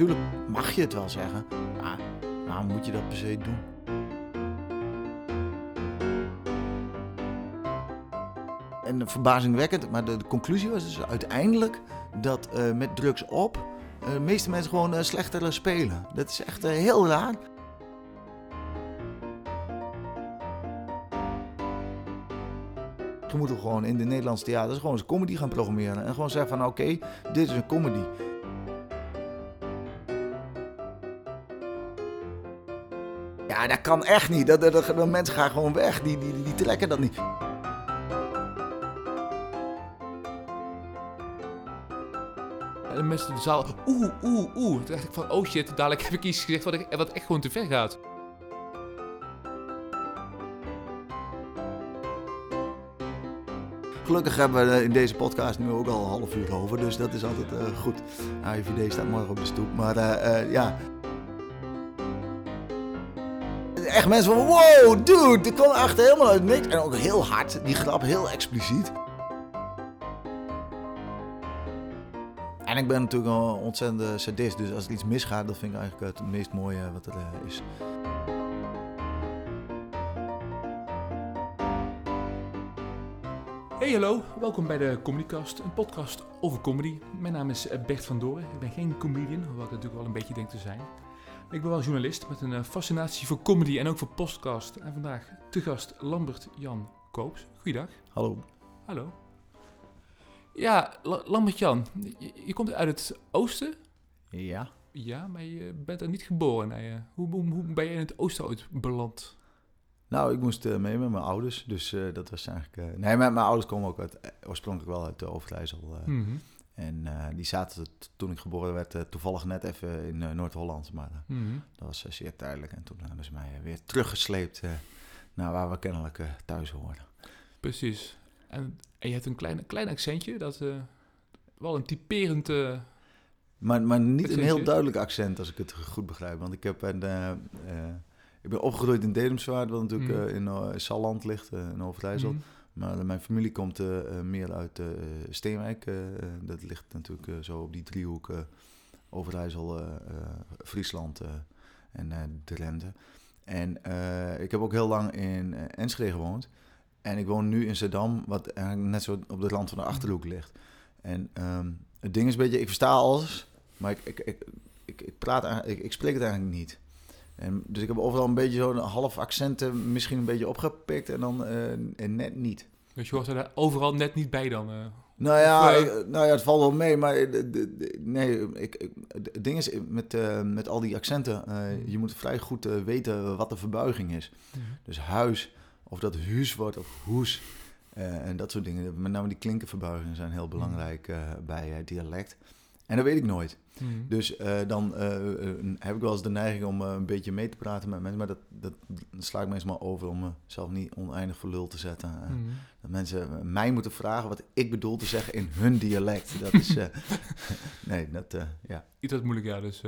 tuurlijk mag je het wel zeggen, maar waarom moet je dat per se doen? En verbazingwekkend, maar de, conclusie was dus uiteindelijk dat eh, met drugs op eh, de meeste mensen gewoon uh, slechter spelen. Dat is echt heel raar. Je moet gewoon in de Nederlandse theaters gewoon eens comedy gaan programmeren. En gewoon zeggen van oké, dit is een comedy. Ja, dat kan echt niet. Dat, dat, dat, mensen gaan gewoon weg. Die, die, die trekken dat niet. En mensen in de zaal, oeh, oeh, oeh. Toen dacht ik van, oh shit, dadelijk heb ik iets gezegd wat, ik, wat echt gewoon te ver gaat. Gelukkig hebben we in deze podcast nu ook al een half uur over, dus dat is altijd uh, goed. AIVD staat morgen op de stoep, maar uh, uh, ja. Echt mensen van, wow, dude, dit kwam echt helemaal uit niks. En ook heel hard, die grap heel expliciet. En ik ben natuurlijk een ontzettende sadist, dus als er iets misgaat, dat vind ik eigenlijk het meest mooie wat er is. Hey hallo, welkom bij de Comedycast, een podcast over comedy. Mijn naam is Bert van Doren, ik ben geen comedian, hoewel ik natuurlijk wel een beetje denk te zijn. Ik ben wel journalist met een fascinatie voor comedy en ook voor podcast. En vandaag te gast Lambert Jan Koops. Goeiedag. Hallo. Hallo. Ja, Lambert Jan, je, je, komt uit het oosten? Ja. Ja, maar je bent er niet geboren. Nee. Hoe, hoe, hoe ben je in het oosten ooit beland? Nou, ik moest uh, mee met mijn ouders, dus uh, dat was eigenlijk... Uh, nee, mijn, mijn ouders komen ook uit, oorspronkelijk wel uit de Overijssel. Mm -hmm. En die zaten toen ik geboren werd toevallig net even in Noord-Holland, maar mm -hmm. dat was zeer tijdelijk. En toen hebben ze mij weer teruggesleept naar waar we kennelijk thuis horen. Precies. En, en, je hebt een klein, klein accentje, dat wel een typerend... maar, maar niet accentje. een heel duidelijk accent, als ik het goed begrijp. Want ik heb een... Ik ben opgegroeid in Dedemswaard, wat natuurlijk mm. uh, in Salland ligt, in Overijssel. Mm. Maar mijn familie komt meer uit Steenwijk. dat ligt natuurlijk zo op die driehoek Overijssel, Friesland en Drenthe. En ik heb ook heel lang in Enschede gewoond. En ik woon nu in Zeddam, wat eigenlijk net zo op de rand van de Achterhoek ligt. En um, het ding is een beetje, ik versta alles, maar ik, ik, ik, ik, praat, ik spreek het eigenlijk niet. En, dus ik heb overal een beetje zo'n half accenten misschien een beetje opgepikt en dan uh, net niet. Dus je hoort er overal net niet bij dan? Uh, nou, ja, ik, nou ja, het valt wel mee, maar de, de, de, nee, ik, het ding is met, uh, met al die accenten, mm. je moet vrij goed weten wat de verbuiging is. Mm. Dus huis, of dat huis wordt of hoes, en dat soort dingen. Met name die klinkenverbuigingen zijn heel belangrijk mm. bij dialect. En dat weet ik nooit. Hmm. Dus uh, dan uh, heb ik wel eens de neiging om een beetje mee te praten met mensen. Maar dat, dat sla ik meestal over om mezelf niet oneindig voor lul te zetten. Hmm. Dat mensen mij moeten vragen wat ik bedoel te zeggen in hun dialect. Dat is. nee, dat. ja. Iets wat moeilijk, ja. Dus.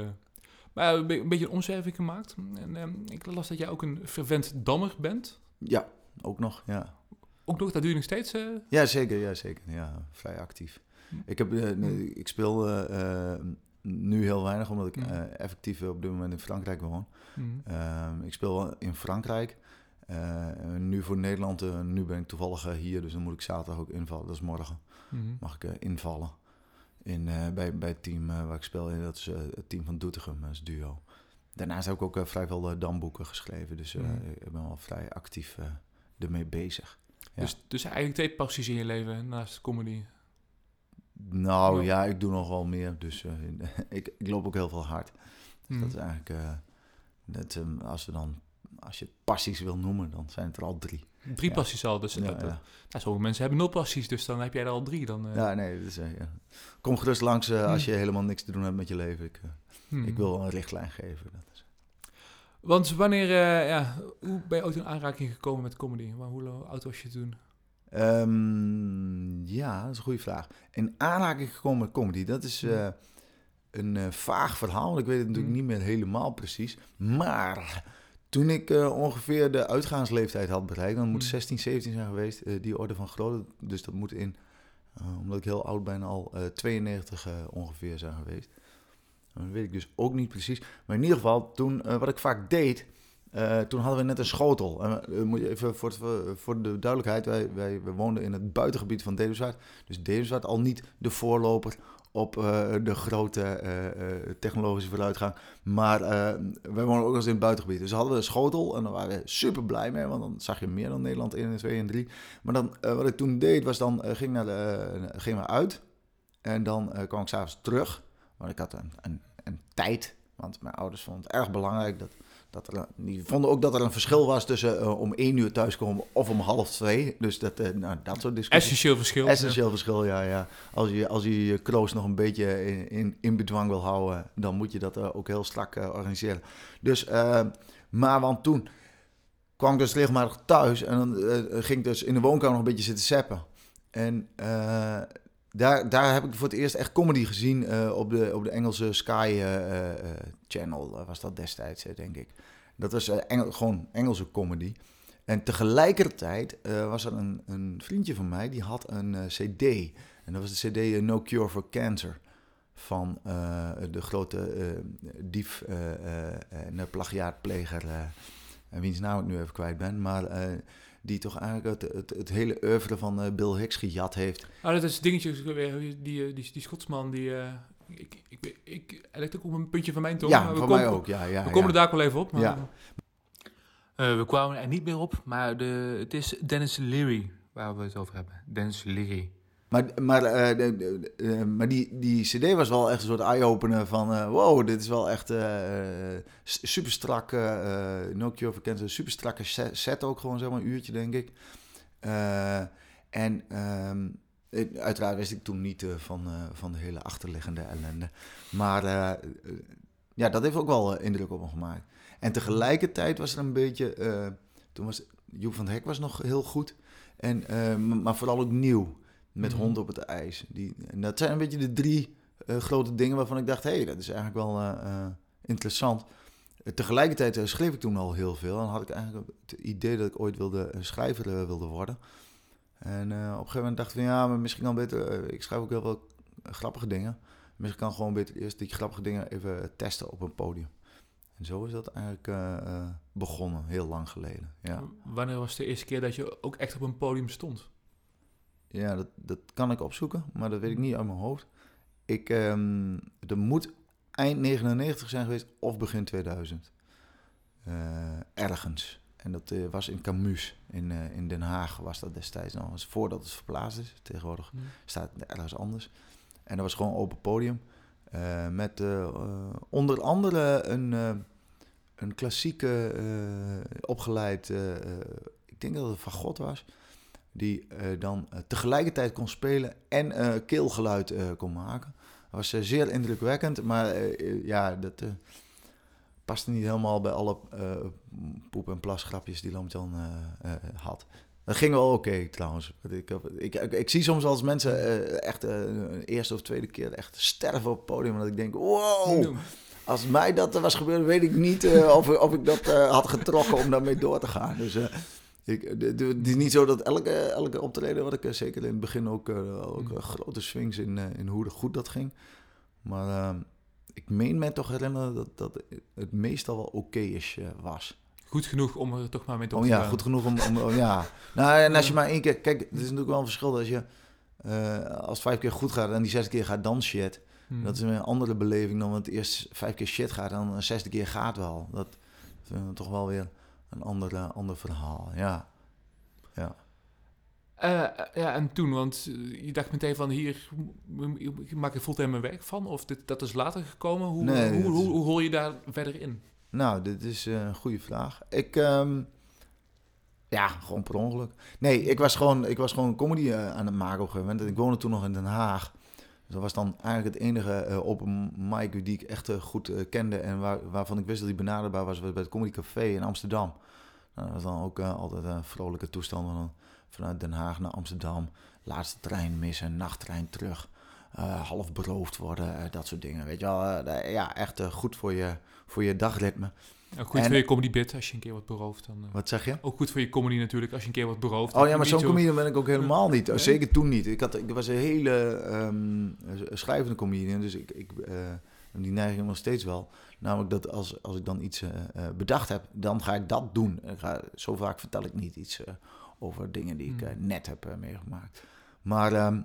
Maar een beetje een omschrijving gemaakt. En ehm, ik las dat jij ook een vervent dammer bent. Ja, ook nog, ja. Ook nog, dat doe je nog steeds? Ja, zeker, ja, zeker. Ja, vrij actief. Ik, heb, uh, ik speel uh, nu heel weinig, omdat ik uh, effectief op dit moment in Frankrijk woon. Mm. ik speel in Frankrijk. nu voor Nederland, nu ben ik toevallig hier, dus dan moet ik zaterdag ook invallen. Dat is morgen. Mm. Mag ik invallen in, bij, bij het team waar ik speel. dat is het team van Doetinchem, dat is duo. Daarnaast heb ik ook vrij veel damboeken geschreven, dus mm. ik ben wel vrij actief ermee bezig. Ja. Dus, dus eigenlijk twee passies in je leven naast comedy? Nou ja, ik doe nog wel meer. Dus uh, ik, ik, loop ook heel veel hard. Dus dat is mhm. eigenlijk... Uh, dat, um, als, we dan, als je passies wil noemen, dan zijn het er al drie. Drie ja. passies al. Dus ja, dat, ja. Nou, sommige mensen hebben nul passies, dus dan heb jij er al drie. Dan, uh... Ja, nee. Dus, ja. Kom gerust langs als je helemaal niks te doen hebt met je leven. Ik, hmm. ik wil een richtlijn geven. Dat is. Want wanneer, ja, hoe ben je ooit in aanraking gekomen met comedy? Hoe oud was je toen? Um, ja, dat is een goede vraag. In aanraking gekomen met comedy, dat is uh, een uh, vaag verhaal. Ik weet het natuurlijk mm. niet meer helemaal precies. Maar toen ik uh, ongeveer de uitgaansleeftijd had bereikt, dan moet 16, mm. 17 zijn geweest, die orde van grootte. Dus dat moet in, omdat ik heel oud ben, al 92 ongeveer zijn geweest. Dat weet ik dus ook niet precies. Maar in ieder geval, toen, wat ik vaak deed, toen hadden we net een schotel. En, moet je even voor, voor de duidelijkheid, wij, wij, wij woonden in het buitengebied van Dedemswaard. Dus Dedemswaard al niet de voorloper op de grote technologische vooruitgang. Maar wij wonen ook eens in het buitengebied. Dus hadden we een schotel en daar waren we super blij mee. Want dan zag je meer dan Nederland 1 en 2 en 3. Maar dan, wat ik toen deed, was dan ging, naar de, ging maar uit. En dan kwam ik s'avonds terug. Want ik had een, een, een tijd. Want mijn ouders vonden het erg belangrijk dat dat er, die vonden ook dat er een verschil was tussen uh, om één uur thuiskomen of om half twee. Dus dat, uh, nou, dat soort discussies. Essentieel verschil. Essentieel verschil, ja. ja. Als, je, als je je kroos nog een beetje in, in, in bedwang wil houden, dan moet je dat uh, ook heel strak organiseren. Dus, maar want toen kwam ik dus regelmatig thuis en dan ging ik dus in de woonkamer nog een beetje zitten seppen. En daar, daar heb ik voor het eerst echt comedy gezien uh, op, de, op de Engelse Sky uh, Channel, was dat destijds, denk ik. Dat was Engel, gewoon Engelse comedy. En tegelijkertijd was er een, een vriendje van mij, die had een cd. En dat was de cd No Cure for Cancer. Van de grote dief en plagiaatpleger, wiens naam ik nu even kwijt ben. Maar die toch eigenlijk het, het, het hele oeuvre van uh, Bill Hicks gejat heeft. Ah, dat is dingetje, die, die, die, die Schotsman, die... Uh, ik, ik, ik, hij ook op een puntje van mijn tong. Ja, voor mij ook, ja. ja we komen er daar wel even op. Maar, ja. Uh, we kwamen er niet meer op, maar de, het is Dennis Leary waar we het over hebben. Dennis Leary. Maar, maar, uh, de, uh, maar die, die CD was wel echt een soort eye-opener van: uh, wow, dit is wel echt super strak. no Cure for Cancer, super strakke set ook gewoon, zeg een uurtje denk ik. en um, uiteraard wist ik toen niet van, van de hele achterliggende ellende. Maar ja, dat heeft ook wel indruk op me gemaakt. En tegelijkertijd was er een beetje. toen was Joep van het Hek was nog heel goed. En, maar vooral ook nieuw. Met mm hond op het ijs. Die, en dat zijn een beetje de drie uh, grote dingen waarvan ik dacht: hé, hey, dat is eigenlijk wel uh, interessant. tegelijkertijd schreef ik toen al heel veel. En had ik eigenlijk het idee dat ik ooit wilde schrijver wilde worden. En op een gegeven moment dacht ik van ja, maar misschien kan beter. ik schrijf ook heel veel grappige dingen. Misschien kan gewoon beter eerst die grappige dingen even testen op een podium. En zo is dat eigenlijk begonnen, heel lang geleden. Ja. Wanneer was de eerste keer dat je ook echt op een podium stond? Ja, dat, dat kan ik opzoeken, maar dat weet ik niet uit mijn hoofd. Ik, um, er moet eind 99 zijn geweest of begin 2000. Uh, eh, ergens. En dat uh, was in Camus, in, uh, in Den Haag was dat destijds nog. eens voordat het verplaatst is. Tegenwoordig mm. staat het ergens anders. En dat was gewoon open podium. met onder andere een, een klassieke opgeleid, ik denk dat het van God was die uh, dan uh, tegelijkertijd kon spelen en uh, keelgeluid kon maken. Dat was zeer indrukwekkend, maar ja, dat paste niet helemaal bij alle poep- en plasgrapjes die Lamjan had. Dat ging wel oké trouwens. Ik, ik, ik, ik, zie soms als mensen echt een eerste of tweede keer echt sterven op het podium. Dat ik denk, wow, als mij dat was gebeurd, weet ik niet of, of ik dat had getrokken om daarmee door te gaan. Dus ik, het is niet zo dat elke, elke optreden, wat ik eh, zeker in het begin ook, ook mm. grote swings in, in hoe goed dat ging. Maar uh, ik meen me toch herinneren dat, dat het meestal wel oké is was. Goed genoeg om er toch maar mee te oh, ja, goed genoeg om, om ja. Nou, en als je maar één keer, kijk, het is natuurlijk wel een verschil als je als het vijf keer goed gaat en die zesde keer gaat dan shit. Mm. Dat is een andere beleving dan het eerst vijf keer shit gaat en dan een zesde keer gaat wel. Dat vind ik toch wel weer een ander, ander verhaal. Ja. Ja. Uh, ja, en toen, want je dacht meteen van hier maak ik fulltime mijn werk van? Of dit, dat is later gekomen? Hoe, hoe, hoe, hoe, hoor je daar verder in? Nou, dit is een goede vraag. Ik, um, ja, gewoon per ongeluk. Nee, ik was gewoon, ik was gewoon comedy uh, aan het maken op een moment. Ik woonde toen nog in Den Haag. Dus dat was dan eigenlijk het enige uh, open mic die ik echt goed kende en waar, waarvan ik wist dat hij benaderbaar was, was bij het Comedy Café in Amsterdam. Nou, dat was dan ook uh, altijd een vrolijke toestand. Dan vanuit Den Haag naar Amsterdam. Laatste trein missen, nachttrein terug. Uh, half beroofd worden, uh, dat soort dingen. Weet je wel, ja, echt goed voor je, voor je dagritme. Ook goed en, voor je comedy bit als je een keer wordt beroofd. Dan, wat zeg je? Ook goed voor je comedy natuurlijk als je een keer wordt beroofd. Oh ja, maar zo'n zo... comedian ben ik ook helemaal niet. Zeker toen niet. Ik, had, ik was een hele um, schrijvende comedian. Dus ik, ik En die neiging nog steeds wel. Namelijk dat als, als ik dan iets bedacht heb, dan ga ik dat doen. Ik ga, zo vaak vertel ik niet iets over dingen die ik hmm. net heb meegemaakt. Maar ehm,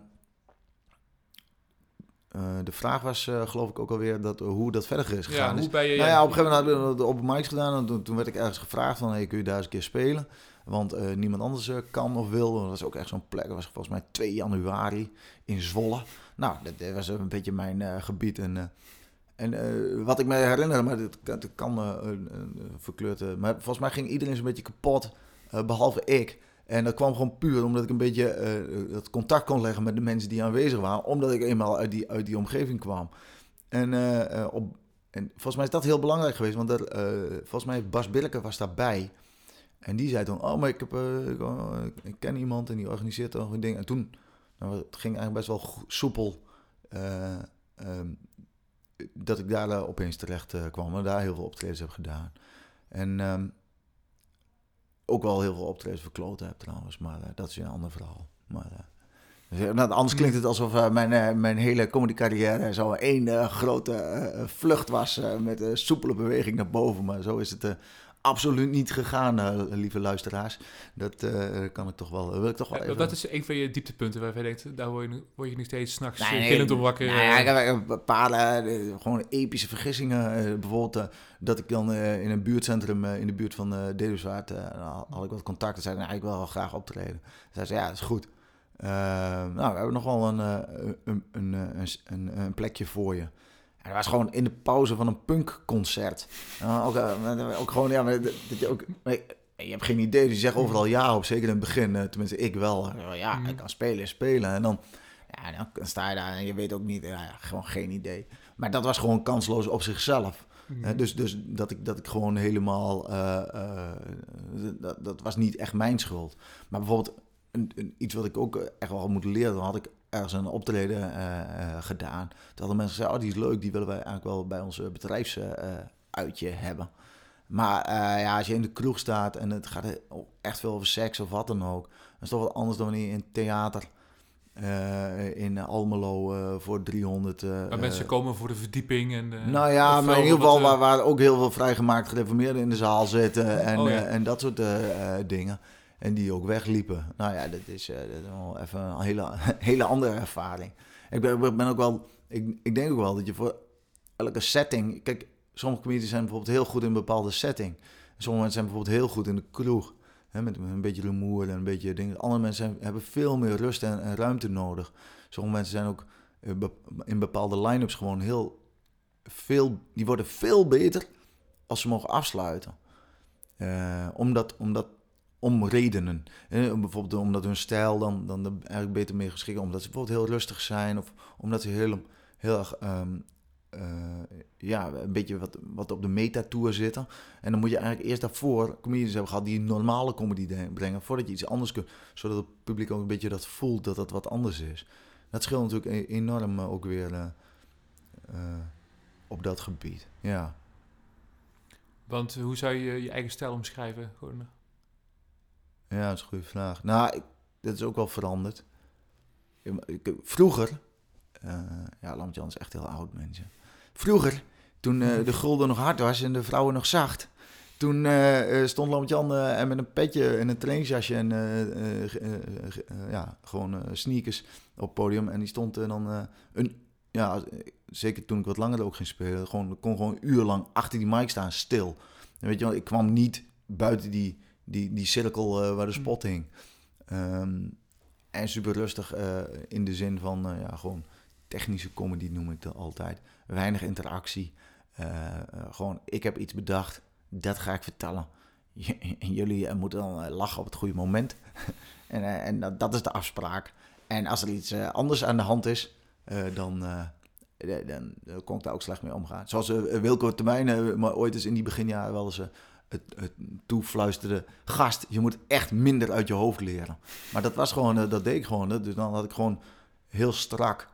de vraag was, geloof ik, ook alweer dat, hoe dat verder is gegaan. Ja, hoe ben je, nou ja, op een gegeven moment hadden we de open mics gedaan. En toen, toen werd ik ergens gevraagd van, hey, kun je daar eens een keer spelen? Want niemand anders kan of wil. Dat was ook echt zo'n plek. Dat was volgens mij 2 januari in Zwolle. Nou, dat, was een beetje mijn gebied. En, en wat ik me herinner, maar dat, dat kan verkleurd. maar volgens mij ging iedereen zo'n beetje kapot, behalve ik. En dat kwam gewoon puur omdat ik een beetje dat contact kon leggen met de mensen die aanwezig waren. Omdat ik eenmaal uit die, uit die omgeving kwam. En, op, en volgens mij is dat heel belangrijk geweest. Want er, volgens mij Bas Birke was daarbij. En die zei toen, oh, maar ik, heb, uh, ik, ken iemand en die organiseert een ding. En toen, nou, het ging eigenlijk best wel soepel uh, um, dat ik daar opeens terecht kwam. En daar heel veel optredens heb gedaan. En um, ook wel heel veel optredens verkloten heb trouwens, maar dat is een ander verhaal. Maar, dus, nou, anders klinkt het alsof mijn, mijn hele comedy carrière zo één grote vlucht was met soepele beweging naar boven. Maar zo is het absoluut niet gegaan, uh, lieve luisteraars. Dat uh, kan ik toch wel. Wil ik toch wel even... Dat is een van je dieptepunten waarvan je denkt, daar word je, word je steeds s'nachts nee, nee, gillend op wakker. Nou ja, ik heb een paar gewoon epische vergissingen. bijvoorbeeld dat ik dan in een buurtcentrum in de buurt van uh, Deduswaard had ik wat contacten. Zei ik nou, eigenlijk wel graag optreden. Zei ze, ja, dat is goed. nou, we hebben nog wel een, een, een, een, een plekje voor je. Was gewoon in de pauze van een punkconcert. Uh, ook, uh, ook gewoon, ja, dat, je ook... Je hebt geen idee, dus je zegt overal ja op, zeker in het begin. Uh, tenminste, ik wel. Ja, ik kan spelen, spelen. En dan, ja, dan sta je daar en je weet ook niet, ja, gewoon geen idee. Maar dat was gewoon kansloos op zichzelf. Mm. dus, dus dat ik, dat ik gewoon helemaal, dat, dat was niet echt mijn schuld. Maar bijvoorbeeld een, een, iets wat ik ook echt wel moet leren, dan had ik ergens een optreden uh, gedaan. Toen hadden mensen gezegd, oh die is leuk, die willen wij eigenlijk wel bij ons bedrijfsuitje hebben. Maar ja, als je in de kroeg staat en het gaat echt veel over seks of wat dan ook, dan is het toch wat anders dan wanneer je in theater in Almelo voor 300. waar mensen komen voor de verdieping. En, nou ja, maar in ieder geval waar, waar ook heel veel vrijgemaakt gereformeerden in de zaal zitten en, oh, en dat soort dingen. En die ook wegliepen. Nou ja, dat is, uh, dat is wel even een hele, hele andere ervaring. Ik ben, ben ook wel, ik, ik denk ook wel dat je voor elke setting. Kijk, sommige comedians zijn bijvoorbeeld heel goed in een bepaalde setting. Sommige mensen zijn bijvoorbeeld heel goed in de kroeg. Hè, met een beetje rumoer en een beetje dingen. Andere mensen hebben veel meer rust en, ruimte nodig. Sommige mensen zijn ook eh, in bepaalde line-ups gewoon heel veel. Die worden veel beter als ze mogen afsluiten. Uh, omdat, omdat om redenen. Eh, bijvoorbeeld omdat hun stijl dan, dan eigenlijk beter mee geschikt Omdat ze bijvoorbeeld heel rustig zijn. Of omdat ze heel, heel erg... Um, ja, een beetje wat, wat op de metatour zitten. En dan moet je eigenlijk eerst daarvoor comedians hebben gehad die normale comedy brengen, voordat je iets anders kunt, zodat het publiek ook een beetje dat voelt dat het wat anders is. Dat scheelt natuurlijk e-, enorm uh, ook weer uh, op dat gebied. Ja. Want hoe zou je je eigen stijl omschrijven? Ja, dat is een goede vraag. Nou, ik, dat is ook wel veranderd. Ik, vroeger, uh, ja, Lamtjan is echt heel oud, mensen. Vroeger, toen uh, de gulden nog hard was en de vrouwen nog zacht, toen uh, stond Lamtjan en met een petje en een trainingsjasje en ja, gewoon sneakers op het podium. En die stond dan een, ja, zeker toen ik wat langer ook ging spelen, gewoon, kon gewoon een uur lang achter die mic staan, stil. En weet je wel, ik kwam niet buiten die die, die cirkel uh, waar de mm. spot hing. Um, en super rustig uh, in de zin van uh, ja, gewoon technische comedy noem ik dat altijd. Weinig interactie. gewoon, ik heb iets bedacht, dat ga ik vertellen. En jullie moeten dan lachen op het goede moment. en en dat, dat is de afspraak. En als er iets anders aan de hand is, dan, dan, dan kon ik daar ook slecht mee omgaan. Zoals Wilco Termijn maar ooit eens in die beginjaren wel eens het, het toefluisterde, gast, je moet echt minder uit je hoofd leren. Maar dat was gewoon, eh, dat deed ik gewoon. Dus dan had ik gewoon heel strak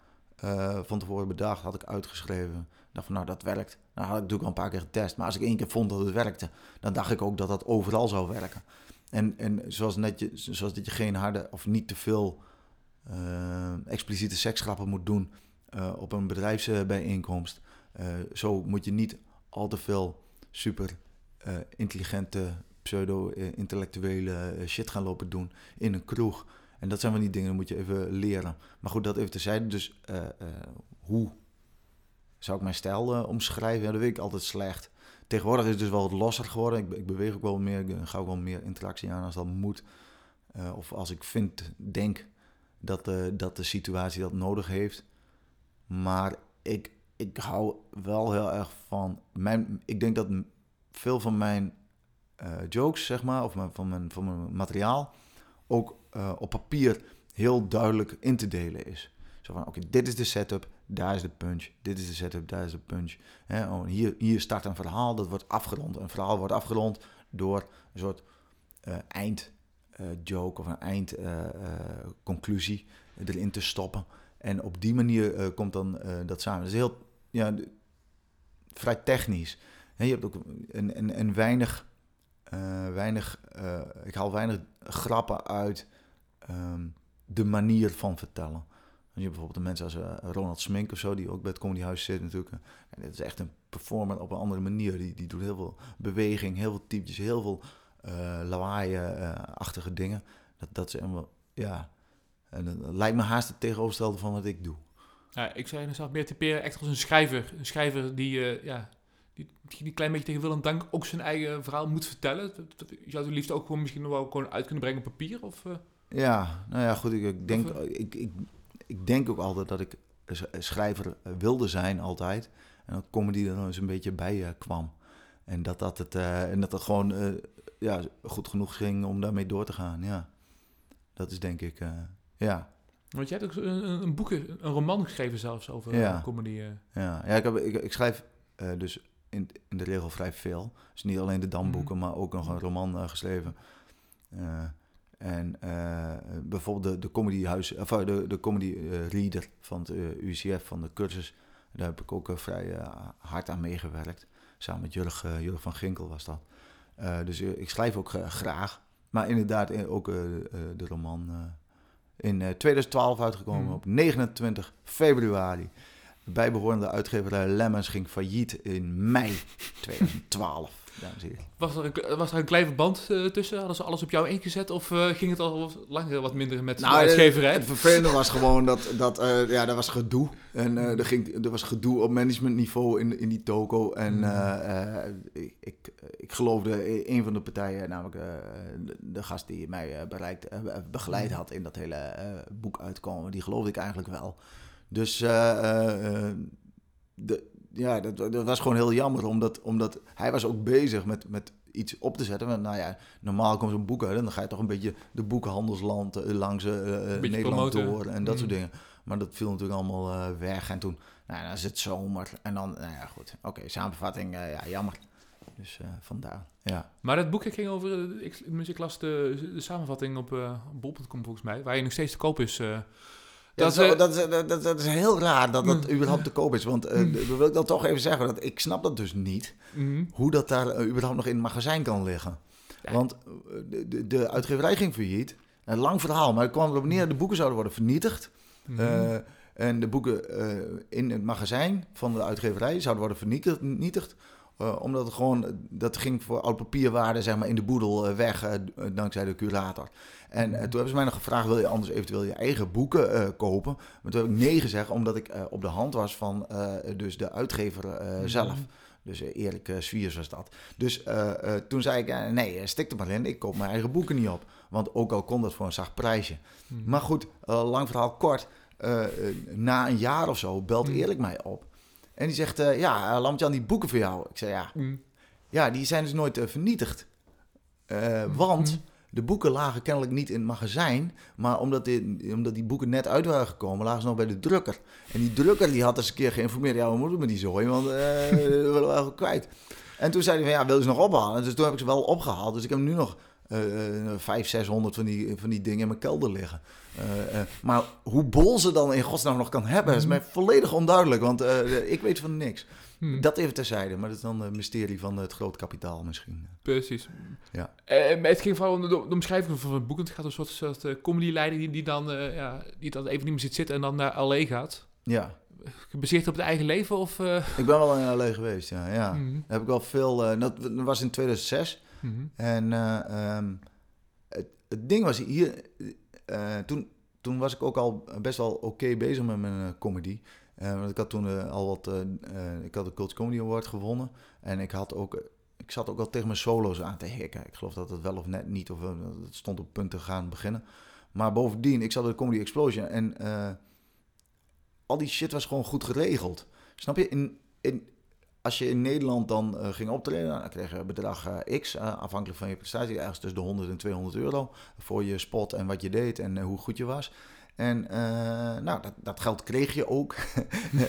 uh, van tevoren bedacht, had ik uitgeschreven. dacht van, nou, dat werkt. Nou, had ik natuurlijk al een paar keer getest. Maar als ik één keer vond dat het werkte, dan dacht ik ook dat dat overal zou werken. En, en zoals, net je, zoals dat je geen harde of niet te veel uh, expliciete seksgrappen moet doen op een bedrijfsbijeenkomst. zo moet je niet al te veel super intelligente, pseudo-intellectuele shit gaan lopen doen in een kroeg. En dat zijn wel die dingen, die moet je even leren. Maar goed, dat even terzijde. Dus hoe zou ik mijn stijl omschrijven? Ja, dat weet ik altijd slecht. Tegenwoordig is het dus wel wat losser geworden. Ik, ik beweeg ook wel meer, ik ga ook wel meer interactie aan als dat moet. Of als ik vind, denk dat dat de situatie dat nodig heeft. Maar ik, ik hou wel heel erg van. Mijn, ik denk dat veel van mijn uh, jokes, zeg maar, of mijn, van, mijn, van mijn materiaal, ook uh, op papier heel duidelijk in te delen is. Zo van, oké, dit is de setup, daar is de punch. Dit is de setup, daar is de punch. Oh, hier, hier start een verhaal, dat wordt afgerond. Een verhaal wordt afgerond door een soort uh, eindjoke uh, of een eindconclusie erin te stoppen. En op die manier komt dan dat samen. Dat is heel ja, vrij technisch. He, je hebt ook een, een, een weinig, weinig ik haal weinig grappen uit um, de manier van vertellen. Je hebt bijvoorbeeld mensen als uh, Ronald Smink of zo, die ook bij het Comedyhuis zit natuurlijk. En eh, dit is echt een performer op een andere manier. Die, die doet heel veel beweging, heel veel typjes, heel veel lawaai-achtige dingen. Dat, dat is helemaal, ja... En dat lijkt me haast het tegenovergestelde van wat ik doe. Ja, ik zou zelf meer typeren echt als een schrijver. Een schrijver die, ja, die, die een klein beetje tegen wil en dank ook zijn eigen verhaal moet vertellen. Je zou het liefst ook gewoon misschien nog wel gewoon uit kunnen brengen op papier? Of, Ja, nou ja, goed. Ik, ik denk, ik, ik, ik denk ook altijd dat ik schrijver eh, wilde zijn, altijd. En dat comedy er dan eens een beetje bij kwam. En dat, dat, het, en dat het gewoon ja, goed genoeg ging om daarmee door te gaan. Ja, dat is denk ik, ja. Want jij hebt ook een, een boek, een roman geschreven zelfs over ja. comedy. Ja, ja ik, heb, ik, ik schrijf dus in, in de regel vrij veel. Dus niet alleen de damboeken, mm. maar ook nog een roman geschreven. En uh, bijvoorbeeld de, de comedyhuis, of eh, de, de comedy reader van het UCF, van de cursus, daar heb ik ook vrij hard aan meegewerkt. Samen met Jurg, Jurg van Ginkel was dat. dus ik schrijf ook graag. Maar inderdaad ook de roman in 2012 uitgekomen mm. op 29 februari. De bijbehorende uitgeverij Lemmens ging failliet in mei 2012. Was er een, was er een klein verband uh, tussen? Hadden ze alles op jou ingezet? Of uh, ging het al langer wat minder met nou, de uitgeverij? Het vervelende was gewoon dat, dat uh, ja, er was gedoe. En er, ging, er was gedoe op managementniveau in, in die toko. En mm. ik, ik, ik geloofde een van de partijen, namelijk de, de, gast die mij bereikt, begeleid mm. had in dat hele boek uitkomen, die geloofde ik eigenlijk wel. Dus de, ja, dat, dat, was gewoon heel jammer, omdat, omdat hij was ook bezig met, met iets op te zetten. Want, nou ja, normaal komt zo'n boek uit en dan ga je toch een beetje de boekenhandelsland uh, langs uh, Nederland promoten. door en dat soort mm. dingen. Maar dat viel natuurlijk allemaal uh, weg. En toen, nou, dan is het zomer. En dan, nou ja, goed. Oké, okay, samenvatting, ja, jammer. Dus vandaar, ja. Maar dat boek ging over, ik, ik las de, de samenvatting op bol.com volgens mij, waar je nog steeds te koop is... Dat, dat, is, dat, dat, dat, is heel raar dat dat mm. überhaupt te koop is. Want uh, wil ik dan toch even zeggen, dat ik snap dat dus niet. Mm. Hoe dat daar uh, überhaupt nog in het magazijn kan liggen. Want de, de, de, uitgeverij ging failliet. Een lang verhaal, maar het kwam erop neer, de boeken zouden worden vernietigd. Uh, en de boeken in het magazijn van de uitgeverij zouden worden vernietigd. Omdat het gewoon, dat ging voor oud papierwaarde zeg maar, in de boedel weg, dankzij de curator. En toen hebben ze mij nog gevraagd, wil je anders eventueel je eigen boeken kopen? Maar toen heb ik nee gezegd, omdat ik op de hand was van dus de uitgever mhm. zelf. Dus Erik Swiers was dat. Dus toen zei ik, nee, stik er maar in, ik koop mijn eigen boeken niet op. Want ook al kon dat voor een zacht prijsje. Mhm. Maar goed, lang verhaal kort. na een jaar of zo belt mhm. Erik mij op. En die zegt, ja, Lamtjan, die boeken voor jou. Ik zei, ja, ja die zijn dus nooit vernietigd. want de boeken lagen kennelijk niet in het magazijn, maar omdat die, omdat die boeken net uit waren gekomen, lagen ze nog bij de drukker. En die drukker die had eens een keer geïnformeerd, ja, we moeten met die zooi, want uh, we willen wel kwijt. En toen zei hij van, ja, wil je ze nog ophalen? Dus toen heb ik ze wel opgehaald. Dus ik heb nu nog uh, 500, 600 van die, van die dingen in mijn kelder liggen. Uh, uh, maar hoe bol ze dan in godsnaam nog kan hebben, is mij volledig onduidelijk. Want uh, ik weet van niks. Hmm. Dat even terzijde, maar dat is dan het mysterie van het groot kapitaal misschien. Precies. Ja. Uh, het ging vooral om de, de, omschrijving van het boek. Het gaat een soort, soort uh, comedy-leider die, die, dan, uh, ja, die dan even niet meer zit zitten en dan naar L.A. gaat. Ja. gebaseerd op het eigen leven? Of, Ik ben wel in LA geweest, ja. ja. Mhm. heb ik wel veel... dat was in 2006. Mhm. En ehm, het, ding was hier... toen, toen was ik ook al best wel oké bezig met mijn comedy. want ik had toen al wat... ik had de Cult Comedy Award gewonnen. En ik had ook ik zat ook wel tegen mijn solo's aan te hikken. Ik geloof dat het wel of net niet, of het stond op punt te gaan beginnen. Maar bovendien, ik zat de Comedy Explosion en al die shit was gewoon goed geregeld. Snap je? In, in, als je in Nederland dan uh, ging optreden, dan kreeg je bedrag uh, X, afhankelijk van je prestatie, ergens tussen de 100 en 200 euro voor je spot en wat je deed en hoe goed je was. En nou, dat, dat, geld kreeg je ook.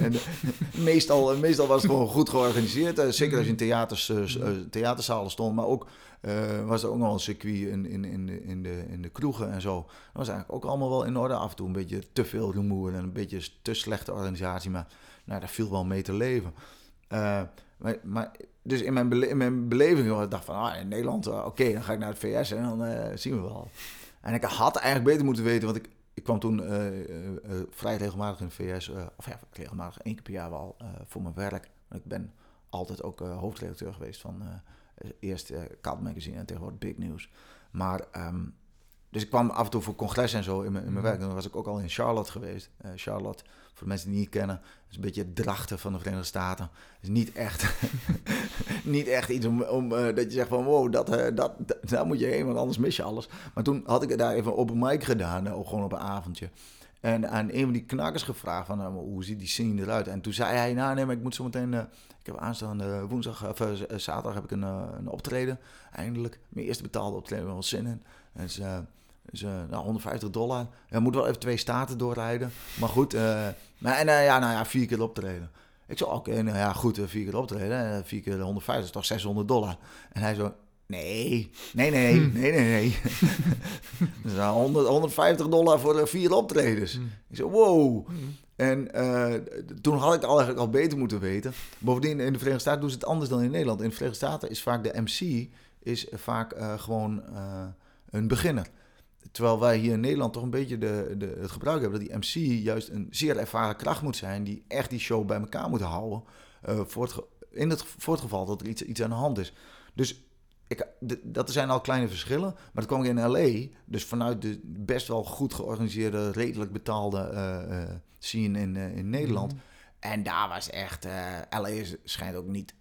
meestal, meestal was het gewoon goed georganiseerd. Zeker als je in theaters, theaterzalen stond. Maar ook was er ook nog een circuit in, in, in, de, in, de, in de kroegen en zo. Dat was eigenlijk ook allemaal wel in orde. Af en toe een beetje te veel rumoer en een beetje te slechte organisatie. Maar nou, daar viel wel mee te leven. Maar, maar dus in mijn, in mijn beleving was ik dacht van, ah, in Nederland, oké, dan ga ik naar het VS en dan zien we wel. En ik had eigenlijk beter moeten weten, want ik, ik kwam toen vrij regelmatig in de VS, of ja, regelmatig één keer per jaar wel voor mijn werk. Ik ben altijd ook hoofdredacteur geweest van eerst uh, Cult Magazine en tegenwoordig Big News. Maar um, dus ik kwam af en toe voor congres en zo in mijn, in mijn mhm. werk. En dan was ik ook al in Charlotte geweest. Charlotte, voor mensen die het niet kennen, is een beetje het drachten van de Verenigde Staten. is niet echt, niet echt iets om, om dat je zegt van wow, dat, dat, dat, daar moet je heen, want anders mis je alles. Maar toen had ik daar even op een mic gedaan, ook gewoon op een avondje. En aan een van die knakkers gevraagd van hoe ziet die scene eruit? En toen zei hij, nou nee, maar ik moet zo meteen... Ik heb aanstaande woensdag, of zaterdag heb ik een, een optreden. Eindelijk. Mijn eerste betaalde optreden, wel zin in. Ze, dus uh, nou, 150 dollar. Je moet wel even twee staten doorrijden. Maar goed. Uh, maar, en uh, ja, nou ja, vier keer optreden. Ik zei, oké, nou ja, goed, vier keer optreden. Vier keer 150 is toch 600 dollar. En hij zo, nee, nee, nee, hmm. nee, nee, nee. dus 100, 150 dollar voor vier optredens. Hmm. Ik zei, wow. Hmm. En toen had ik het eigenlijk al beter moeten weten. Bovendien, in de Verenigde Staten doen ze het anders dan in Nederland. In de Verenigde Staten is vaak de MC is vaak gewoon een beginner. Terwijl wij hier in Nederland toch een beetje de, de, het gebruik hebben dat die MC juist een zeer ervaren kracht moet zijn, die echt die show bij elkaar moet houden. Uh, voor het, in het, voor het geval dat er iets, iets aan de hand is. Dus ik, dat zijn al kleine verschillen. Maar dat kwam ik in LA, dus vanuit de best wel goed georganiseerde, redelijk betaalde uh, uh, scene in, in Nederland. Mhm. En daar was echt, LA schijnt ook niet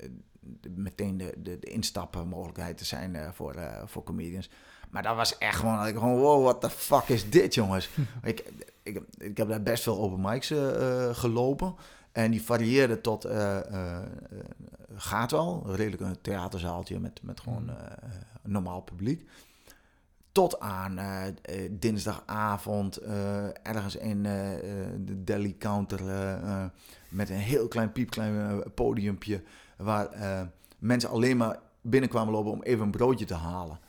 meteen de, de, de instapmogelijkheid te zijn voor, voor comedians. Maar dat was echt gewoon, ik gewoon, wow, what the fuck is dit, jongens? ik, ik, ik heb daar best veel open mics uh, gelopen. En die varieerden tot, uh, gaat wel, redelijk een theaterzaaltje met, met gewoon mm. normaal publiek. Tot aan dinsdagavond ergens in de deli counter met een heel klein piepklein podiumpje. Waar mensen alleen maar binnenkwamen lopen om even een broodje te halen.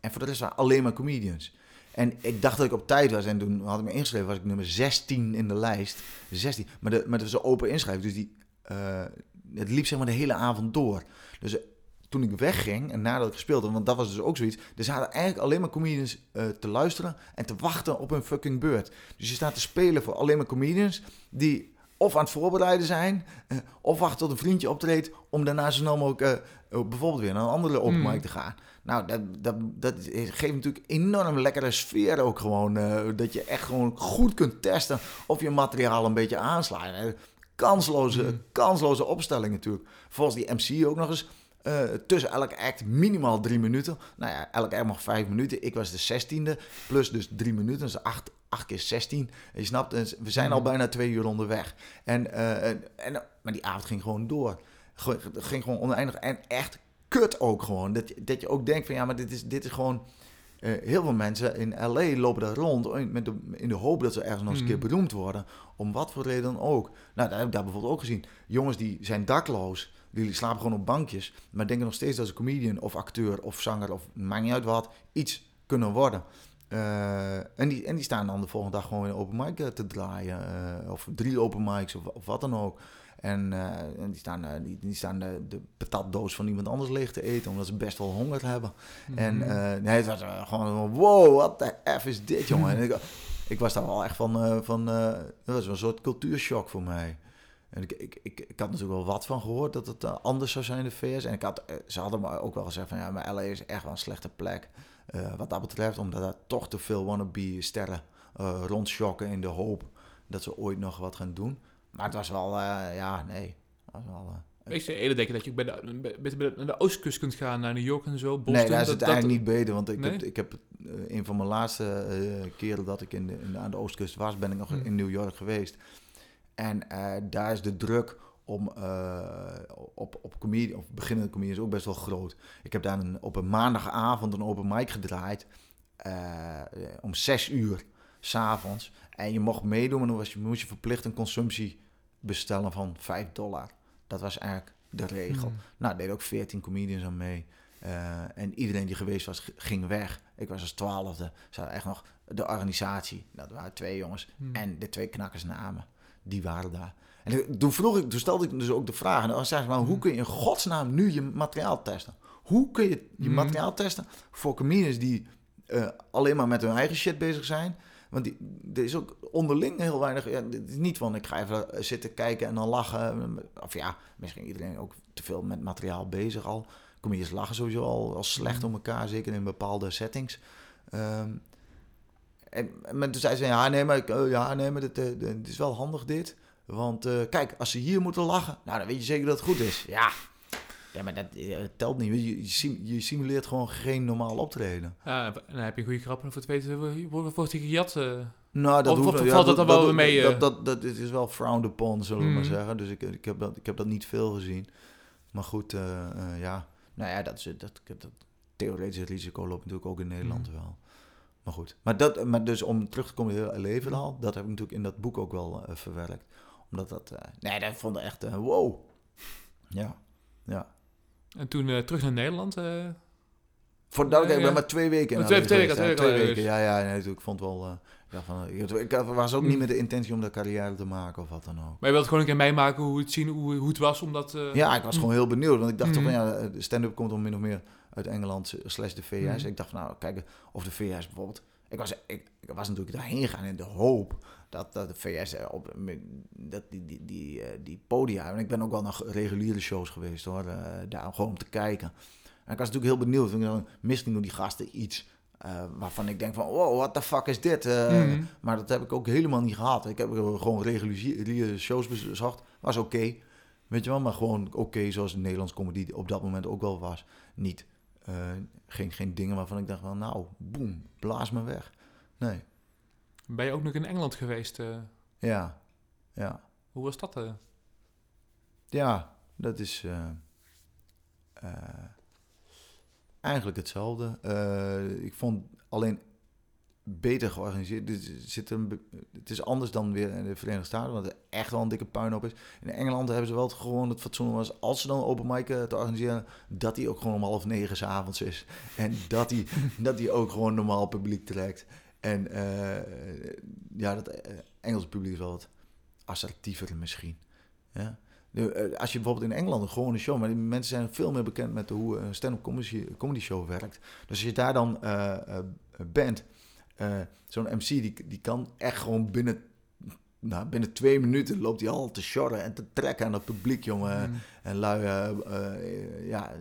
En voor de rest waren alleen maar comedians. En ik dacht dat ik op tijd was. En toen had ik me ingeschreven, was ik nummer 16 in de lijst. 16. Maar, de, maar dat was een open inschrijving. Dus die, uh, het liep zeg maar de hele avond door. Dus uh, toen ik wegging en nadat ik gespeeld had, want dat was dus ook zoiets. Er zaten eigenlijk alleen maar comedians uh, te luisteren en te wachten op een fucking beurt. Dus je staat te spelen voor alleen maar comedians die of aan het voorbereiden zijn, of wachten tot een vriendje optreedt om daarna zo snel mogelijk bijvoorbeeld weer naar een andere open hmm. mic te gaan. Nou, dat, dat, dat geeft natuurlijk enorm lekkere sfeer ook gewoon. Uh, dat je echt gewoon goed kunt testen of je materiaal een beetje aanslaat. Kansloze, mm. kansloze opstelling natuurlijk. Volgens die MC ook nog eens. Uh, tussen elke act minimaal drie minuten. Nou ja, elke act mag vijf minuten. Ik was de zestiende. Plus dus drie minuten. Dus acht, acht keer zestien. Je snapt, dus we zijn al mm. bijna twee uur onderweg. En, uh, en, maar die avond ging gewoon door. Ging gewoon oneindig. En echt kut ook gewoon. Dat, dat je ook denkt van ja, maar dit is, dit is gewoon... Uh, heel veel mensen in LA lopen daar rond met de, in de hoop dat ze ergens nog eens een keer mhm. beroemd worden. Om wat voor reden dan ook. Nou, dat heb ik daar bijvoorbeeld ook gezien. Jongens die zijn dakloos, die slapen gewoon op bankjes. Maar denken nog steeds dat ze comedian of acteur of zanger of maakt niet uit wat, iets kunnen worden. Uh, en, die, en die staan dan de volgende dag gewoon in open mic te draaien. Uh, of drie open mics of, of wat dan ook. En, uh, die staan, uh, die, die, staan de, de patatdoos van iemand anders leeg te eten, omdat ze best wel honger hebben. Mm -hmm. En uh, nee, het was gewoon wow, wat de F is dit, jongen? en, ik, ik was daar wel echt van, van dat was een soort cultuurshock voor mij. En ik, ik, ik, ik, had natuurlijk wel wat van gehoord dat het anders zou zijn in de VS. En ik had, ze hadden me ook wel gezegd van ja, maar LA is echt wel een slechte plek. wat dat betreft, omdat er toch te veel wannabe sterren rondschokken in de hoop dat ze ooit nog wat gaan doen. Maar het was wel, ja, nee. Was wel, ik zou eerder denken dat je bij de, naar de oostkust kunt gaan, naar New York en zo. Boston, nee, daar is het eigenlijk niet beter. Want ik heb, ik heb uh, een van mijn laatste uh, keren dat ik in de, in aan de oostkust was, ben ik nog hmm. in New York geweest. En uh, daar is de druk om op, op, comedie, of beginnende comedians ook best wel groot. Ik heb daar een, op een maandagavond een open mic gedraaid. om zes uur s'avonds. En je mocht meedoen, maar dan was je, moest je verplicht een consumptie bestellen van 5 dollar. Dat was eigenlijk de regel. Hmm. Nou, deden ook 14 comedians aan mee. Uh, en iedereen die geweest was, ging weg. Ik was als twaalfde. Ze echt nog de organisatie. Nou, dat waren twee jongens. Hmm. En de twee knakkers namen. Die waren daar. En toen, vroeg ik, toen stelde ik dus ook de vraag. En dan zei ze, maar hoe hmm. kun je in godsnaam nu je materiaal testen? Hoe kun je je materiaal testen voor comedians die uh, alleen maar met hun eigen shit bezig zijn? Want die, er is ook onderling heel weinig. Ja, het is niet van ik ga even eh, zitten kijken en dan lachen. Of ja, misschien iedereen ook te veel met materiaal bezig al. Kom je eens lachen sowieso al, al slecht mm. om elkaar, zeker in bepaalde settings. Um, en, en toen zei ze, ja nee, maar, uh, ja, nee, maar het, het is wel handig dit. Want uh, kijk, als ze hier moeten lachen, nou dan weet je zeker dat het goed is. Ja, ja, maar dat, eh, telt niet. Je, je, simuleert gewoon geen normaal optreden. Ja, dan heb je goede grap. En voor het weten wordt hij gejat. Uh, nou, dat of, hoeft, ja, valt dat, dan wel dat, mee? Dat, dat, dat, is wel frowned upon, zullen we maar mhm. zeggen. Dus ik, ik, heb dat, ik heb dat niet veel gezien. Maar goed, uh, uh, ja. Nou ja, dat, is, dat, dat, dat theoretische risico loopt natuurlijk ook in Nederland mm. wel. Maar goed. Maar, dat, maar dus om terug te komen in het verhaal, dat heb ik natuurlijk in dat boek ook wel uh, verwerkt. Omdat dat... nee, dat vond ik echt... wow. Ja, ja. En toen uh, terug naar Nederland. Uh, Voor de ik ben maar twee weken in twee, twee, weken, twee, twee weken. Ja, ja, nee, ik vond wel. Uh, ja, van, ik, was ook niet met de intentie om de carrière te maken of wat dan ook. Maar je wilt gewoon een keer meemaken hoe het zien, hoe, hoe het was om dat... Ja, ik was gewoon heel benieuwd. Want ik dacht toch van ja, stand-up komt om min of meer uit Engeland slash de VS. Ik dacht van nou, kijken of de VS bijvoorbeeld... Ik was, ik, ik was natuurlijk daarheen gegaan in de hoop dat, dat de VS op dat die, die, die, eh, die podia. En ik ben ook wel naar reguliere shows geweest hoor, uh, daar gewoon om te kijken. En ik was natuurlijk heel benieuwd. Ik dan misschien doen die gasten iets uh, waarvan ik denk van, wow, what the fuck is dit? Mm Maar dat heb ik ook helemaal niet gehad. Ik heb gewoon reguliere shows bezocht. Was oké, weet je wel. Maar gewoon oké, zoals de Nederlands comedy op dat moment ook wel was. Niet, geen, geen dingen waarvan ik dacht van, nou, boem, blaas me weg. Nee. Ben je ook nog in Engeland geweest? Uh? Ja, ja. Hoe was dat? Uh? Ja, dat is uh, eigenlijk hetzelfde. ik vond alleen beter georganiseerd. Dit zit een, het is anders dan weer in de Verenigde Staten, want het echt wel een dikke puinhoop is. In Engeland hebben ze wel het, gewoon het fatsoen was, als ze dan open mic te organiseren, dat die ook gewoon om half negen s avonds is. En dat die, dat die ook gewoon normaal publiek trekt. En uh, ja, dat uh, Engelse publiek is wel wat assertiever misschien. Ja? Uh, als je bijvoorbeeld in Engeland een gewone show, maar die mensen zijn veel meer bekend met hoe een stand-up comedy, comedy, show werkt. Dus als je daar dan bent, zo'n MC die, die kan echt gewoon binnen, nou, binnen twee minuten loopt hij al te sjorren en te trekken aan het publiek, jongen. Mm. En lui, ja,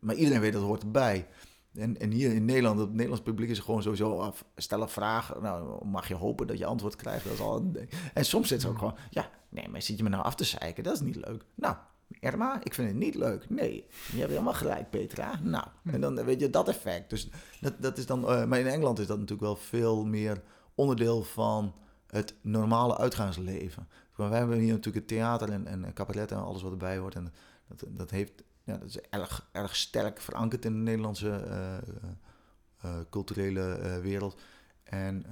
maar iedereen weet dat hoort erbij. En, en hier in Nederland, het Nederlands publiek is gewoon sowieso af, stel vragen. Nou, mag je hopen dat je antwoord krijgt. Dat is al en soms zit ze ook gewoon, ja, nee, maar zit je me nou af te zeiken? Dat is niet leuk. Nou, Erma, ik vind het niet leuk. Nee, je hebt helemaal gelijk, Petra. Nou, en dan weet je dat effect. Dus dat, dat is dan, uh, maar in Engeland is dat natuurlijk wel veel meer onderdeel van het normale uitgaansleven. wij hebben hier natuurlijk het theater en, en cabaret en alles wat erbij hoort. En dat, dat heeft ja, dat is erg, erg sterk verankerd in de Nederlandse uh, uh, culturele wereld. En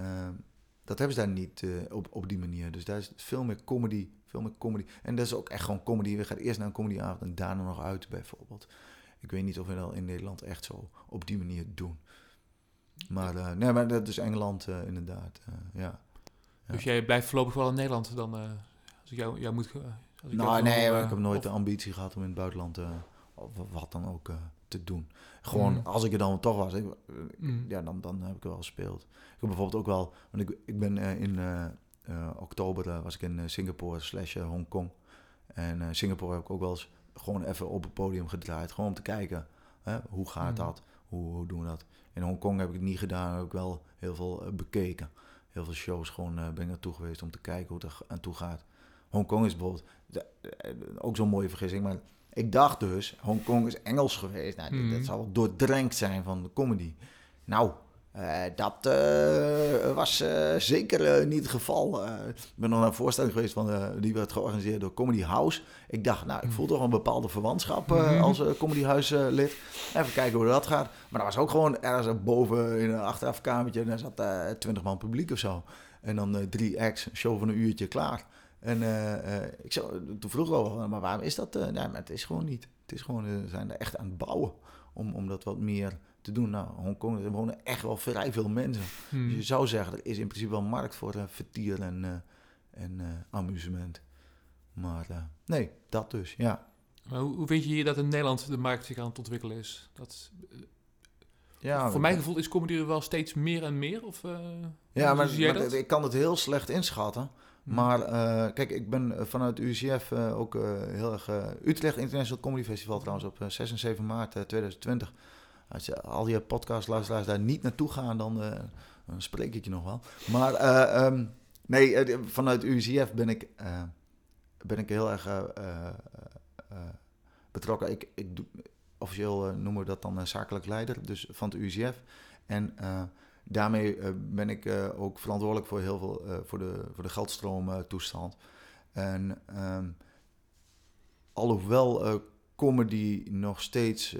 dat hebben ze daar niet op, op die manier. Dus daar is veel meer comedy, veel meer comedy. En dat is ook echt gewoon comedy. We gaan eerst naar een comedyavond en daarna nog uit, bijvoorbeeld. Ik weet niet of we dat in Nederland echt zo op die manier doen. Maar, nee, maar dat is Engeland inderdaad, ja. Dus jij blijft voorlopig wel in Nederland dan, als ik jou, moet... nou, nee, ik heb nooit de ambitie gehad om in het buitenland wat dan ook uh, te doen. Gewoon, mm. als ik er dan toch was, ik, mm. ja, dan, dan heb ik wel gespeeld. Ik heb bijvoorbeeld ook wel, want ik, ik ben in oktober was ik in Singapore slash Hongkong. En Singapore heb ik ook wel eens gewoon even op het podium gedraaid. Gewoon om te kijken, hè, hoe gaat mm. dat? Hoe, hoe doen we dat? In Hongkong heb ik het niet gedaan, heb ik wel heel veel bekeken. Heel veel shows gewoon ben ik naartoe geweest om te kijken hoe het er aan toe gaat. Hongkong is bijvoorbeeld ook zo'n mooie vergissing, maar ik dacht dus, Hongkong is Engels geweest. Nou, mm. Dat zal wel doordrenkt zijn van de comedy. Nou, uh, dat uh, was uh, zeker niet het geval. ik ben nog naar een voorstelling geweest van, die werd georganiseerd door Comedy House. Ik dacht, nou, ik voel toch een bepaalde verwantschap mm-hmm. als Comedy House lid. Even kijken hoe dat gaat. Maar dat was ook gewoon ergens boven in een achterafkamertje. En daar zat twintig man publiek of zo. En dan drie acts, show van een uurtje klaar. En uh, ik zou, toen vroeg wel, maar waarom is dat? Uh, nee, maar het is gewoon niet. Het is gewoon, we zijn er echt aan het bouwen om, om dat wat meer te doen. Nou, Hongkong, er wonen echt wel vrij veel mensen. Hmm. Dus je zou zeggen, er is in principe wel markt voor uh, vertier en, en amusement. Maar nee, dat dus, ja. Maar hoe, hoe weet je hier dat in Nederland de markt zich aan het ontwikkelen is? Dat, ja, voor mijn gevoel is comedy er wel steeds meer en meer? Of, ja, maar, maar ik kan het heel slecht inschatten. Hm. Maar uh, kijk, ik ben eh, vanuit UCF eh, ook heel erg... Utrecht International Comedy Festival trouwens op 6 en 7 maart 2020. Als je al je podcastluisteraars daar niet naartoe gaan, dan, spreek ik je nog wel. Maar um, nee, vanuit UCF ben ik, ben ik heel erg betrokken. Ik, ik doe, officieel noemen we dat dan zakelijk leider, dus van het UCF. En daarmee uh, ben ik uh, ook verantwoordelijk voor heel veel uh, voor de, voor de geldstroomtoestand. en um, alhoewel comedy nog steeds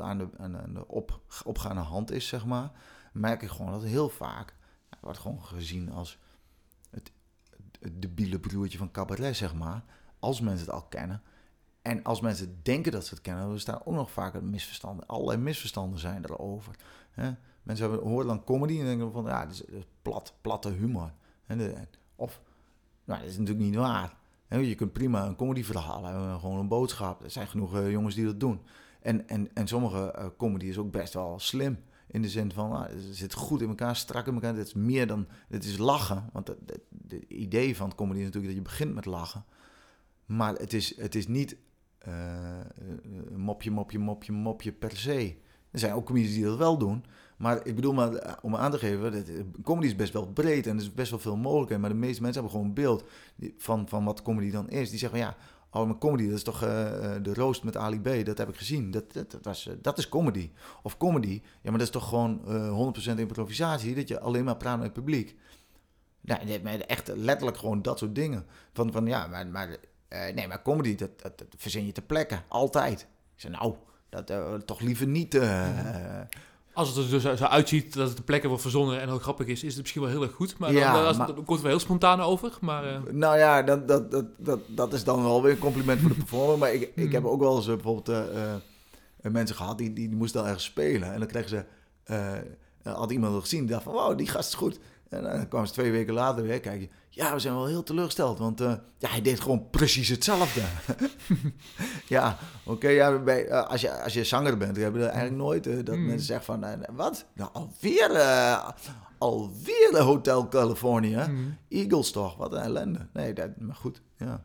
aan de, de op, opgaande hand is, zeg maar, merk ik gewoon dat heel vaak wordt gewoon gezien als het, het debiele broertje van cabaret, zeg maar. Als mensen het al kennen. En als mensen denken dat ze het kennen, dan staan ook nog vaak misverstanden. Allerlei misverstanden zijn erover. Hè? Mensen hebben, horen dan comedy en denken van, ja, het is, plat, platte humor. Of, nou, dat is natuurlijk niet waar. Je kunt prima een comedyverhaal hebben, gewoon een boodschap. Er zijn genoeg uh, jongens die dat doen. En, en, en sommige uh, comedy is ook best wel slim. In de zin van, nou, het zit goed in elkaar, strak in elkaar. Het is meer dan, het is lachen. Want het idee van comedy is natuurlijk dat je begint met lachen. Maar het is, het is niet uh, mopje, mopje, mopje, mopje per se. Er zijn ook comedies die dat wel doen. Maar ik bedoel maar eh, om aan te geven, dat, comedy is best wel breed en er is best wel veel mogelijk. Maar de meeste mensen hebben gewoon een beeld van, van wat comedy dan is. Die zeggen ja, oh, maar comedy, dat is toch uh, de roost met Ali B, dat heb ik gezien. Dat, dat, dat, was, dat is comedy. Of comedy, ja, maar dat is toch gewoon uh, 100% improvisatie, dat je alleen maar praat met het publiek. Nou, echt letterlijk gewoon dat soort dingen. Van, van ja, maar, maar nee, maar comedy, dat, dat, dat, verzin je te plekken, altijd. Ik zeg, nou, dat toch liever niet... Als het er dus zo uitziet dat het de plekken wordt verzonnen en heel grappig is, is het misschien wel heel erg goed. Maar ja, dan, als, maar, komt het wel heel spontaan over. Maar, uh... Nou ja, dat, dat, dat, dat, dat is dan wel weer een compliment voor de performer. Maar ik, ik hmm. heb ook wel eens uh, bijvoorbeeld uh, mensen gehad die, die, die moesten dan ergens spelen. En dan kregen ze, had iemand gezien, die dacht van, wow, die gast is goed. En dan kwamen ze twee weken later weer kijken. Ja, we zijn wel heel teleurgesteld, want uh, ja, hij deed gewoon precies hetzelfde. ja, oké, ja, bij, uh, als, je, als je zanger bent, hebben we eigenlijk nooit uh, dat mm. mensen zeggen van, wat? Nou, alweer, alweer Hotel California. Mm. Eagles toch, wat een ellende. Nee, dat, maar goed, ja.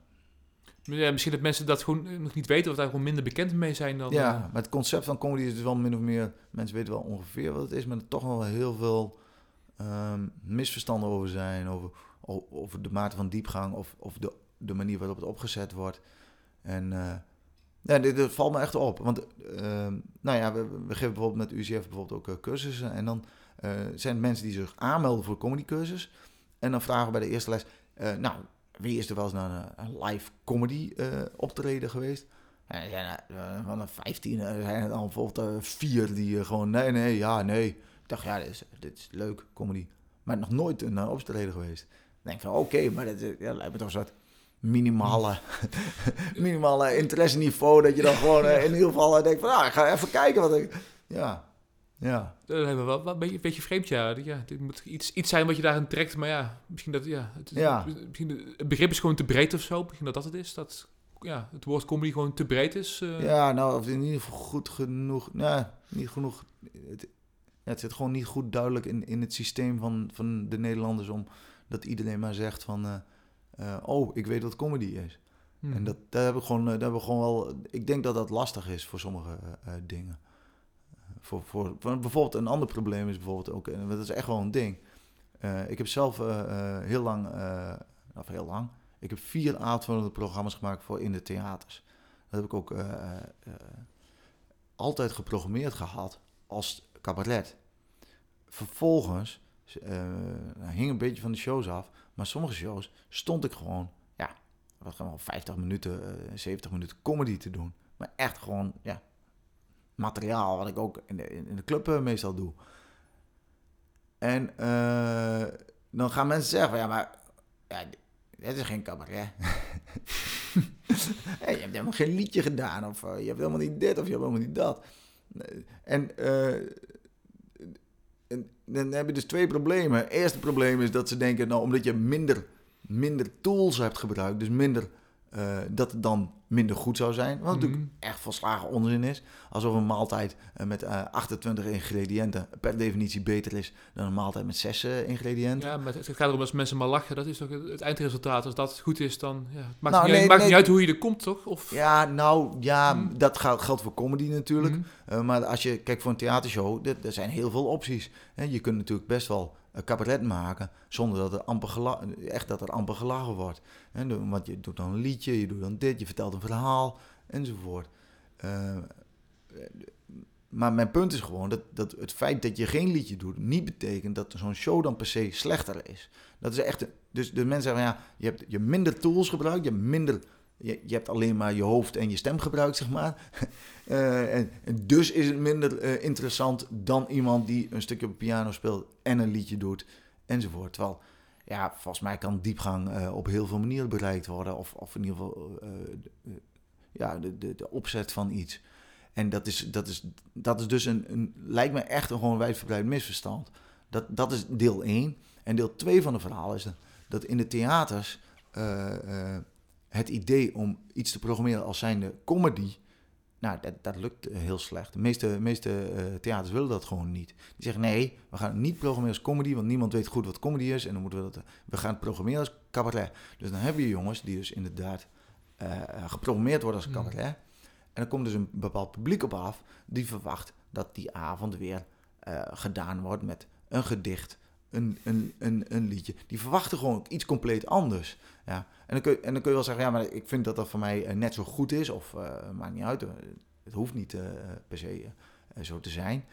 Ja, misschien dat mensen dat gewoon nog niet weten of daar gewoon minder bekend mee zijn dan. Ja, maar het concept van comedy is dus wel min of meer. Mensen weten wel ongeveer wat het is, maar toch wel heel veel um, misverstanden over zijn. Over, de mate van diepgang of, of de, de manier waarop het opgezet wordt. En uh, ja, dit, valt me echt op. Want uh, nou ja, we, geven bijvoorbeeld met UCF bijvoorbeeld ook uh, cursussen. En dan uh, zijn mensen die zich aanmelden voor comedycursus. En dan vragen we bij de eerste les, nou, wie is er wel eens naar een, live comedy optreden geweest? En zijn van de 15 zijn er dan bijvoorbeeld vier die gewoon, nee, nee, ja, nee dacht, ja, dit is, dit is leuk, comedy. Maar nog nooit een uh, optreden geweest. Dan denk ik van, oké, maar dat ja, lijkt me toch een soort minimale, minimale interesseniveau. Dat je dan gewoon uh, in ieder geval uh, denkt van, ah, ik ga even kijken wat ik... Ja, ja. Dat hebben we wel, een beetje, beetje vreemd, ja. ja. Dit moet iets, iets zijn wat je daarin trekt, maar ja, misschien dat, ja. Het, ja. Misschien het begrip is gewoon te breed of zo. Misschien dat dat het is. Dat ja, het woord comedy gewoon te breed is? Ja, nou, of in ieder geval goed genoeg. Nou, niet genoeg. Het, ja, het zit gewoon niet goed duidelijk in, in het systeem van, van de Nederlanders om dat iedereen maar zegt van, oh, ik weet wat comedy is. En hmm. dat, daar heb ik gewoon, daar hebben we gewoon wel. Ik denk dat dat lastig is voor sommige dingen. Voor, voor, voor, bijvoorbeeld een ander probleem is bijvoorbeeld ook, en dat is echt wel een ding. ik heb zelf heel lang, of heel lang, ik heb vier avondvullende programma's gemaakt voor in de theaters. Dat heb ik ook uh, uh, altijd geprogrammeerd gehad als cabaret. Vervolgens uh, hing een beetje van de shows af, maar sommige shows stond ik gewoon, ja, wat gewoon 50 minuten, 70 minuten comedy te doen. Maar echt gewoon, ja, materiaal wat ik ook in de, in de club meestal doe. En dan gaan mensen zeggen, ja, maar ja, het is geen cabaret. je hebt helemaal geen liedje gedaan, of je hebt helemaal niet dit, of je hebt helemaal niet dat. En dan heb je dus twee problemen. Het eerste probleem is dat ze denken, nou, omdat je minder, minder tools hebt gebruikt, dus minder uh, dat het dan minder goed zou zijn. Wat natuurlijk mhm. echt volslagen onzin is. Alsof een maaltijd uh, met uh, eh, 28 ingrediënten per definitie beter is dan een maaltijd met 6 ingrediënten. Ja, maar het gaat erom dat mensen maar lachen. Dat is toch het, eindresultaat. Als dat goed is, dan ja, het maakt, nou, niet, maakt niet uit hoe je er komt, toch? Of... Ja, nou ja, mhm. dat geldt, geldt voor comedy natuurlijk. Mhm. maar als je kijkt voor een theatershow, er zijn heel veel opties. je kunt natuurlijk best wel cabaret maken zonder dat er amper echt dat er amper gelachen wordt. Want je doet dan een liedje, je doet dan dit, je vertelt een verhaal enzovoort. Uh, maar mijn punt is gewoon dat, dat het feit dat je geen liedje doet, niet betekent dat zo'n show dan per se slechter is. Dat is echt. Dus de mensen zeggen, ja, je hebt je minder tools gebruikt, je hebt minder. Je, je hebt alleen maar je hoofd en je stem gebruikt, zeg maar. Uh, en, dus is het minder uh, interessant dan iemand die een stukje op piano speelt en een liedje doet, enzovoort. Terwijl, ja, volgens mij kan diepgang uh, op heel veel manieren bereikt worden. Of, of in ieder geval ja, de, de, de opzet van iets. En dat is, dat is, dat is dus een, een lijkt me echt een gewoon wijdverbreid misverstand. Dat, dat is deel 1. En deel 2 van het verhaal is dat, dat in de theaters het idee om iets te programmeren als zijnde comedy nou, dat, dat lukt eh, heel slecht. De meeste, meeste uh, theaters willen dat gewoon niet. Die zeggen nee, we gaan het niet programmeren als comedy, want niemand weet goed wat comedy is. En dan moeten we dat. We gaan het programmeren als cabaret. Dus dan hebben je jongens die dus inderdaad uh, geprogrammeerd worden als hmm. cabaret. En dan komt dus een bepaald publiek op af die verwacht dat die avond weer uh, gedaan wordt met een gedicht, een, een, een, een liedje. Die verwachten gewoon iets compleet anders. Ja. En, dan kun je, en dan kun je wel zeggen, ja, maar ik vind dat dat voor mij eh, net zo goed is. Of uh, maakt niet uit, het hoeft niet uh, per se zo te zijn.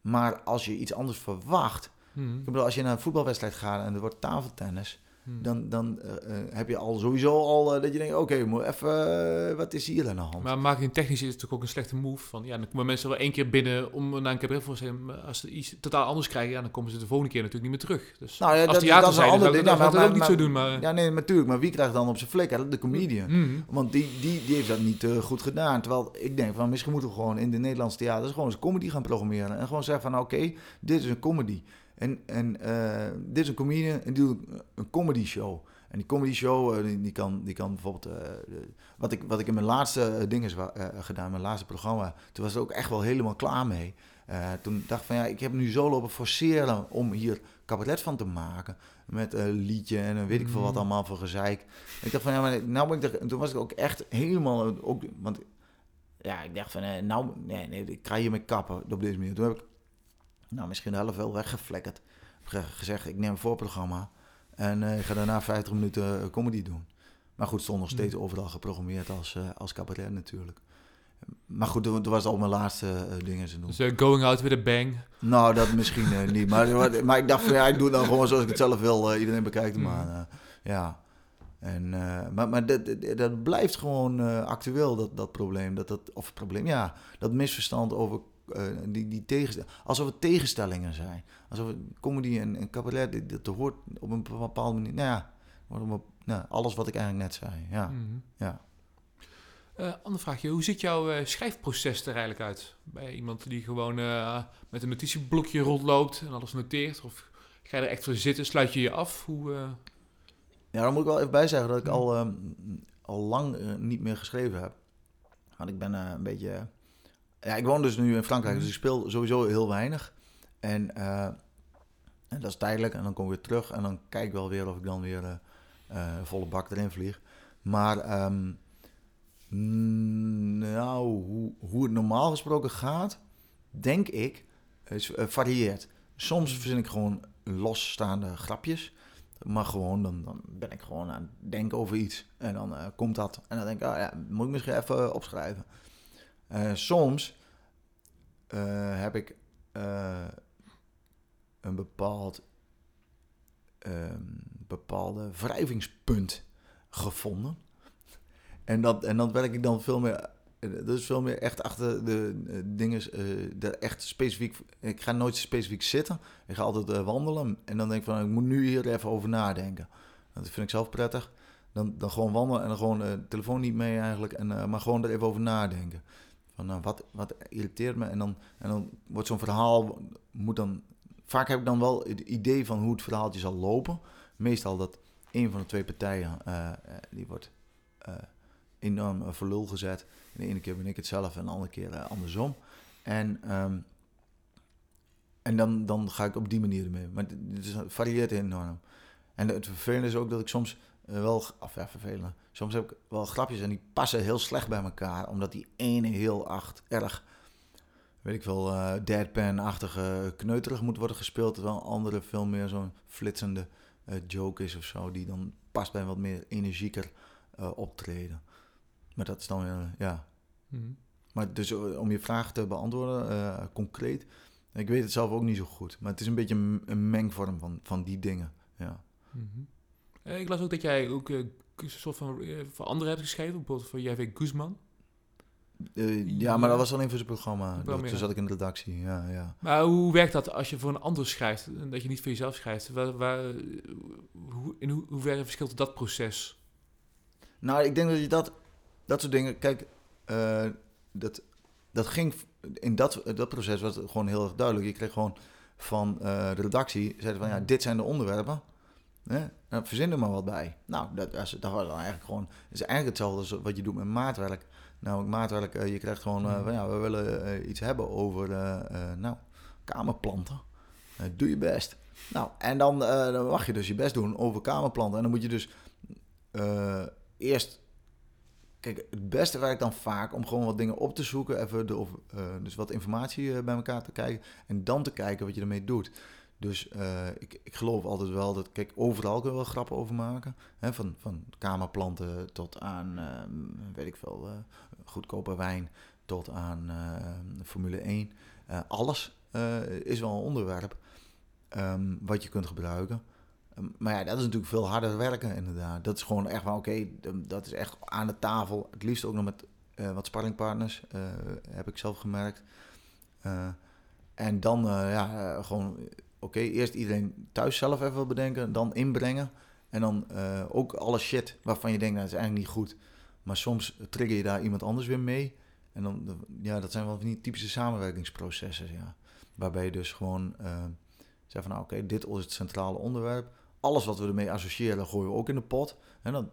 maar als je iets anders verwacht... Hmm. Ik bedoel, als je naar een voetbalwedstrijd gaat en er wordt tafeltennis... Hmm. Dan, dan uh, heb je al sowieso al uh, dat je denkt, oké, okay, even, uh, wat is hier aan de hand? Maar marketing technisch is het natuurlijk ook een slechte move. Van, ja, dan komen mensen wel één keer binnen om naar een cabaret voor te zijn. Als ze iets totaal anders krijgen, ja, dan komen ze de volgende keer natuurlijk niet meer terug. Dus nou, ja, als dat, theater dat zijn, dan, dan gaat het ook niet zo doen. Maar... Ja, nee, natuurlijk. Maar wie krijgt dan op zijn flikker? De comedian. Mm. Want die, die, die heeft dat niet goed gedaan. Terwijl ik denk van, misschien moeten we gewoon in de Nederlandse theaters gewoon eens comedy gaan programmeren. En gewoon zeggen van, oké, dit is een comedy. En, en uh, dit is een comedian en die doet een comedy show. En die comedy show, uh, die, die, kan, die kan bijvoorbeeld... Uh, wat, ik, wat ik in mijn laatste dingen gedaan, mijn laatste programma... toen was ik ook echt wel helemaal klaar mee. toen dacht ik van ja, ik heb nu zo lopen forceren om hier cabaret van te maken. Met een liedje en weet ik veel wat mm. allemaal voor gezeik. En ik dacht van ja, maar nou ben ik er, toen was ik ook echt helemaal... Ook, want ja, ik dacht van nou, nee, nee, ik ga met kappen op deze manier. Toen heb ik nou, misschien de helft wel weggeflekkerd. Gezegd, ik neem een voorprogramma en uh, ik ga daarna 50 minuten eh, comedy doen. Maar goed, stond nog steeds hmm. overal geprogrammeerd als, uh, als cabaret natuurlijk. Maar goed, dat was al mijn laatste uh, dingen ze doen. Dus going out with a bang? Nou, dat misschien niet. Maar, maar ik dacht van ja, ik doe dan gewoon zoals ik het zelf wil. iedereen bekijkt hem maar. ja. En, maar maar dat, dat blijft gewoon actueel, dat, dat probleem. Dat, dat, of probleem, ja, dat misverstand over uh, die, die tegenstellingen, alsof het tegenstellingen zijn. Alsof het comedy en, en cabaret, dat, hoort op een bepaalde manier. Nou ja, op, nou, alles wat ik eigenlijk net zei. Ja. Mm ja. Uh, ander vraagje, hoe ziet jouw uh, schrijfproces er eigenlijk uit? Bij iemand die gewoon met een notitieblokje rondloopt en alles noteert? Of ga je er echt voor zitten, sluit je je af? Hoe, Ja, daar moet ik wel even bij zeggen dat ik mhm. al, um, al lang niet meer geschreven heb. Want ik ben een beetje... ja, ik woon dus nu in Frankrijk, dus ik speel sowieso heel weinig. En, en dat is tijdelijk en dan kom ik weer terug en dan kijk ik wel weer of ik dan weer volle bak erin vlieg. Maar um, nou, hoe, hoe het normaal gesproken gaat, denk ik, is, uh, varieert. Soms verzin ik gewoon losstaande grapjes. Maar gewoon, dan, dan ben ik gewoon aan het denken over iets. En dan uh, komt dat. En dan denk ik, oh ja, moet ik misschien even opschrijven. Uh, soms heb ik een bepaald bepaalde wrijvingspunt gevonden. En dat, en dat werk ik dan veel meer. Is veel meer echt achter de dingen. Echt specifiek. Ik ga nooit specifiek zitten. Ik ga altijd wandelen. En dan denk ik van, ik moet nu hier even over nadenken. Dat vind ik zelf prettig. Dan, dan gewoon wandelen en dan gewoon telefoon niet mee eigenlijk. En, maar gewoon er even over nadenken. Nou, wat, wat irriteert me? En dan, en dan wordt zo'n verhaal. Moet dan, vaak heb ik dan wel het idee van hoe het verhaaltje zal lopen. Meestal dat een van de twee partijen. die wordt enorm uh, voor lul gezet. De ene keer ben ik het zelf en de andere keer andersom. En, um, en dan, dan ga ik op die manier mee. Maar het, het varieert enorm. En het vervelende is ook dat ik soms wel... Of ja, vervelend. Soms heb ik wel grapjes en die passen heel slecht bij elkaar. Omdat die ene heel acht, erg... Weet ik wel, uh, deadpan-achtige kneuterig moet worden gespeeld. Terwijl andere veel meer zo'n flitsende joke is of zo. Die dan past bij een wat meer energieker optreden. Maar dat is dan, uh, ja. Mm. Maar dus eh, om je vraag te beantwoorden, concreet. Ik weet het zelf ook niet zo goed. Maar het is een beetje een, een mengvorm van, van die dingen, ja. Mm -hmm. Ik las ook dat jij ook een soort van voor anderen hebt geschreven. Bijvoorbeeld voor J.V. Guzman. Uh, ja, maar dat was alleen voor zijn programma. Dat, toen zat ik in de redactie, ja, ja. Maar hoe werkt dat als je voor een ander schrijft? Dat je niet voor jezelf schrijft? Waar, waar, hoe, in ho hoeverre verschilt dat proces? Nou, ik denk dat je dat dat soort dingen. Kijk, uh, dat, dat ging in dat, dat proces was het gewoon heel erg duidelijk. Je kreeg gewoon van uh, de redactie, zeiden van ja, dit zijn de onderwerpen. Hè? Nou, verzin er maar wat bij. Nou, dat, dat, dat was dan eigenlijk gewoon, het is eigenlijk hetzelfde als wat je doet met maatwerk. Nou, maatwerk, uh, je krijgt gewoon, uh, van ja, we willen iets hebben over, nou, kamerplanten. doe je best. Nou, en dan, dan mag je dus je best doen over kamerplanten. En dan moet je dus eerst Kijk, het beste werkt dan vaak om gewoon wat dingen op te zoeken, even de, of, dus wat informatie bij elkaar te kijken en dan te kijken wat je ermee doet. Dus uh, ik, ik geloof altijd wel dat, kijk, overal kun je wel grappen over maken. Hè, van, van kamerplanten tot aan, weet ik veel, goedkope wijn, tot aan Formule 1. alles is wel een onderwerp um, wat je kunt gebruiken. Maar ja, dat is natuurlijk veel harder werken inderdaad. Dat is gewoon echt van, oké, dat is echt aan de tafel. Het liefst ook nog met uh, wat sparringpartners, uh, heb ik zelf gemerkt. Uh, en dan, ja, gewoon, oké, eerst iedereen thuis zelf even bedenken, dan inbrengen. En dan ook alle shit waarvan je denkt, nou, dat is eigenlijk niet goed. Maar soms trigger je daar iemand anders weer mee. En dan, ja, dat zijn wel niet typische samenwerkingsprocessen, ja. Waarbij je dus gewoon zegt van, nou, oké, dit is het centrale onderwerp alles wat we ermee associëren, gooien we ook in de pot. En dan,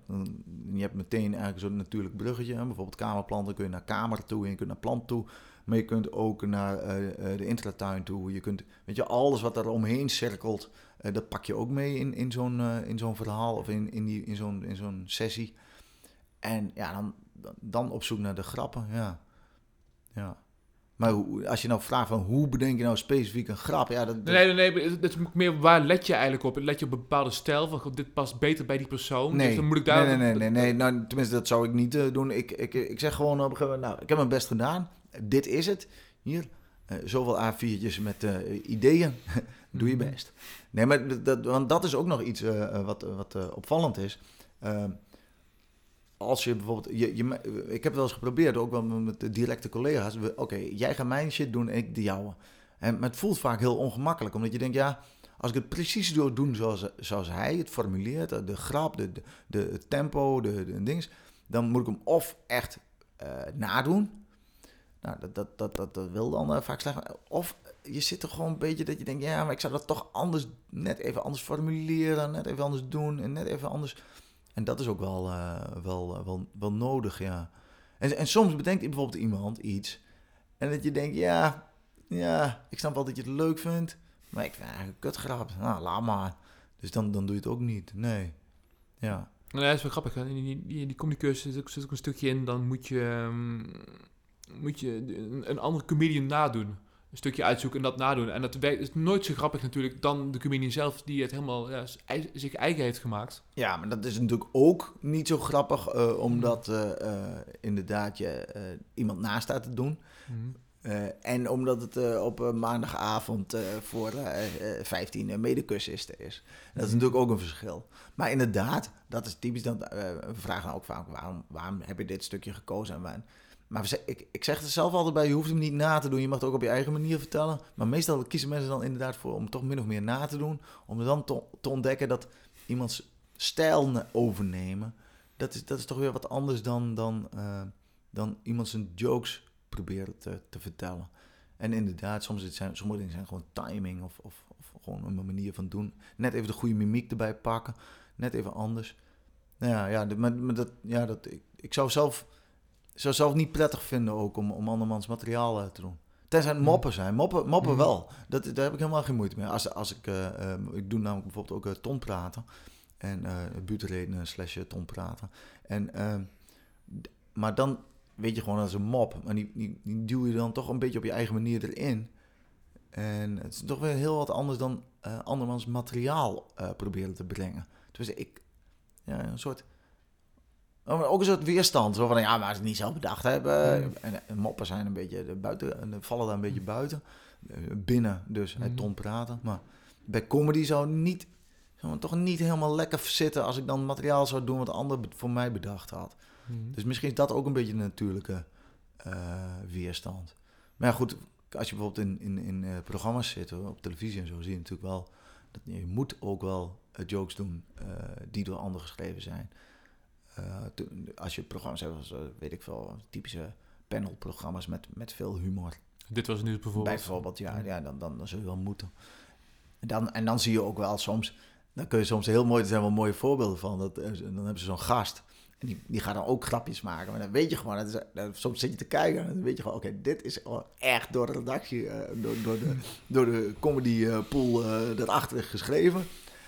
je hebt meteen eigenlijk zo'n natuurlijk bruggetje. Hè? Bijvoorbeeld kamerplanten kun je naar kamer toe en je kunt naar plant toe. Maar je kunt ook naar uh, de intratuin toe. Je kunt, weet je, alles wat er omheen cirkelt, uh, dat pak je ook mee in, in zo'n in zo'n verhaal of in, in, die, in zo'n in zo'n sessie. En ja, dan, dan op zoek naar de grappen, ja. Ja. Maar als je nou vraagt van hoe bedenk je nou specifiek een grap? Ja, dat, Nee, nee, nee. Dat is meer waar let je eigenlijk op? Let je op een bepaalde stijl van dit past beter bij die persoon? Nee, dus dan moet ik daar... nee, nee, nee, nee, Nou, tenminste, dat zou ik niet uh, doen. Ik, ik, ik zeg gewoon op een gegeven moment, nou, ik heb mijn best gedaan. Dit is het. Hier, uh, zoveel A4'tjes met uh, ideeën. Doe je mhm. best. Nee, maar dat, want dat is ook nog iets wat, wat opvallend is. Ehm, als je bijvoorbeeld, je, je, ik heb het wel eens geprobeerd, ook wel met de directe collega's. Oké, jij gaat mijn shit doen en ik de jouwe. En, maar het voelt vaak heel ongemakkelijk, omdat je denkt, ja, als ik het precies doe doen zoals, zoals hij het formuleert, de grap, de, de, de tempo, de, de dings, dan moet ik hem of echt nadoen. Nou, dat, dat, dat, dat, wil dan vaak slecht. Of je zit er gewoon een beetje dat je denkt, ja, maar ik zou dat toch anders, net even anders formuleren, net even anders doen en net even anders En dat is ook wel, wel, wel, wel nodig, ja. En, en soms bedenkt bijvoorbeeld iemand iets. En dat je denkt, ja, ja, ik snap wel dat je het leuk vindt. Maar ik vind eigenlijk kutgrap. Nou, laat maar. Dus dan, dan doe je het ook niet. Nee. Ja. Nou, dat is wel grappig. In die, die, die communicus zit ook, een stukje in. Dan moet je, um, moet je een, een andere comedian nadoen. Een stukje uitzoeken en dat nadoen. En dat is nooit zo grappig natuurlijk dan de comedian zelf die het helemaal ja, zich eigen heeft gemaakt. Ja, maar dat is natuurlijk ook niet zo grappig, uh, omdat uh, uh, inderdaad je iemand naast staat te doen. Mm. Uh, en omdat het op maandagavond voor 15 medekursisten is. Dat is mhm. natuurlijk ook een verschil. Maar inderdaad, dat is typisch. Dan, we vragen ook vaak, waarom, waarom heb je dit stukje gekozen? En waar, maar ik, ik zeg het zelf altijd bij, je hoeft hem niet na te doen. Je mag het ook op je eigen manier vertellen. Maar meestal kiezen mensen dan inderdaad voor om toch min of meer na te doen. Om dan te, ontdekken dat iemands stijl overnemen... Dat is, dat is toch weer wat anders dan, dan, dan iemand zijn jokes proberen te, te vertellen. En inderdaad, soms het zijn, sommige dingen zijn gewoon timing of, of, of gewoon een manier van doen. Net even de goede mimiek erbij pakken, net even anders. Nou ja, ja, maar, maar dat, ja dat, ik, ik zou zelf, zou zelf niet prettig vinden ook om, om andermans materiaal uh, te doen. Tenzij het hmm. moppen zijn. Moppen, moppen mm. wel. Dat, daar heb ik helemaal geen moeite mee. Als, als ik, uh, ik doe namelijk bijvoorbeeld ook uh, ton praten. En uh, buurtreden slash ton praten. En, ehm, maar dan weet je gewoon als een mop. Maar die, die, die, duw je dan toch een beetje op je eigen manier erin. En het is toch weer heel wat anders dan andermans materiaal proberen te brengen. Dus ik, ja, een soort, ook een soort weerstand. Zo van, ja, maar als het niet zelf bedacht hebben. En, en, moppen zijn een beetje buiten, en vallen daar een beetje buiten. Eh, binnen dus, mm. ton praten. Maar bij comedy zou niet, zou toch niet helemaal lekker zitten als ik dan materiaal zou doen wat de ander voor mij bedacht had. Mhm. Dus misschien is dat ook een beetje een natuurlijke uh, weerstand. Maar ja, goed, als je bijvoorbeeld in, in, in uh, programma's zit, op televisie en zo, zie je natuurlijk wel dat je moet ook wel jokes doen die door anderen geschreven zijn. Als je programma's hebt, als, weet ik veel, typische panelprogramma's met, met veel humor. Dit was nu bijvoorbeeld. Bijvoorbeeld, ja, ja dan, dan, dan zul je wel moeten. En dan, en dan zie je ook wel soms, dan kun je soms heel mooi, er zijn wel mooie voorbeelden van, dat, dan hebben ze zo'n gast en die, die gaat dan ook grapjes maken. Maar dan weet je gewoon, dat is, soms zit je te kijken en dan weet je gewoon, oké, dit is echt door de redactie, uh, door, door, de, door de comedy pool uh, daarachter geschreven.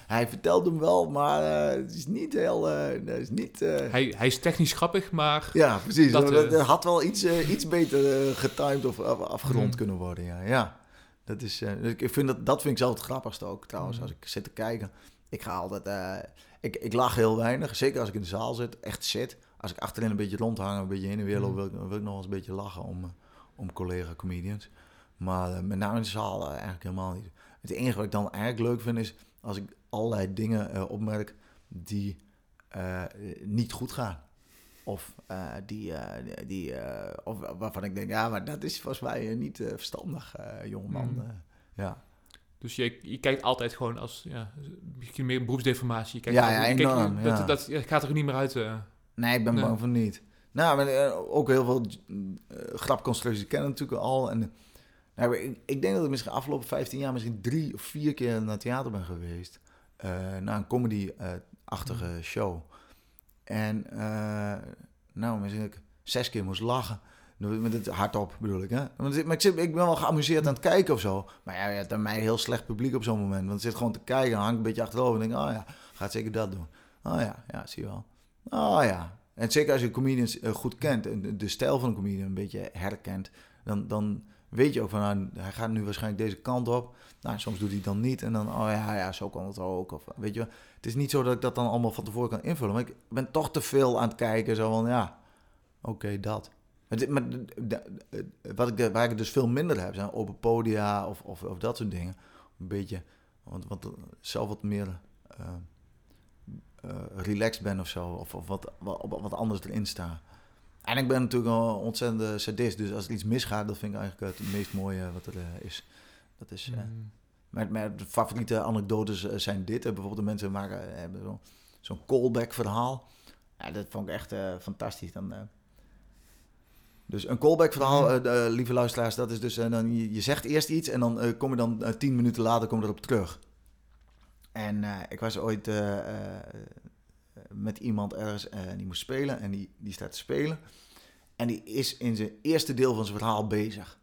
Hij vertelt hem wel, maar het is niet heel. het is niet, hij, hij is technisch grappig, maar. Ja, precies. Dat, dat had wel iets, iets beter getimed of afgerond mm. kunnen worden. Ja, ja. Dat, is, ik vind dat, dat vind ik zelf het grappigste ook trouwens, mm. als ik zit te kijken. Ik ga altijd ik, ik lach heel weinig. Zeker als ik in de zaal zit, echt zit. Als ik achterin een beetje rondhang, een beetje heen en weer loop, mm. wil, ik, wil ik nog eens een beetje lachen om, eh, om collega-comedians. Maar uh, met name in de zaal uh, eigenlijk helemaal niet. Het enige wat ik dan eigenlijk leuk vind is als ik allerlei dingen uh, opmerk die niet goed gaan. Of, die, die, of waarvan ik denk, ja, maar dat is volgens mij niet verstandig, jongeman. Mm. ja. Dus je, je kijkt altijd gewoon als, ja, misschien meer beroepsdeformatie. Je kijkt ja, ja, enorm, ja. Dat, dat, gaat er niet meer uit. Nee, ik ben bang van niet. Nou, maar, ook heel veel grapconstructies kennen natuurlijk al. En, nou, ik, ik, denk dat ik misschien afgelopen 15 jaar misschien drie of vier keer naar theater ben geweest. Naar een comedy-achtige mm. show. En nou, misschien ik zes keer moest lachen. Met het hardop bedoel ik, hè? Want ik, zit, ik ben wel geamuseerd aan het kijken of zo. Maar ja, je hebt bij mij heel slecht publiek op zo'n moment. Want het zit gewoon te kijken, hangt een beetje achterover en denk, oh ja, gaat zeker dat doen. Oh ja, ja, zie je wel. Oh ja. En zeker als je comedians uh, goed kent en de stijl van een comedian een beetje herkent, dan, dan weet je ook van, nou, hij gaat nu waarschijnlijk deze kant op. Nou, soms doet hij dan niet en dan, oh ja, ja, zo kan het ook. Of weet je, het is niet zo dat ik dat dan allemaal van tevoren kan invullen. Maar ik ben toch te veel aan het kijken, zo van, ja, oké, dat. Maar, wat ik, waar ik dus veel minder heb, zijn open podia of, of, of dat soort dingen. Een beetje, want, want zelf wat meer uh, uh, relaxed ben of zo. Of, of wat, wat, wat anders erin sta. En ik ben natuurlijk een ontzettende sadist. Dus als er iets misgaat, dat vind ik eigenlijk het meest mooie wat er is. Dat is... Mm. Mijn, mijn favoriete anekdotes zijn dit. bijvoorbeeld de mensen maken, hebben zo'n zo callback verhaal. Ja, dat vond ik echt fantastisch. Dan dus een callback verhaal, uh, lieve luisteraars, dat is dus, uh, dan, je, je, zegt eerst iets en dan uh, kom je dan tien minuten later kom je erop terug. En ik was ooit met iemand ergens en die moest spelen en die, die staat te spelen. En die is in zijn eerste deel van zijn verhaal bezig.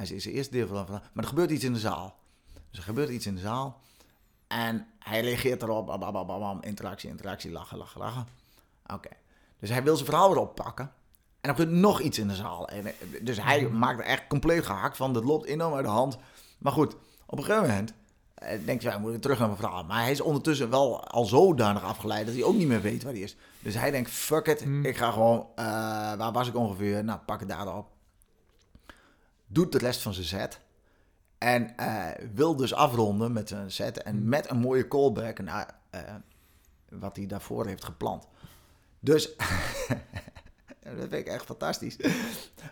Hij is zijn eerste deel van. Maar er gebeurt iets in de zaal. Dus er gebeurt iets in de zaal. En hij reageert erop. Bam, bam, bam, bam, interactie, interactie, lachen, lachen, lachen. Oké. Dus hij wil zijn verhaal erop pakken. En er gebeurt nog iets in de zaal. En, dus hij maakt er echt compleet gehakt van. Dat loopt enorm uit de hand. Maar goed, op een gegeven moment uh, denkt hij, ja, moet ik terug naar mijn verhaal. Maar hij is ondertussen wel al zodanig afgeleid dat hij ook niet meer weet waar hij is. Dus hij denkt, fuck it, hmm. ik ga gewoon, uh, waar was ik ongeveer? Nou, pak het daarop. Doet de rest van zijn set. En uh, wil dus afronden met zijn set. En hmm. met een mooie callback naar wat hij daarvoor heeft gepland. Dus dat vind ik echt fantastisch.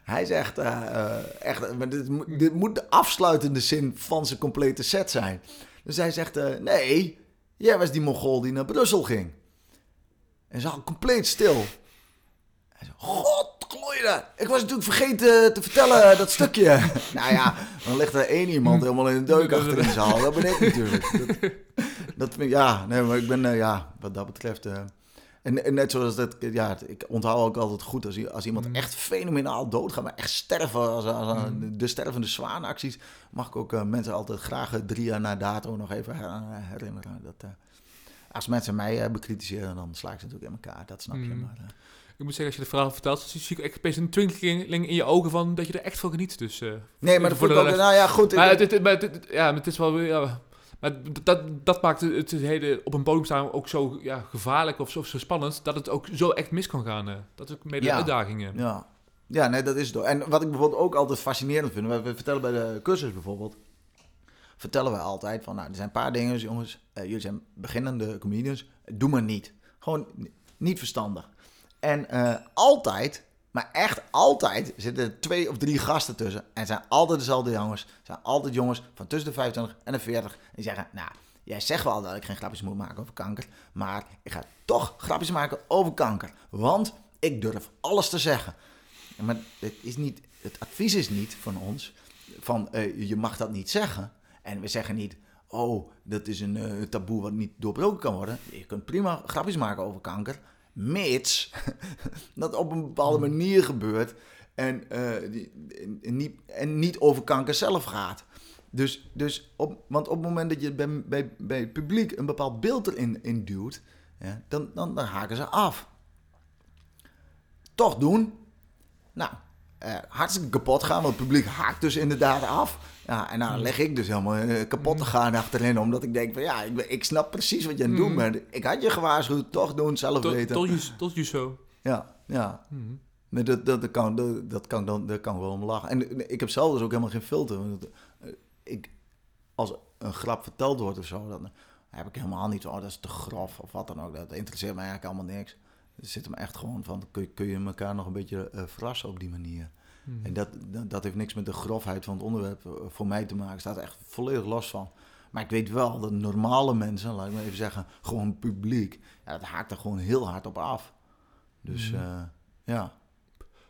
Hij zegt, uh, echt, maar dit, dit, moet de afsluitende zin van zijn complete set zijn. Dus hij zegt, nee, jij was die Mongool die naar Brussel ging. En ze compleet stil. Hij zei, god, Ik was natuurlijk vergeten te vertellen dat stukje. nou ja, dan ligt er één iemand helemaal in een deuk achter in de zaal. Dat ben ik natuurlijk. Dat, dat, ja, nee, maar ik ben, uh, ja, wat dat betreft... En, net zoals dat, ja, ik onthoud ook altijd goed als, als iemand mm. echt fenomenaal doodgaat, maar echt sterven, als, als mm. de stervende zwaanacties, mag ik ook uh, mensen altijd graag eh, drie jaar na dato nog even herinneren. Dat, uh, als mensen mij bekritiseren, dan sla ik ze natuurlijk in elkaar, dat snap je. Mm. Maar, ik moet zeggen, als je het verhaal vertelt, zie ik echt een twinkeling in je ogen van dat je er echt van geniet. Dus, nee, maar dat ik ook, nou ja, goed. Maar, het, het, maar het, ja, het is wel, ja, maar dat, dat maakt het hele op een podium staan ook zo ja, gevaarlijk of zo, zo spannend, dat het ook zo echt mis kan gaan. Uh. Dat is ook mede ja. uitdagingen. Ja. ja, nee, dat is het. En wat ik bijvoorbeeld ook altijd fascinerend vind, we, vertellen bij de cursus bijvoorbeeld, vertellen we altijd van, nou, er zijn een paar dingen, jongens, uh, jullie zijn beginnende comedians, doe maar niet. Gewoon niet verstandig. En uh, altijd maar echt altijd zitten er twee of drie gasten tussen. En zijn altijd dezelfde jongens. Zijn altijd jongens van tussen de 25 en de 40. Die zeggen, nou, jij zegt wel dat ik geen grapjes moet maken over kanker. Maar ik ga toch grapjes maken over kanker. Want ik durf alles te zeggen. Maar het, is niet, het advies is niet van ons van uh, je mag dat niet zeggen. En we zeggen niet, oh, dat is een uh, taboe wat niet doorbroken kan worden. Je kunt prima grapjes maken over kanker mits dat op een bepaalde hmm. manier gebeurt en, uh, die, en, niet, en niet over kanker zelf gaat. Dus, dus op, want op het moment dat je bij, bij, bij het publiek een bepaald beeld erin in duwt, ja, dan, dan, dan haken ze af. Toch doen. Nou, uh, hartstikke kapot gaan, want het publiek haakt dus inderdaad af. Ja, en dan hmm. leg ik dus helemaal uh, kapot te hmm. gaan achterin, omdat ik denk van ja, ik, ik snap precies wat je aan het doen bent. Ik had je gewaarschuwd, toch doen, zelf tot, weten. Tot je, tot je zo. Ja, ja. Nee, dat, dat, dat, kan, dat, dat, kan, dan, dat kan wel om lachen. En ik heb zelf dus ook helemaal geen filter. Eh, ik, als een grap verteld wordt of zo, dan heb ik helemaal niet zo, oh, dat is te grof of wat dan ook. Dat interesseert me eigenlijk allemaal niks. Er zit hem echt gewoon van, kun je, kun je elkaar nog een beetje uh, verrassen op die manier. Hmm. En dat, dat heeft niks met de grofheid van het onderwerp eh, voor mij te maken. staat echt volledig los van. Maar ik weet wel dat normale mensen, laat ik maar even zeggen, gewoon publiek, ja, dat haakt er gewoon heel hard op af. Dus hmm. uh, ja.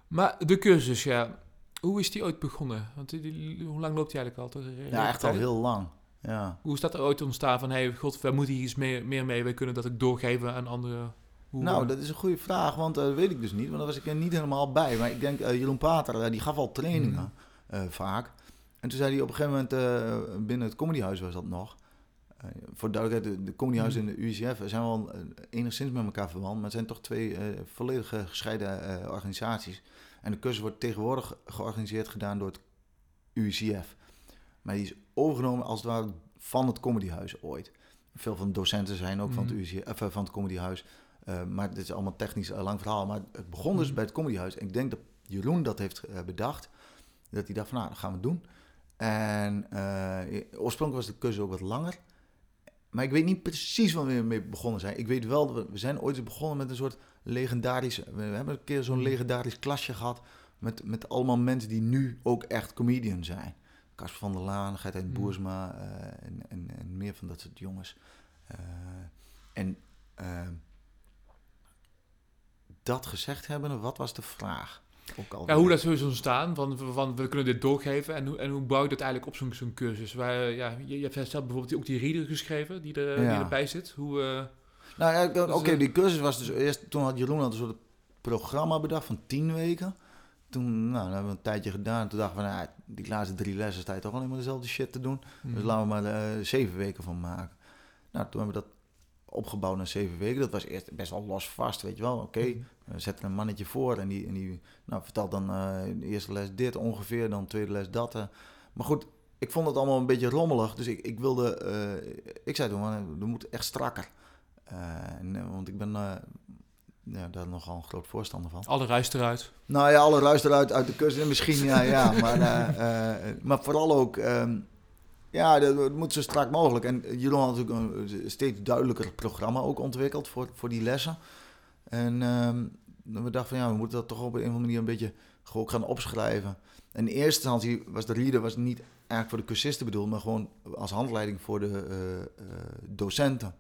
Maar de cursus, ja, hoe is die ooit begonnen? Want die, hoe lang loopt die eigenlijk al? Ja, echt al heel lang. Ja. Hoe is dat er ooit ontstaan van, hey, god, wij moeten hier iets meer, meer mee, wij kunnen dat ook doorgeven aan nou, dat is een goede vraag, want dat weet ik dus niet. Want daar was ik er niet helemaal bij. Maar ik denk, uh, Jeroen Pater, uh, die gaf al trainingen mm. uh, vaak. En toen zei hij op een gegeven moment, binnen het comedyhuis was dat nog... voor duidelijkheid, de, de comedyhuis mm. en de UCF zijn wel enigszins met elkaar verwant... maar het zijn toch twee volledig gescheiden organisaties. En de cursus wordt tegenwoordig georganiseerd gedaan door het UCF. Maar die is overgenomen als het ware van het comedyhuis ooit. Veel van de docenten zijn ook van, het mm. UCF, van het comedyhuis... Uh, maar dit is allemaal technisch een lang verhaal. Maar het begon dus mhm. bij het Comedyhuis. En ik denk dat Jeroen dat heeft uh, bedacht. Dat hij dacht van, nou, dat gaan we doen. En uh, oorspronkelijk was de cursus ook wat langer. Maar ik weet niet precies wanneer we mee begonnen zijn. Ik weet wel, dat we, we zijn ooit begonnen met een soort legendarisch... We hebben een keer zo'n mhm. legendarisch klasje gehad... Met, met allemaal mensen die nu ook echt comedian zijn. Casper van der Laan, Gert en mhm. Boersma en, en, en, meer van dat soort jongens. en dat gezegd hebben, wat was de vraag? ja, hoe dat zo is ontstaan, van, van we kunnen dit doorgeven en hoe, en hoe bouw je dat eigenlijk op zo'n zo'n cursus? Waar, ja, je, je hebt zelf bijvoorbeeld ook die reader geschreven die, er, die erbij zit. Hoe, uh... Nou ja, oké, okay, die cursus was dus eerst... Toen had Jeroen had een soort programma bedacht van tien weken. Toen nou, hebben we een tijdje gedaan. Toen dachten we, nou, die laatste drie lessen sta je toch alleen maar dezelfde shit te doen. Dus mhm. laten we maar uh, zeven weken van maken. Nou, toen hebben we dat opgebouwd naar zeven weken. Dat was eerst best wel los vast, weet je wel. Oké, mhm. we zetten een mannetje voor en die, en die nou, vertelt dan uh, de eerste les dit ongeveer, dan de tweede les dat. Uh. Maar goed, ik vond het allemaal een beetje rommelig. Dus ik, ik wilde, uh, ik zei toen, we moeten echt strakker. En, want ik ben ja, daar nogal een groot voorstander van. Alle ruis eruit. Nou ja, alle ruis eruit uit de kust. Misschien, ja, ja. Maar, maar vooral ook... Um, ja, dat moet zo strak mogelijk. En jullie hadden natuurlijk een steeds duidelijker programma ook ontwikkeld voor, voor die lessen. En um, we dachten van ja, we moeten dat toch op een of andere manier een beetje gewoon gaan opschrijven. En in eerste instantie was de reader was niet eigenlijk voor de cursisten bedoeld, maar gewoon als handleiding voor de uh, uh, docenten.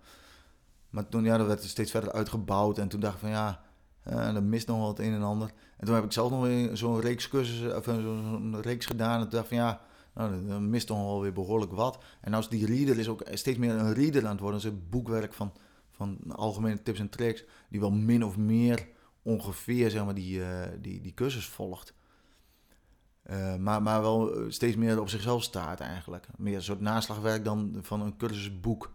Maar toen, ja, dat werd steeds verder uitgebouwd. En toen dacht ik van ja, uh, er mist nog wel het een en ander. En toen heb ik zelf nog zo'n reeks cursussen, of zo'n reeks gedaan. En toen dacht ik van ja, nou, dan mist toch wel weer behoorlijk wat. En als die reader is ook steeds meer een reader aan het worden. Dus boekwerk van, van algemene tips en tricks, die wel min of meer ongeveer zeg maar, die, uh, die, die cursus volgt. Uh, maar, maar wel steeds meer op zichzelf staat eigenlijk. Meer een soort naslagwerk dan van een cursusboek.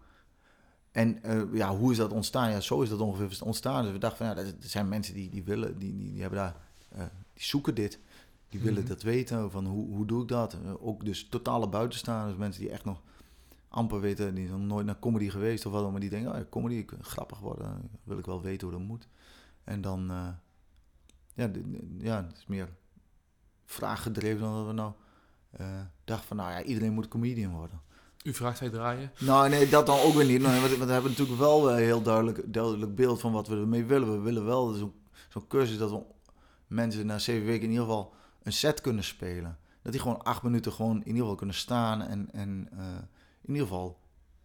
En ja, hoe is dat ontstaan? Ja, zo is dat ongeveer ontstaan. Dus we dachten van ja, er zijn mensen die, die willen, die, die hebben daar, die zoeken dit. Die willen mhm. dat weten, van hoe, hoe doe ik dat? Uh, ook dus totale buitenstaanders, mensen die echt nog amper weten, die zijn nooit naar comedy geweest of wat, maar die denken, oh, comedy, ik, grappig worden, wil ik wel weten hoe dat moet. En dan, uh, ja, ja, het is meer vraaggedreven dan dat we nou uh, dachten van, nou ja, iedereen moet comedian worden. U vraagt hij draaien? Nou, nee, dat dan ook weer niet. Maar we, we hebben natuurlijk wel een heel duidelijk, duidelijk beeld van wat we ermee willen. We willen wel zo'n zo cursus dat we mensen na zeven weken in ieder geval een set kunnen spelen. Dat die gewoon acht minuten gewoon in ieder geval kunnen staan en, en uh, in ieder geval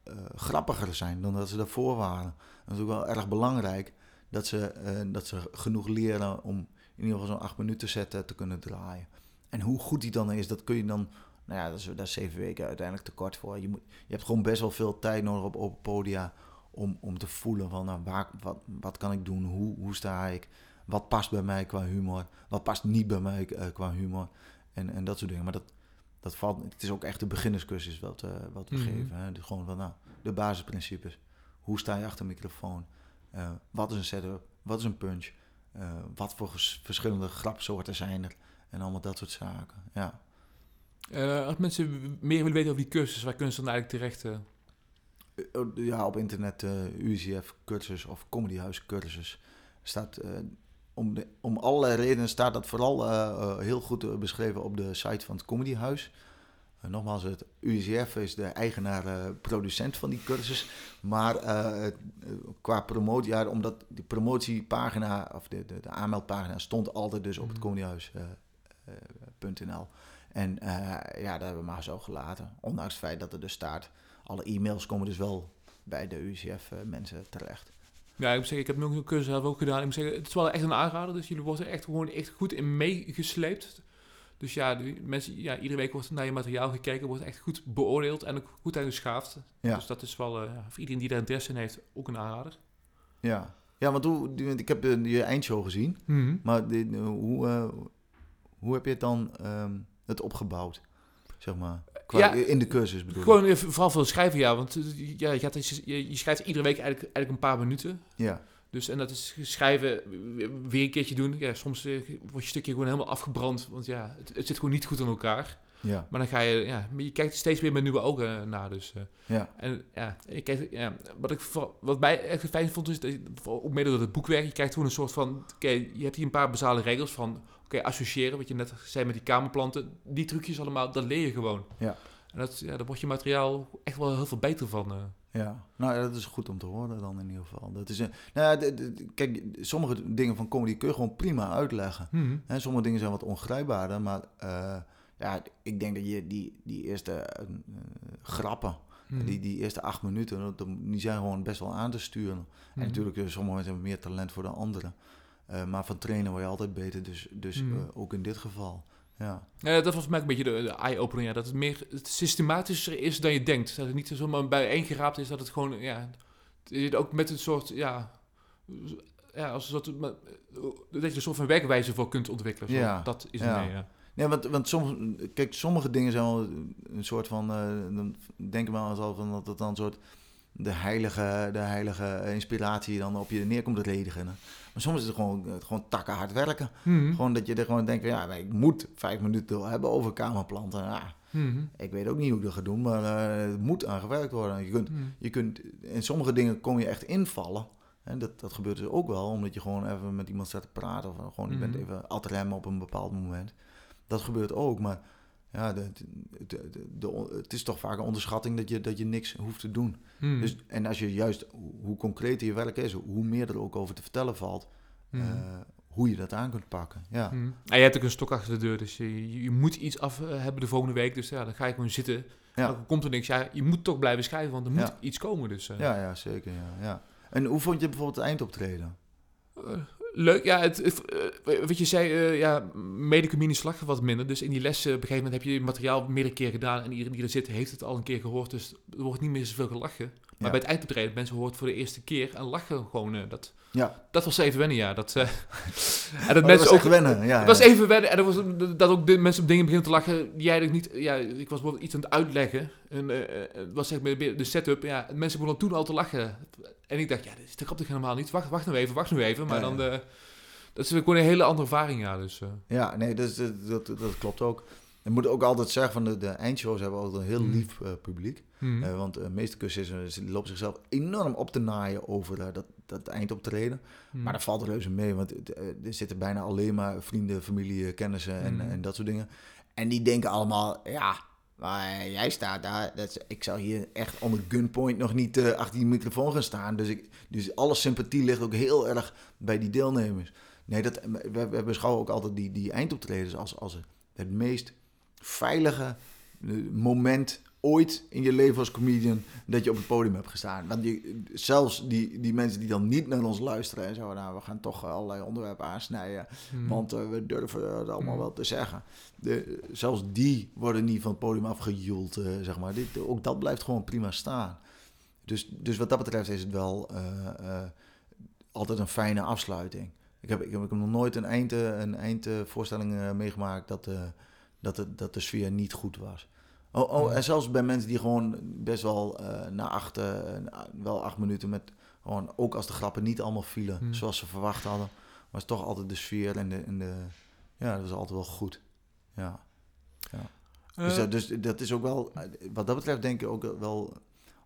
uh, grappiger zijn dan dat ze daarvoor waren. Dat is ook wel erg belangrijk dat ze, uh, dat ze genoeg leren om in ieder geval zo'n acht minuten set te kunnen draaien. En hoe goed die dan is, dat kun je dan... Nou ja, dat is, is zeven weken uiteindelijk te kort voor. Je, moet, je hebt gewoon best wel veel tijd nodig op open podia om, om te voelen van nou, waar, wat, wat kan ik doen, hoe, hoe sta ik... Wat past bij mij qua humor? Wat past niet bij mij uh, qua humor? En, en dat soort dingen. Maar dat, dat valt, het is ook echt de beginnerscursus wat, uh, wat we mm -hmm. geven. Hè? De, gewoon van, nou, de basisprincipes. Hoe sta je achter een microfoon? Uh, wat is een setup? Wat is een punch? wat voor verschillende grapsoorten zijn er? En allemaal dat soort zaken, ja. als mensen meer willen weten over die cursus, waar kunnen ze dan eigenlijk terecht? Oh, ja, op internet UCF cursus of Comedyhuis cursus staat om, de, om allerlei redenen staat dat vooral uh, heel goed beschreven op de site van het Comedyhuis. Uh, nogmaals, het UCF is de eigenaar-producent van die cursus. Maar qua promotie, ja, omdat die promotiepagina, of de, de, de aanmeldpagina, stond altijd dus op het mhm. comedyhuis.nl. en ja, dat hebben we maar zo gelaten. Ondanks het feit dat er dus staat, alle e-mails komen dus wel bij de UCF-mensen terecht. Ja, ik moet zeggen, ik heb nog een cursus zelf ook gedaan. Ik moet zeggen, het is wel echt een aanrader. Dus jullie worden er echt gewoon echt goed in meegesleept. Dus ja, de mensen, ja, iedere week wordt naar je materiaal gekeken, wordt echt goed beoordeeld en ook goed uitgeschaafd. Ja. Dus dat is wel uh, voor iedereen die daar interesse in heeft ook een aanrader. Ja, ja want hoe, ik heb je eindshow gezien, mm -hmm. maar hoe, uh, hoe heb je het dan um, het opgebouwd? Zeg maar ja, in de cursus bedoel Gewoon ik. vooral voor het schrijven, ja. Want eh, ja, je, gaat, je, je, schrijft iedere week eigenlijk, eigenlijk een paar minuten. Ja. Dus en dat is schrijven, weer een keertje doen. Ja, soms uh, wordt je stukje gewoon helemaal afgebrand. Want ja, het, het, zit gewoon niet goed aan elkaar. Ja. Maar dan ga je, ja, je kijkt steeds weer met nieuwe ogen naar. Dus, uh, ja. En ja, ik kijk, ja, wat ik wat mij echt fijn vond, is dat je, ook mede door het boekwerk, je krijgt gewoon een soort van, oké, je hebt hier een paar basale regels van okay, associëren, wat je net zei met die kamerplanten. Die trucjes allemaal, dat leer je gewoon. Ja. En dat, ja, daar wordt je materiaal echt wel heel veel beter van. Uh. Ja, nou ja, dat is goed om te horen dan in ieder geval. Dat is een, nou ja, kijk, sommige dingen van comedy kun je gewoon prima uitleggen. Mm -hmm. sommige dingen zijn wat ongrijpbaarder, maar uh, ja, ik denk dat je die, die eerste uh, grappen, mm -hmm. die, die eerste acht minuten, die zijn gewoon best wel aan te sturen. Mm -hmm. En mhm. natuurlijk, sommige mensen hebben meer talent voor de anderen. Uh, maar van trainen word je altijd beter, dus, dus uh, ook in dit geval. Ja. ja, dat was voor mij een beetje de, de eye-opener. Ja. Dat het meer het systematischer is dan je denkt. Dat het niet zomaar bij één geraapt is, dat het gewoon ja, ook met een soort, ja, ja als een soort, dat je een soort van werkwijze voor kunt ontwikkelen. Zo. Ja. Dat is Ja. het mee, ja. Nee, want, want soms, kijk, sommige dingen zijn wel een soort van, eh dan denken we al van dat het dan een soort de heilige, de heilige inspiratie dan op je neerkomt te redigen. Maar soms is het gewoon, eh, gewoon takken hard werken. Mhm. Gewoon dat je er gewoon denkt, ja, ik moet vijf minuten hebben over kamerplanten. Ja, Mhm. ik weet ook niet hoe ik dat ga doen, maar eh, het moet aan gewerkt worden. Je kunt, Mhm. je kunt, in sommige dingen kom je echt invallen. En dat, dat gebeurt dus ook wel, omdat je gewoon even met iemand staat te praten. Of gewoon, je bent even ad rem op een bepaald moment. Dat gebeurt ook, maar ja, de, de, het is toch vaak een onderschatting dat je, dat je niks hoeft te doen. Mhm. Dus, en als je juist, hoe- concreter je werk is, hoe meer er ook over te vertellen valt, Mhm. eh, hoe je dat aan kunt pakken. Ja, Mhm. En je hebt ook een stok achter de deur, dus je, je moet iets af eh, hebben de volgende week. Dus ja, dan ga je gewoon zitten. Ja. Dan komt er niks. Ja, je moet toch blijven schrijven, want er moet Ja. iets komen. Dus, eh. ja, ja zeker. Ja, ja. En hoe vond je bijvoorbeeld het eindoptreden? Leuk, ja, het, het, eh, wat je zei, eh ja, wat minder. Dus in die lessen, op een gegeven moment heb je materiaal meerdere keer gedaan. En iedereen die er zit, heeft het al een keer gehoord. Dus er wordt niet meer zoveel gelachen. Maar Ja. bij het eindoptreden, mensen horen het voor de eerste keer en lachen gewoon. eh, dat, Ja, dat was even wennen, ja. Dat, en dat Oh, dat mensen was ook, wennen. Ja, Het was even wennen en er was, dat ook de mensen op dingen beginnen te lachen. die Jij niet, ja, ik was bijvoorbeeld iets aan het uitleggen. En het was zeg maar de setup. Ja, mensen begonnen toen al te lachen. En ik dacht, ja, dit te grappig helemaal niet. Wacht, wacht nou even, wacht nou even. Maar Ja, dan, ja. eh, dat is gewoon een hele andere ervaring, ja. Dus, eh. Ja, nee, dat, is- dat, dat, dat klopt ook. Je moet ook altijd zeggen, van de, de eindshows hebben altijd een heel Mm. lief eh, publiek. Eh, want de meeste cursisten lopen zichzelf enorm op te naaien over eh, dat, dat eindoptreden. Mhm. Maar dat valt reuze mee, want eh, er zitten bijna alleen maar vrienden, familie, kennissen en, en dat soort dingen. En die denken allemaal, ja, maar jij staat daar. Dat ik zou hier echt onder gunpoint nog niet eh, achter die microfoon gaan staan. Dus, ik, dus alle sympathie ligt ook heel erg bij die deelnemers. Nee, dat, we, we beschouwen ook altijd die, die eindoptredens als, als het meest veilige eh, moment ooit in je leven als comedian dat je op het podium hebt gestaan. Want die, zelfs die, die mensen die dan niet naar ons luisteren en zo, nou, we gaan toch allerlei onderwerpen aansnijden, Mhm. want eh, we durven het allemaal Mm. wel te zeggen. De, zelfs die worden niet van het podium afgejoeld, zeg maar. Dit, ook dat blijft gewoon prima staan. Dus, dus wat dat betreft is het wel eh, eh, altijd een fijne afsluiting. Ik heb, ik heb, ik heb nog nooit een, eind, een eindvoorstelling meegemaakt dat, dat, de, dat de sfeer niet goed was. Oh, oh, Ja. en zelfs bij mensen die gewoon best wel eh, na acht, eh, wel acht minuten met gewoon, ook als de grappen niet allemaal vielen Hmm. zoals ze verwacht hadden, was toch altijd de sfeer en de, en de ja, dat was altijd wel goed. Ja. Dus, Eh, dat- dus dat is ook wel, wat dat betreft denk ik ook wel,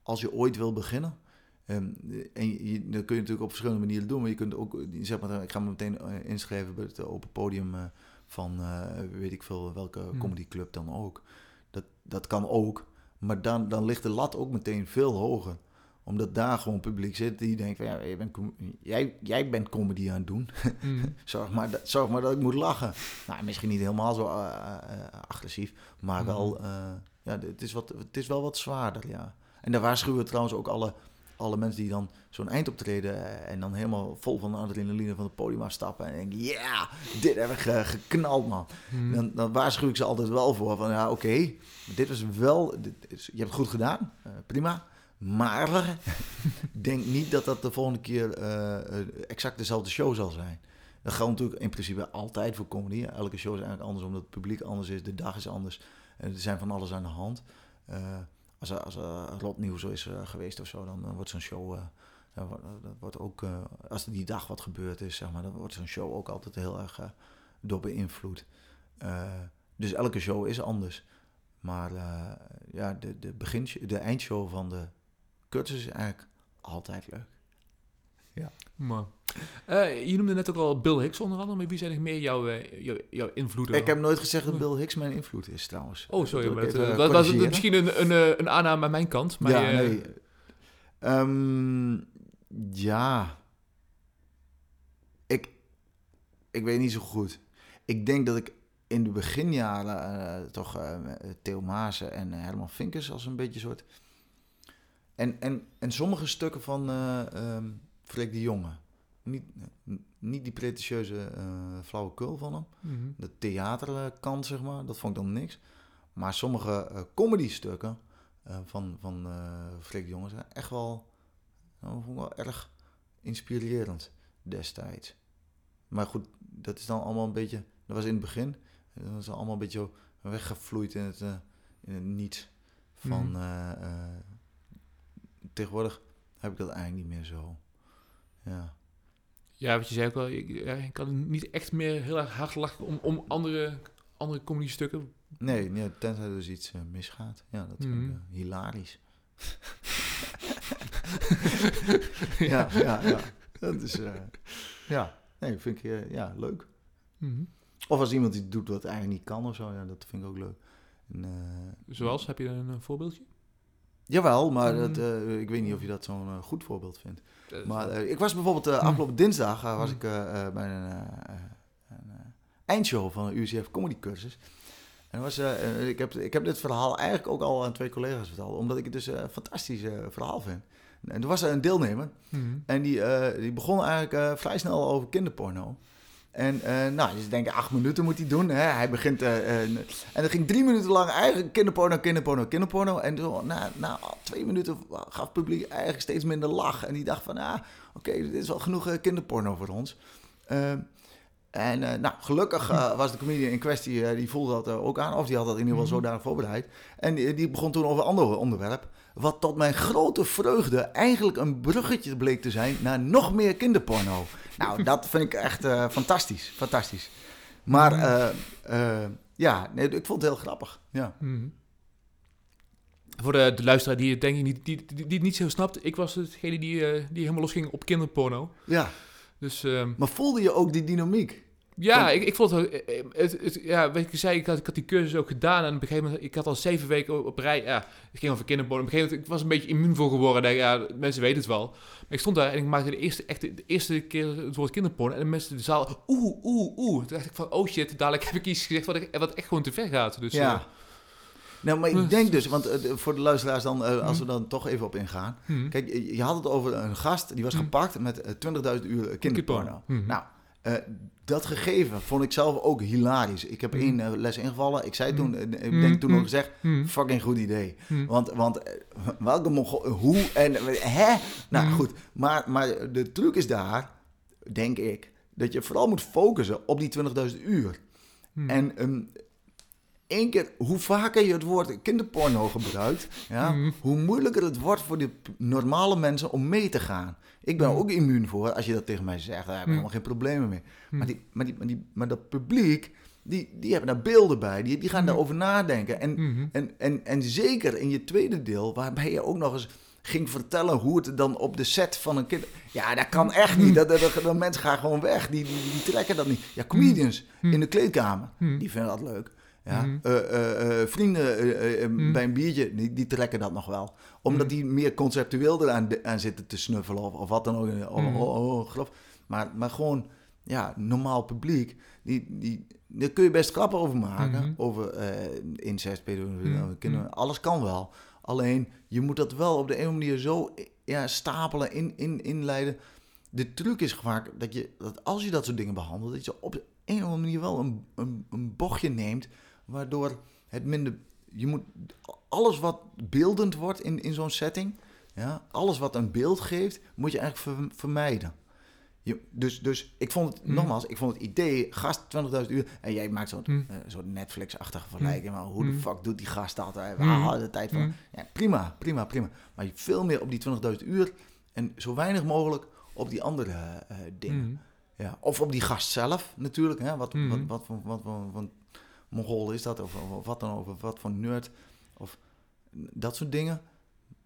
als je ooit wil beginnen, ehm, en je, dat kun je natuurlijk op verschillende manieren doen, maar je kunt ook, zeg maar, ik ga me meteen inschrijven bij het open podium van, weet ik veel, welke Hmm. comedyclub dan ook. Dat, kan ook, maar dan, dan ligt de lat ook meteen veel hoger omdat daar gewoon publiek zit die denkt van ja, jij bent, jij, jij bent comedy aan het doen. mhm. Zorg maar, dat, zorg maar dat ik moet lachen. Nou, misschien niet helemaal zo eh, eh, agressief, maar Mhm. wel, eh, ja, het is, wat, het is wel wat zwaarder, ja. En daar waarschuwen we trouwens ook alle, alle mensen die dan zo'n eindoptreden eh, en dan helemaal vol van de adrenaline van het podium afstappen en denken, ja, dit heb ik ge- geknald, man. Mhm. Dan, dan waarschuw ik ze altijd wel voor van, ja, oké, dit was wel, dit is, je hebt het goed gedaan, eh, prima. Maar denk niet dat dat de volgende keer eh, exact dezelfde show zal zijn. Dat geldt natuurlijk in principe altijd voor comedy. Elke show is eigenlijk anders, omdat het publiek anders is, de dag is anders. En er zijn van alles aan de hand. Als er, als er rotnieuws is eh, geweest of zo, dan, dan wordt zo'n show... eh, dan wordt, dat wordt ook, eh, als er die dag wat gebeurd is, zeg maar, dan wordt zo'n show ook altijd heel erg eh, door beïnvloed. Eh, dus elke show is anders. Maar eh, ja, de, de, begin, de eindshow van de cursus is eigenlijk altijd leuk. Maar, eh, je noemde net ook al Bill Hicks onder andere, maar wie zijn nog meer jouw, eh, jouw, jouw invloeden? Ik heb nooit gezegd dat Bill Hicks mijn invloed is, trouwens. Oh, sorry, dat, eh, was corrigeren. misschien een, een, eh, een aanname aan mijn kant. Maar ja, eh, nee. Ehm, ja. Ik, ik weet niet zo goed. Ik denk dat ik in de beginjaren eh, toch eh, Theo Maassen en eh, Herman Vinkers als een beetje soort... En, en, en sommige stukken van eh ehm Freek de Jonge. Niet, niet die pretentieuze eh flauwekul van hem. mhm. de theaterkant, zeg maar, dat vond ik dan niks. Maar sommige eh comedy-stukken eh, van, van Freek de Jonge zijn echt wel vond ik wel erg inspirerend destijds. Maar goed, dat is dan allemaal een beetje... Dat was in het begin. Dat is allemaal een beetje weggevloeid in het, uh, in het niets. Van... Mhm. tegenwoordig heb ik dat eigenlijk niet meer zo. Ja. Ja, wat je zei ook al, ik, ik kan niet echt meer heel erg hard lachen om, om andere, andere comedy stukken. Nee, nee, tenzij er dus iets eh, misgaat. Ja, dat vind ik Mhm. eh, hilarisch. ja, ja, ja. Dat is... eh, ja, nee, vind ik ja, leuk. Mhm. Of als iemand iets doet wat eigenlijk niet kan of zo, ja, dat vind ik ook leuk. En, Zoals, heb je een voorbeeldje? Jawel, maar Mm. dat, eh, ik weet niet of je dat zo'n eh, goed voorbeeld vindt. Maar eh, ik was bijvoorbeeld Mm. afgelopen dinsdag was Mm. ik bij een, een eh, eindshow van een UCF comedy cursus. En was, ik, heb, ik heb dit verhaal eigenlijk ook al aan twee collega's verteld, omdat ik het dus een fantastisch verhaal vind. En er was er een deelnemer en die, eh, die begon eigenlijk eh, vrij snel over kinderporno. En eh, nou, dus denken acht minuten moet hij doen. Hè? Hij begint. eh, eh, en dat ging drie minuten lang eigenlijk kinderporno, kinderporno, kinderporno. En zo, na, na twee minuten gaf het publiek eigenlijk steeds minder lach. En die dacht van, ah, oké, dit is wel genoeg kinderporno voor ons. En nou, gelukkig was de comedian in kwestie, die voelde dat ook aan. Of die had dat in ieder geval Mhm. zodanig voorbereid. En die, die begon toen over een ander onderwerp. Wat tot mijn grote vreugde eigenlijk een bruggetje bleek te zijn naar nog meer kinderporno. Nou, dat vind ik echt eh, fantastisch. Fantastisch. Maar eh, eh, ja, nee, ik vond het heel grappig. Ja. Mhm. Voor de, de luisteraar die het denk ik niet, die, die, niet zo snapt, ik was degene die, die helemaal losging op kinderporno. ja, Dus ehm, maar voelde je ook die dynamiek? Ja, ik, ik vond het, eh, eh, het, het- ja, wat ik zei, ik had, ik had die cursus ook gedaan en op een gegeven moment, ik had al zeven weken op, op rij, ja, het ging over kinderporno. Op een gegeven moment, ik was een beetje immuun voor geworden. Dacht, ja, mensen weten het wel. Maar ik stond daar en ik maakte de eerste, echt de eerste keer het woord kinderporno en de mensen in de zaal, oeh, oeh, oeh. Toen dacht ik van, oh shit, dadelijk heb ik iets gezegd wat, ik, wat echt gewoon te ver gaat. Dus, ja. eh, Nou, maar ik denk dus, want voor de luisteraars dan, als we Mhm. dan toch even op ingaan. hmm. Kijk, je je had het over een gast die was Mhm. gepakt met eh, 20.000 uur kinderporno. Mhm. Nou, eh, dat gegeven vond ik zelf ook hilarisch. Ik heb Mhm. één eh, les ingevallen. Ik zei toen, eh, ik Mhm. denk toen nog gezegd, fucking goed idee. Want, want welke hoe en hè? Nou goed, maar, maar de truc is daar, denk ik, dat je vooral moet focussen op die 20.000 uur. En ehm één keer, hoe vaker je het woord kinderporno gebruikt, ja, hoe moeilijker het wordt voor de normale mensen om mee te gaan. Ik ben er Mhm. ook immuun voor als je dat tegen mij zegt. Daar heb ik Mhm. helemaal geen problemen mee. Mhm. Maar, die, maar, die, maar, die, maar dat publiek, die, die hebben daar beelden bij. Die, die gaan Mhm. daarover nadenken. En, Mhm. en, en, en zeker in je tweede deel, waarbij je ook nog eens ging vertellen hoe het dan op de set van een kind... Ja, dat kan echt niet. Dat, dat, dat, dat mensen gaan gewoon weg. Die, die, die trekken dat niet. Ja, comedians in de kleedkamer, die vinden dat leuk. Ja, eh, eh, eh, vrienden bij een biertje, die, die trekken dat nog wel. Omdat Mhm. die meer conceptueel eraan aan zitten te snuffelen of, of wat dan ook. Oh, oh, oh. Maar, maar gewoon, ja, normaal publiek, die, die, daar kun je best grappen over maken. Mhm. Over eh incest, pedofilie, alles kan wel. Alleen, je moet dat wel op de ene manier zo ja, stapelen, in, in, inleiden. De truc is vaak dat, je, dat als je dat soort dingen behandelt, dat je op de een of andere manier wel een, een, een bochtje neemt, waardoor het minder... Je moet alles wat beeldend wordt in, in zo'n setting, ja, alles wat een beeld geeft, moet je eigenlijk ver- vermijden. Je, dus, dus ik vond het, Mhm. nogmaals, ik vond het idee, gast 20.000 uur, en jij maakt zo'n Mhm. eh, Netflix-achtige vergelijking, maar hoe de Mhm. fuck doet die gast dat? Mhm. haalt de tijd van. Ja, prima, prima, prima. Maar veel meer op die 20.000 uur en zo weinig mogelijk op die andere eh, dingen. Ja, of op die gast zelf natuurlijk. Hè? Wat, wat, wat, wat, wat, wat, Mongool is dat? Of, of, of wat dan ook. Of wat voor nerd. Of dat soort dingen.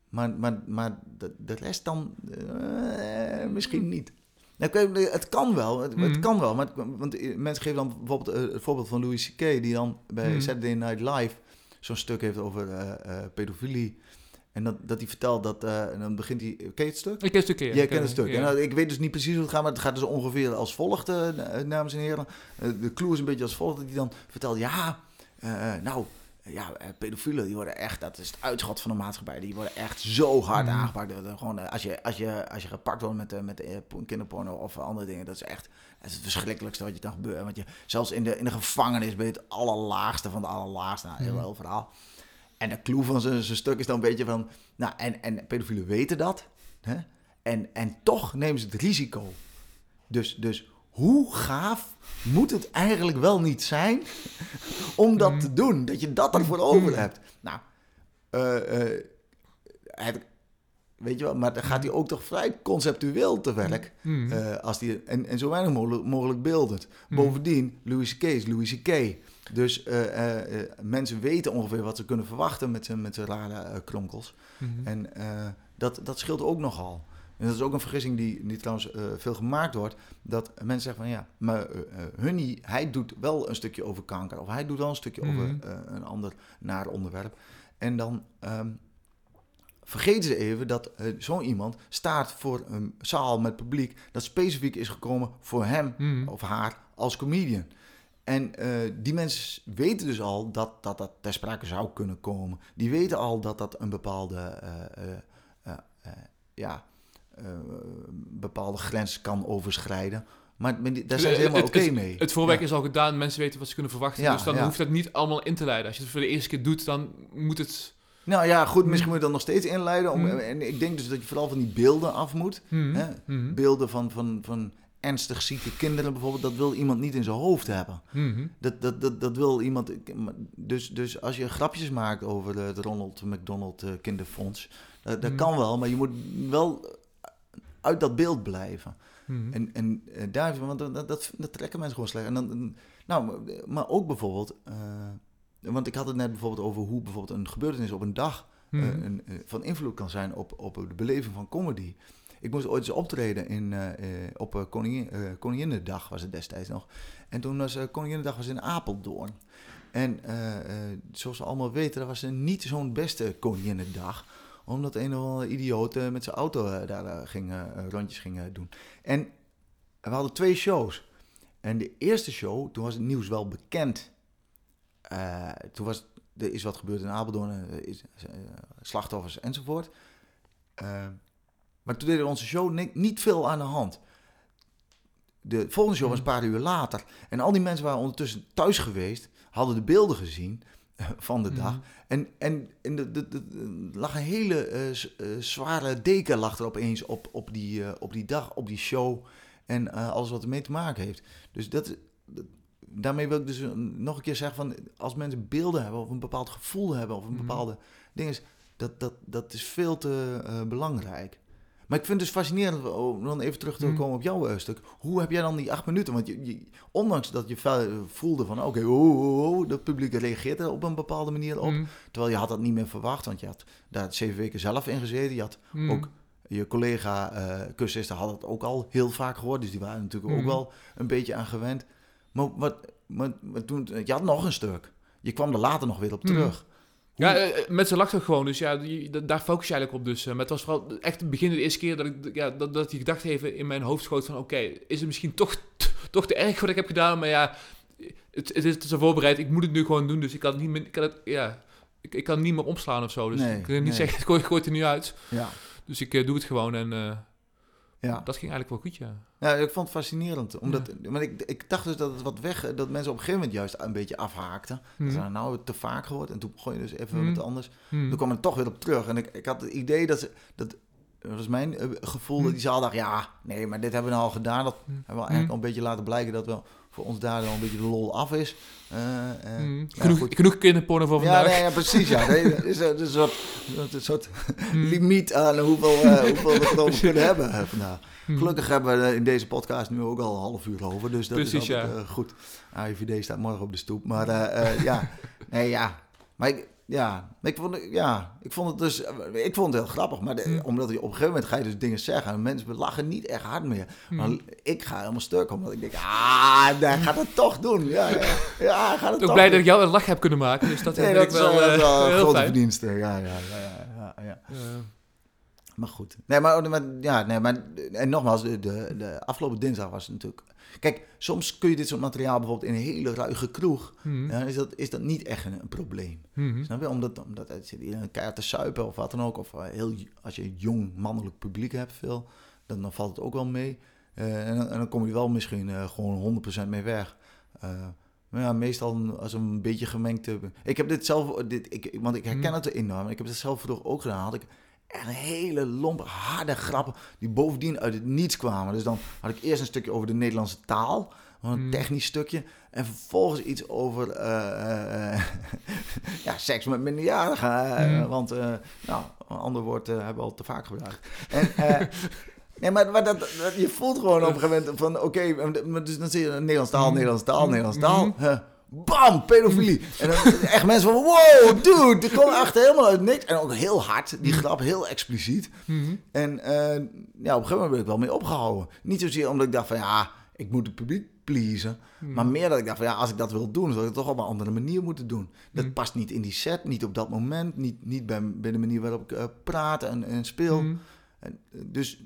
Maar, maar, maar de, de rest dan eh, misschien niet. Nou, het kan wel, het, het Mhm. kan wel. Maar, want eh, mensen geven dan bijvoorbeeld eh, het voorbeeld van Louis C.K. die dan bij Mhm. Saturday Night Live zo'n stuk heeft over eh, pedofilie. En dat, dat hij vertelt dat, eh, en dan begint hij, ken je het stuk? Ik ken het stuk, ja. Jij Ik kent het ken- stuk. ja. En, nou, ik weet dus niet precies hoe het gaat, maar het gaat dus ongeveer als volgt, n- dames en heren. De clue is een beetje als volgt, dat hij dan vertelt, ja, nou, ja, pedofielen, die worden echt, dat is het uitschot van de maatschappij, die worden echt zo hard Mhm. aangepakt. Dat, gewoon, als, je, als, je, als je gepakt wordt met, met po- kinderporno of andere dingen, dat is echt dat is het verschrikkelijkste wat je kan gebeuren. Want je, zelfs in de, in de gevangenis ben je het allerlaagste van de allerlaagste. Nou, heel, Mhm. heel verhaal. En de clue van zijn zijn stuk is dan een beetje van, nou, en, en pedofielen weten dat, hè? en, en toch nemen ze het risico. Dus, dus hoe gaaf moet het eigenlijk wel niet zijn om dat te doen? Dat je dat ervoor over hebt. Nou, uh, het, weet je wel, maar dan gaat hij ook toch vrij conceptueel te werk. Mm. als die, en, en zo weinig mogelijk, mogelijk beeldend. Mm. Bovendien, Louis C.K. is Louis C.K. Dus mensen weten ongeveer wat ze kunnen verwachten met met rare kronkels. Mm-hmm. En dat, dat scheelt ook nogal. En dat is ook een vergissing die, die trouwens uh, veel gemaakt wordt. Dat mensen zeggen van ja, maar uh, hij doet wel een stukje over kanker. Of hij doet wel een stukje over mhm. een ander naar onderwerp. En dan um, vergeten ze even dat zo iemand staat voor een zaal met publiek. Dat specifiek is gekomen voor hem mhm. of haar als comedian. En die mensen weten dus al dat, dat dat ter sprake zou kunnen komen. Die weten al dat dat een bepaalde ja, uh, bepaalde grens kan overschrijden. Maar daar zijn ze helemaal oké mee. Het voorwerk is al gedaan, mensen weten wat ze kunnen verwachten. Ja, dus dan hoeft het niet allemaal in te leiden. Als je het voor de eerste keer doet, dan moet het... Nou ja, goed, misschien moet je dan nog steeds inleiden. Om, mm. En ik denk dus dat je vooral van die beelden af moet. Mm. Hè? Mm. Beelden van, van, van ernstig zieke kinderen bijvoorbeeld, dat wil iemand niet in zijn hoofd hebben. Mm-hmm. Dat, dat, dat, dat wil iemand... Dus, dus als je grapjes maakt over het Ronald McDonald uh, Kinderfonds... Dat, dat kan wel, maar je moet wel uit dat beeld blijven. Hmm. En, en uh, daar, want dat, dat, dat, trekken mensen gewoon slecht. En dan, nou, maar ook bijvoorbeeld, uh, want ik had het net bijvoorbeeld over hoe bijvoorbeeld een gebeurtenis op een dag een, van invloed kan zijn op, op de beleving van comedy. Ik moest ooit eens optreden in, op Koningin, Koninginnedag, was het destijds nog. En toen was Koninginnedag was in Apeldoorn. En zoals we allemaal weten, dat was niet zo'n beste Koninginnedag omdat een of andere idioot uh, met zijn auto uh, daar uh, ging, rondjes ging doen. En we hadden twee shows. En de eerste show, toen was het nieuws wel bekend. toen was, er is wat gebeurd in Apeldoorn, is, slachtoffers enzovoort. Maar toen deden onze show niet veel aan de hand. De volgende show was een paar uur later. En al die mensen waren ondertussen thuis geweest, hadden de beelden gezien van de dag. Mhm. En, en, en de, de, de, lag een hele uh, zware deken lag er opeens op, op, die, uh, op die dag, op die show. En alles wat ermee te maken heeft. Dus dat, daarmee wil ik dus nog een keer zeggen van... als mensen beelden hebben of een bepaald gevoel hebben... of een mhm. bepaalde dingen, dat, dat, dat is veel te belangrijk. Maar ik vind het dus fascinerend, om dan even terug te mhm. komen op jouw uh, stuk. Hoe heb jij dan die acht minuten? Want je, ondanks dat je voelde van, oké, okay, oh, oh, oh, dat publiek reageert er op een bepaalde manier op. Mhm. Terwijl je had dat niet meer verwacht, want je had daar zeven weken zelf in gezeten. Je had mhm. ook je collega uh, cursisten hadden het ook al heel vaak gehoord. Dus die waren natuurlijk ook wel een beetje aan gewend. Maar, wat, maar, maar, toen, je had nog een stuk. Je kwam er later nog weer op terug. Ja, eh, eh, met z'n lacht gewoon. Dus ja, daar focus je eigenlijk op. Dus. Eh, maar het was vooral echt het begin de eerste keer dat, ik, ja, dat, dat die gedachte even in mijn hoofd schoot van... Oké, is het misschien toch, toch te erg wat ik heb gedaan? Maar ja, het, het is, zo voorbereid. Ik moet het nu gewoon doen. Dus ik kan het niet meer... Ik kan het, ja, ik, ik kan niet meer omslaan of zo. Dus ik kan niet zeggen, ik gooi, gooi het er nu uit. Ja. Dus ik doe het gewoon en... Ja. Dat ging eigenlijk wel goed, ja. Ja, ik vond het fascinerend. Omdat, maar ik, ik dacht dus dat het wat weg... Dat mensen op een gegeven moment juist een beetje afhaakten. Mm. Dat nou te vaak geworden. En toen begon je dus even mm. met anders. Mm. Toen kwam ik toch weer op terug. En ik, ik had het idee dat ze... Dat, dat was mijn uh, gevoel dat die zaal dacht... Ja, nee, maar dit hebben we nou al gedaan. Dat hebben we eigenlijk al een beetje laten blijken... dat we voor ons daar dan een beetje de lol af is. Uh, uh, mm. genoeg, ja, genoeg kinderporno voor vandaag. Ja, nee, ja precies. Ja. Nee, er is, een soort, een soort mm. limiet aan hoeveel, uh, hoeveel we erover kunnen hebben vandaag. Mm. Gelukkig hebben we in deze podcast nu ook al een half uur over. Dus dat precies, is altijd, ja. goed. AIVD staat morgen op de stoep. Maar ja, nee, ja. Maar ik, ja, ik vond, ja, ik vond het dus ik vond het heel grappig. Maar mm. omdat je op een gegeven moment ga je dus dingen zeggen. En mensen lachen niet echt hard meer. Mm. Maar ik ga helemaal stuk omdat ik denk, ah, hij gaat het toch doen. Ja, ja, ja hij gaat het toch blij dat ik jou een lach heb kunnen maken. Dus dat nee, ik wel, is, uh, wel heel grote verdienste. Ja, ja, ja, ja, ja. Maar goed. Nee, maar, maar, ja, nee, maar en nogmaals, de, de, de afgelopen dinsdag was het natuurlijk Kijk, soms kun je dit soort materiaal bijvoorbeeld in een hele ruige kroeg. Mm ja, is, dat, is dat niet echt een, probleem. Mm Snap je? Omdat, omdat het zit in een keihard te suipen of wat dan ook. Of eh, heel, als je een jong mannelijk publiek hebt, veel, dan, dan valt het ook wel mee. Uh, en, en, dan kom je wel misschien uh, gewoon 100% mee weg. maar ja, meestal als een beetje gemengd. Ik heb dit zelf, dit, ik, want ik herken mhm. het enorm. Ik heb het zelf vroeger ook gedaan. Had ik echt hele lompe, harde grappen die bovendien uit het niets kwamen. Dus dan had ik eerst een stukje over de Nederlandse taal, een Mm. technisch stukje. En vervolgens iets over eh, eh, eh, ja, seks met minderjarigen. Mm. Want, nou, een ander woord hebben we al te vaak gebruikt. En, nee, maar, maar dat, dat- je voelt gewoon op een gegeven moment van, oké, dus dan zie je Nederlands taal, Mm. Nederlands taal, Mm. Nederlands taal. Mm. Huh. Bam, pedofilie. En dan echt mensen van, wow, dude, dit kwam echt helemaal uit niks. En ook heel hard, die Mm. grap, heel expliciet. Mhm. En eh, ja, op een gegeven moment ben ik wel mee opgehouden. Niet zozeer omdat ik dacht van, ja, ik moet het publiek pleasen. Maar meer dat ik dacht van, ja, als ik dat wil doen, zou ik het toch op een andere manier moeten doen. Dat past niet in die set, niet op dat moment, niet, niet bij, bij de manier waarop ik eh, praat en, en speel. En, eh, dus,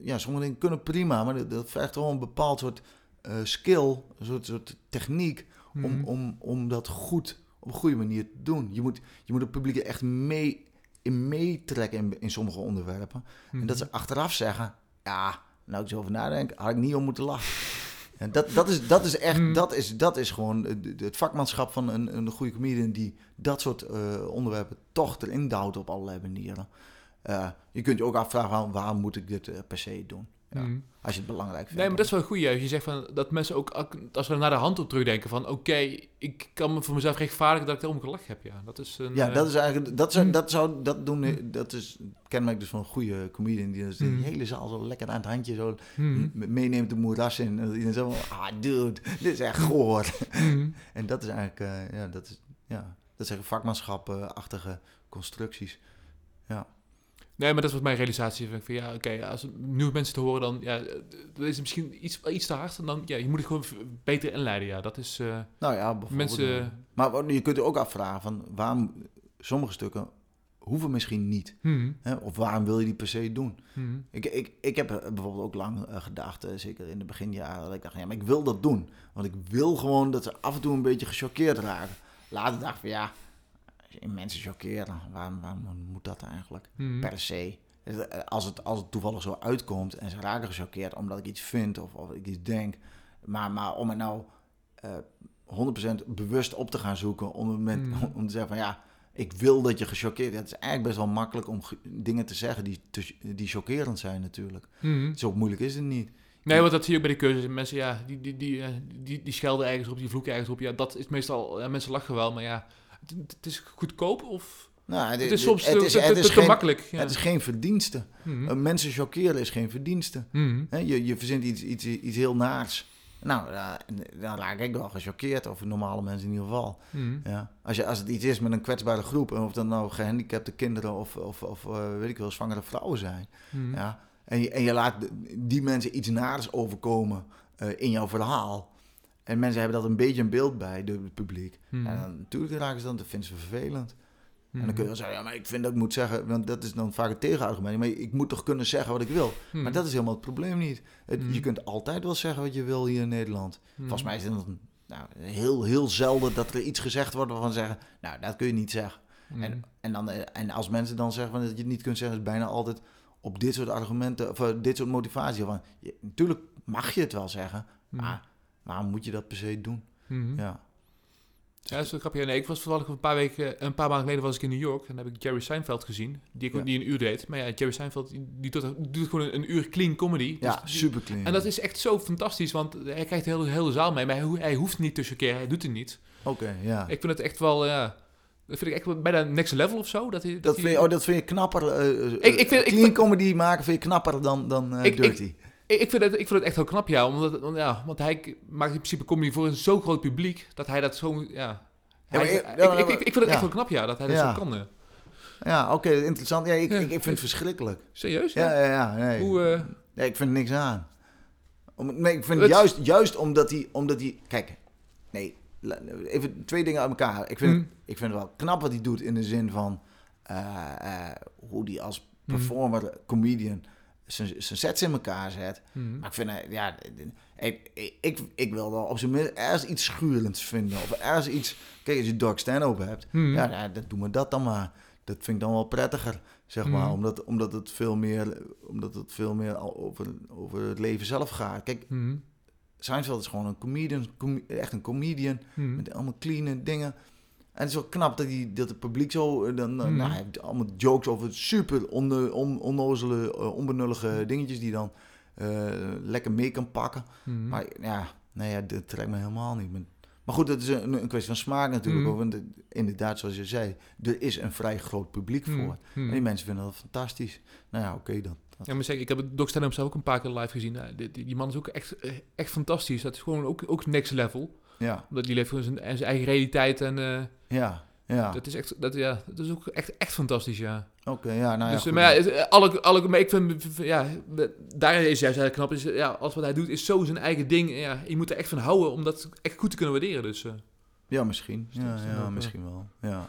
ja, sommige dingen kunnen prima, maar dat, dat vergt gewoon een bepaald soort eh, skill, een soort, soort techniek om, Mhm. om, om dat goed, op een goede manier te doen. Je moet, je moet het publiek er echt mee, in meetrekken in, in sommige onderwerpen. En dat ze achteraf zeggen, ja, nou ik zo over nadenk, had ik niet om moeten lachen. En dat, dat, is, dat is echt, Mm. dat is, dat is gewoon het vakmanschap van een, een goede comedian die dat soort eh, onderwerpen toch erin duwt op allerlei manieren. Eh, je kunt je ook afvragen, waarom, waarom moet ik dit per se doen? Ja, Mhm. Als je het belangrijk vindt. Nee, maar dat is wel goed. juist. Je zegt van dat mensen ook, als we naar de hand op terugdenken, van oké, ik kan me voor mezelf rechtvaardigen dat ik erom gelachen heb. Ja, dat is een. Ja, eh, dat is eigenlijk, dat zou, Mm. dat zou, dat doen, dat is kenmerk dus van een goede comedian die dus Mm. de hele zaal zo lekker aan het handje zo meeneemt de moeras in. En iedereen zo van, ah dude, dit is echt goor. En dat is eigenlijk, eh, ja, dat is, ja, dat zijn vakmanschap-achtige constructies. Nee, maar dat was mijn realisatie. Van, van, ja, oké, als nieuwe mensen te horen, dan ja, dat is misschien iets, iets te hard. En dan, ja, je moet het gewoon beter inleiden. Ja, dat is. eh, Nou ja, bijvoorbeeld. Mensen- eh, Maar je kunt je ook afvragen van, waarom sommige stukken hoeven misschien niet. mhm, Hè? Of waarom wil je die per se doen? mhm, Ik, ik, ik heb er bijvoorbeeld ook lang eh, gedacht, eh, zeker in de beginjaren, dat ik dacht, ja, maar ik wil dat doen. Want ik wil gewoon dat ze af en toe een beetje gechoqueerd raken. Later dacht ik van, ja, mensen choqueren, waarom, waarom moet dat eigenlijk? mhm. Per se. Eh, Als het, als het toevallig zo uitkomt en ze raken gechoqueerd omdat ik iets vind of, of ik iets denk. Maar, maar om het nou eh 100% bewust op te gaan zoeken, om, het met, Mhm. om te zeggen van ja, ik wil dat je gechoqueerd bent. Het is eigenlijk best wel makkelijk om ge- dingen te zeggen die, te- die chockerend zijn natuurlijk. Mhm. Zo moeilijk is het niet. Nee, want dat zie je ook bij de cursus. Mensen, ja, die, die, die, eh, die, die schelden ergens op, die vloeken ergens op. Ja, dat is meestal... Ja, mensen lachen wel, maar ja... Het, het is goedkoop of... Nou, Het is soms te, is, te, het te, is te geen, makkelijk. Ja. het is geen verdienste. Mhm. Eh, Mensen chockeren is geen verdienste. Mhm. Je, je verzint iets, iets, iets heel naars. Nou, eh, dan raak ik wel gechoqueerd, of normale mensen in ieder geval. Mhm. Ja. Als, je, als het iets is met een kwetsbare groep, of dat nou gehandicapte kinderen of, of, of eh, weet ik wel, zwangere vrouwen zijn. Ja. En, je, en je laat die mensen iets naars overkomen eh, in jouw verhaal. En mensen hebben dat een beetje een beeld bij, de, het publiek. Mhm. En dan, natuurlijk raken ze dan, dat vinden ze vervelend. En dan Mhm. kun je wel zeggen, ja, maar ik vind dat ik moet zeggen, want dat is dan vaak het tegenargument. Maar ik moet toch kunnen zeggen wat ik wil. Mhm. Maar dat is helemaal het probleem niet. Het-. Je kunt altijd wel zeggen wat je wil hier in Nederland. Volgens mij is het nou, heel, heel zelden dat er iets gezegd wordt waarvan ze zeggen, nou, dat kun je niet zeggen. En, en, dan, eh, en als mensen dan zeggen van dat je het niet kunt zeggen, is bijna altijd op dit soort argumenten, of eh, dit soort motivatie. Van, je- natuurlijk mag je het wel zeggen, maar waarom moet je dat per se doen? Mhm. Ja. Ja, dat is wel grappig. Nee, ik was toevallig een paar weken, een paar maanden geleden was ik in New York en dan heb ik Jerry Seinfeld gezien, die, ik, Ja. die een uur deed. Maar ja, Jerry Seinfeld die, doet, gewoon een, een uur clean comedy. Ja, Dus super clean. En dat is echt zo fantastisch, want hij krijgt de hele, hele zaal mee, maar hij, hij hoeft niet chockeren, hij doet het niet. Oké, ja. Ik vind het echt wel, ja, dat vind ik echt wel bijna next level of zo. Dat, hij, dat, vind je, oh, dat vind je knapper. eh, Ik- ik vind- clean comedy maken vind je knapper dan, dan eh, Ik- ik- dirty. Ik, vind het, ik vind het echt heel knap, ja. Omdat, ja, want hij maakt in principe comedy voor een zo groot publiek, dat hij dat zo, ja... Ja, maar Hij- ik- ik, ik, vind het echt wel knap, ja, dat hij dat zo kan. eh. ja, oké, interessant. Ja, ik, ik, ik vind het verschrikkelijk. Serieus? Ja, ja, ja. Nee. Hoe, eh, nee, ik vind er niks aan. Om, nee, ik vind Het- juist, juist omdat hij, omdat hij... Kijk, nee, even twee dingen uit elkaar. Ik vind, Mm. het, ik vind het wel knap wat hij doet in de zin van... eh, hoe hij als Mm. performer, comedian... zijn sets in elkaar zet. mhm. Maar ik vind, eh, ja, ik, ik, ik, wil wel op zijn minst ergens iets schurends vinden. Of ergens iets... Kijk, als je Dark Stand-up hebt, Mhm. ja, dat doen we dat dan maar. Dat vind ik dan wel prettiger, zeg maar. Mhm. Omdat, omdat het veel meer, omdat het veel meer over, over het leven zelf gaat. Kijk. Seinfeld is gewoon een comedian, com- echt een comedian. Met allemaal clean dingen. En het is wel knap dat, die, dat het publiek zo... eh, Dan, nou, hij heeft allemaal jokes over super on, on, onnozele, eh, onbenullige dingetjes... die dan eh, lekker mee kan pakken. Mhm. Maar ja, nee, ja, dat trekt me helemaal niet. Maar, goed, dat is een, een kwestie van smaak natuurlijk. Mhm. Want inderdaad, zoals je zei, er is een vrij groot publiek Mhm. voor. En die mensen vinden dat fantastisch. Nou ja, oké dan. Ja, maar zeg, ik heb Doc Stand-up zelf ook een paar keer live gezien. Ja, die, die, die man is ook echt, echt fantastisch. Dat is gewoon ook, ook next level. Ja, Omdat die leeft gewoon zijn, zijn eigen realiteit. En eh, ja, ja. dat is echt, dat, ja, dat is ook echt, echt fantastisch, ja. Oké, ja, nou ja. dus, goed. maar ja, eh, alle, alle, maar ik vind, ja, daar is juist heel knap. Is, ja, alles wat hij doet is zo zijn eigen ding. Ja, je moet er echt van houden om dat echt goed te kunnen waarderen. Dus, eh. Ja, misschien. Stand- Ja, ja ja. misschien wel. Ja.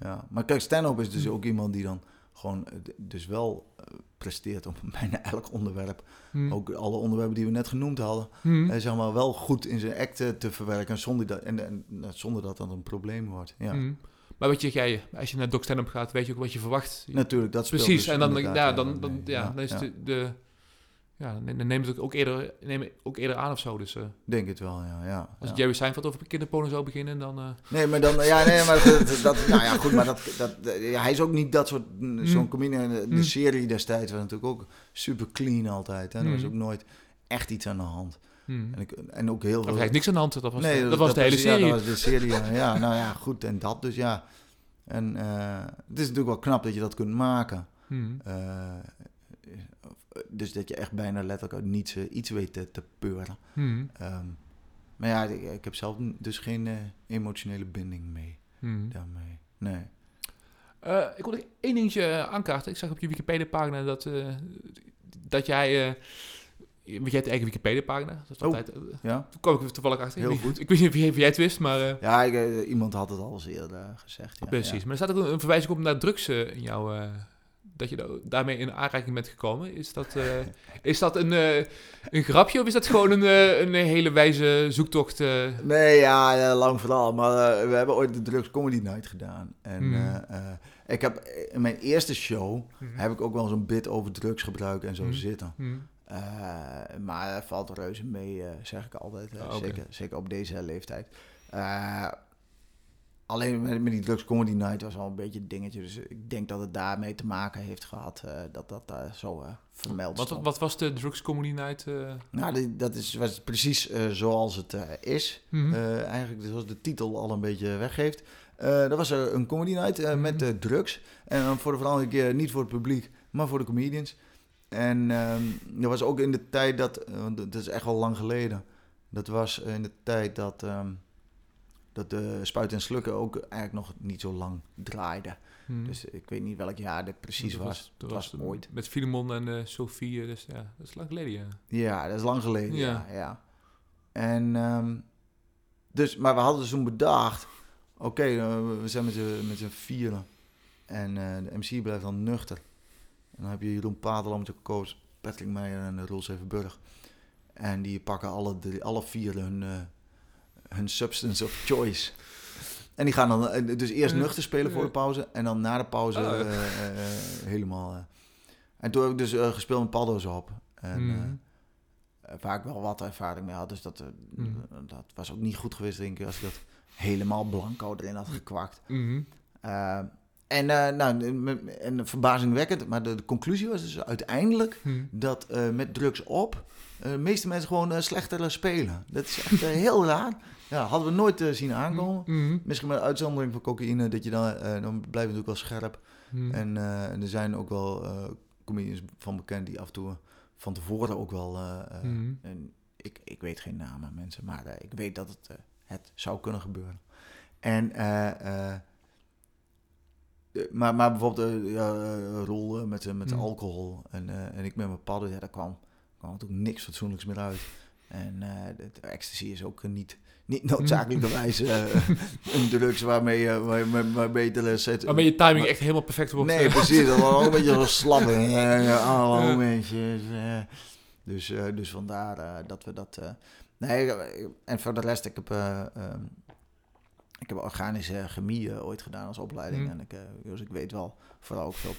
ja. Maar kijk, stand-up is dus Hm. ook iemand die dan gewoon eh, dus wel eh, presteert op bijna elk onderwerp. hm. Ook alle onderwerpen die we net genoemd hadden. Hm. Hij zeg maar wel goed in zijn act eh, te verwerken zonder dat, en, en, eh, zonder dat dat een probleem wordt. Ja. Hm. Maar wat je, jij, als je naar Doc gaat, weet je ook wat je verwacht. Natuurlijk, dat speelt Precies, dus en dan, ja, dan, dan, ja, dan is De, de... Ja, dan neemt het ook eerder, neem het ook eerder aan of zo. Dus eh, Denk het wel, ja. ja, als ja. Jerry Seinfeld over kinderporno zou beginnen, dan... eh, Nee, maar dan, ja, nee, maar dat, dat- nou ja, goed, maar dat, dat, ja, hij is ook niet dat soort, Hm. zo'n comedian. De, de Hm. serie destijds was natuurlijk ook super clean altijd. Hè. Er was Hm. ook nooit echt iets aan de hand. En, ik, en ook heel veel... eigenlijk niks aan de hand, dat was, nee, de, dat was de hele was- serie. Ja, dat was de serie, ja. Nou ja, goed, en dat dus, ja. En eh, het is natuurlijk wel knap dat je dat kunt maken. Dus dat je echt bijna letterlijk uit niets eh, iets weet te, te peuren. Hmm. Ehm, maar ja, ik, ik heb zelf dus geen eh, emotionele binding mee Hmm. daarmee. Nee. Eh, ik wil nog één dingetje aankaarten. Ik zag op je Wikipedia-pagina dat, dat jij... want jij hebt eigen Wikipedia-pagina. Dat is Oh. altijd... Ja? Toen kwam ik er toevallig achter. Heel Ik- goed. Ik weet niet of jij, of jij het wist, maar... Ja, ik, iemand had het al eens eerder gezegd. Ja, precies. ja. Maar er staat ook een, een verwijzing op naar drugs in jouw... dat je da- daarmee in aanraking bent gekomen. Is dat, eh, is dat een, eh, een grapje of is dat gewoon een, eh, een hele wijze zoektocht? Nee, ja, lang verhaal. Maar we hebben ooit de Drugs Comedy Night gedaan. En eh, ik heb in mijn eerste show Mhm. heb ik ook wel zo'n bit over drugsgebruik en zo zitten. Hmm. Eh, maar valt reuze mee, zeg ik altijd. Ah, zeker, zeker op deze leeftijd. Eh, alleen met, met die Drugs Comedy Night was wel een beetje een dingetje. Dus ik denk dat het daarmee te maken heeft gehad eh, dat dat daar zo eh, vermeld Wat, wat was de Drugs Comedy Night? eh? Nou, die- dat is, was precies eh, zoals het eh, is. Mhm. Eh, eigenlijk zoals de titel al een beetje weggeeft. Eh dat was een comedy night eh, met Mhm. eh, drugs. En voor de verandering keer niet voor het publiek, maar voor de comedians. En ehm, dat was ook in de tijd dat, eh, dat is echt al lang geleden. Dat was in de tijd dat, ehm, dat de spuiten en slukken ook eigenlijk nog niet zo lang draaiden. Hmm. Dus ik weet niet welk jaar dit precies Dat was. dat Het was ooit. Met Filemon en eh Sophie, eh, dus ja, dat is lang geleden, ja. Ja, dat is lang geleden. Ja. Ja. ja, En, ehm, dus, maar we hadden dus toen bedacht, oké, eh, we zijn met z'n, met z'n vieren. En eh, de MC blijft dan nuchter. En dan heb je Jeroen Padelamtje, Koos, Patrick Meijer en uh, Roel Zevenburg. En die pakken alle, drie, alle vier hun, eh, hun substance of choice. En die gaan dan eh, dus eerst Ja. nuchter spelen voor de pauze. En dan na de pauze Oh, eh, eh, helemaal... En toen heb ik dus gespeeld met paddo's op. En, waar ik wel wat ervaring mee had. Dus dat, dat was ook niet goed geweest, denk ik, als ik dat helemaal blanco erin had gekwakt. Eh, en, eh, nou, en verbazingwekkend, maar de, de conclusie was dus uiteindelijk dat met drugs op de meeste mensen gewoon slechter spelen. Dat is echt heel raar. Ja, hadden we nooit eh, zien aankomen. Mhm. Misschien met uitzondering van cocaïne, dat je dan, eh, dan blijf je natuurlijk wel scherp. En, eh, en er zijn ook wel comedians van bekend die af en toe van tevoren ook wel... en ik, ik weet geen namen, mensen, maar ik weet dat het, het zou kunnen gebeuren. En, maar, maar bijvoorbeeld Roel eh, met, met Mm. alcohol en, en ik met mijn padden, ja, daar kwam, kwam natuurlijk niks fatsoenlijks meer uit. En de, de ecstasy is ook niet, niet noodzakelijkerwijs eh een drugs waarmee, je waarmee, waarmee, waarmee je er zet. Waarmee je timing maar- echt helemaal perfect wordt. Nee, eh. precies. Dat was ook een beetje zo slap. Eh, Alle Ja. momentjes. eh. Dus, eh, dus vandaar eh, dat we dat... eh, nee, eh, en voor de rest, ik heb... eh, ehm, ik heb organische chemie eh, ooit gedaan als opleiding. Mm. En ik, eh, dus ik weet wel vooral ook veel...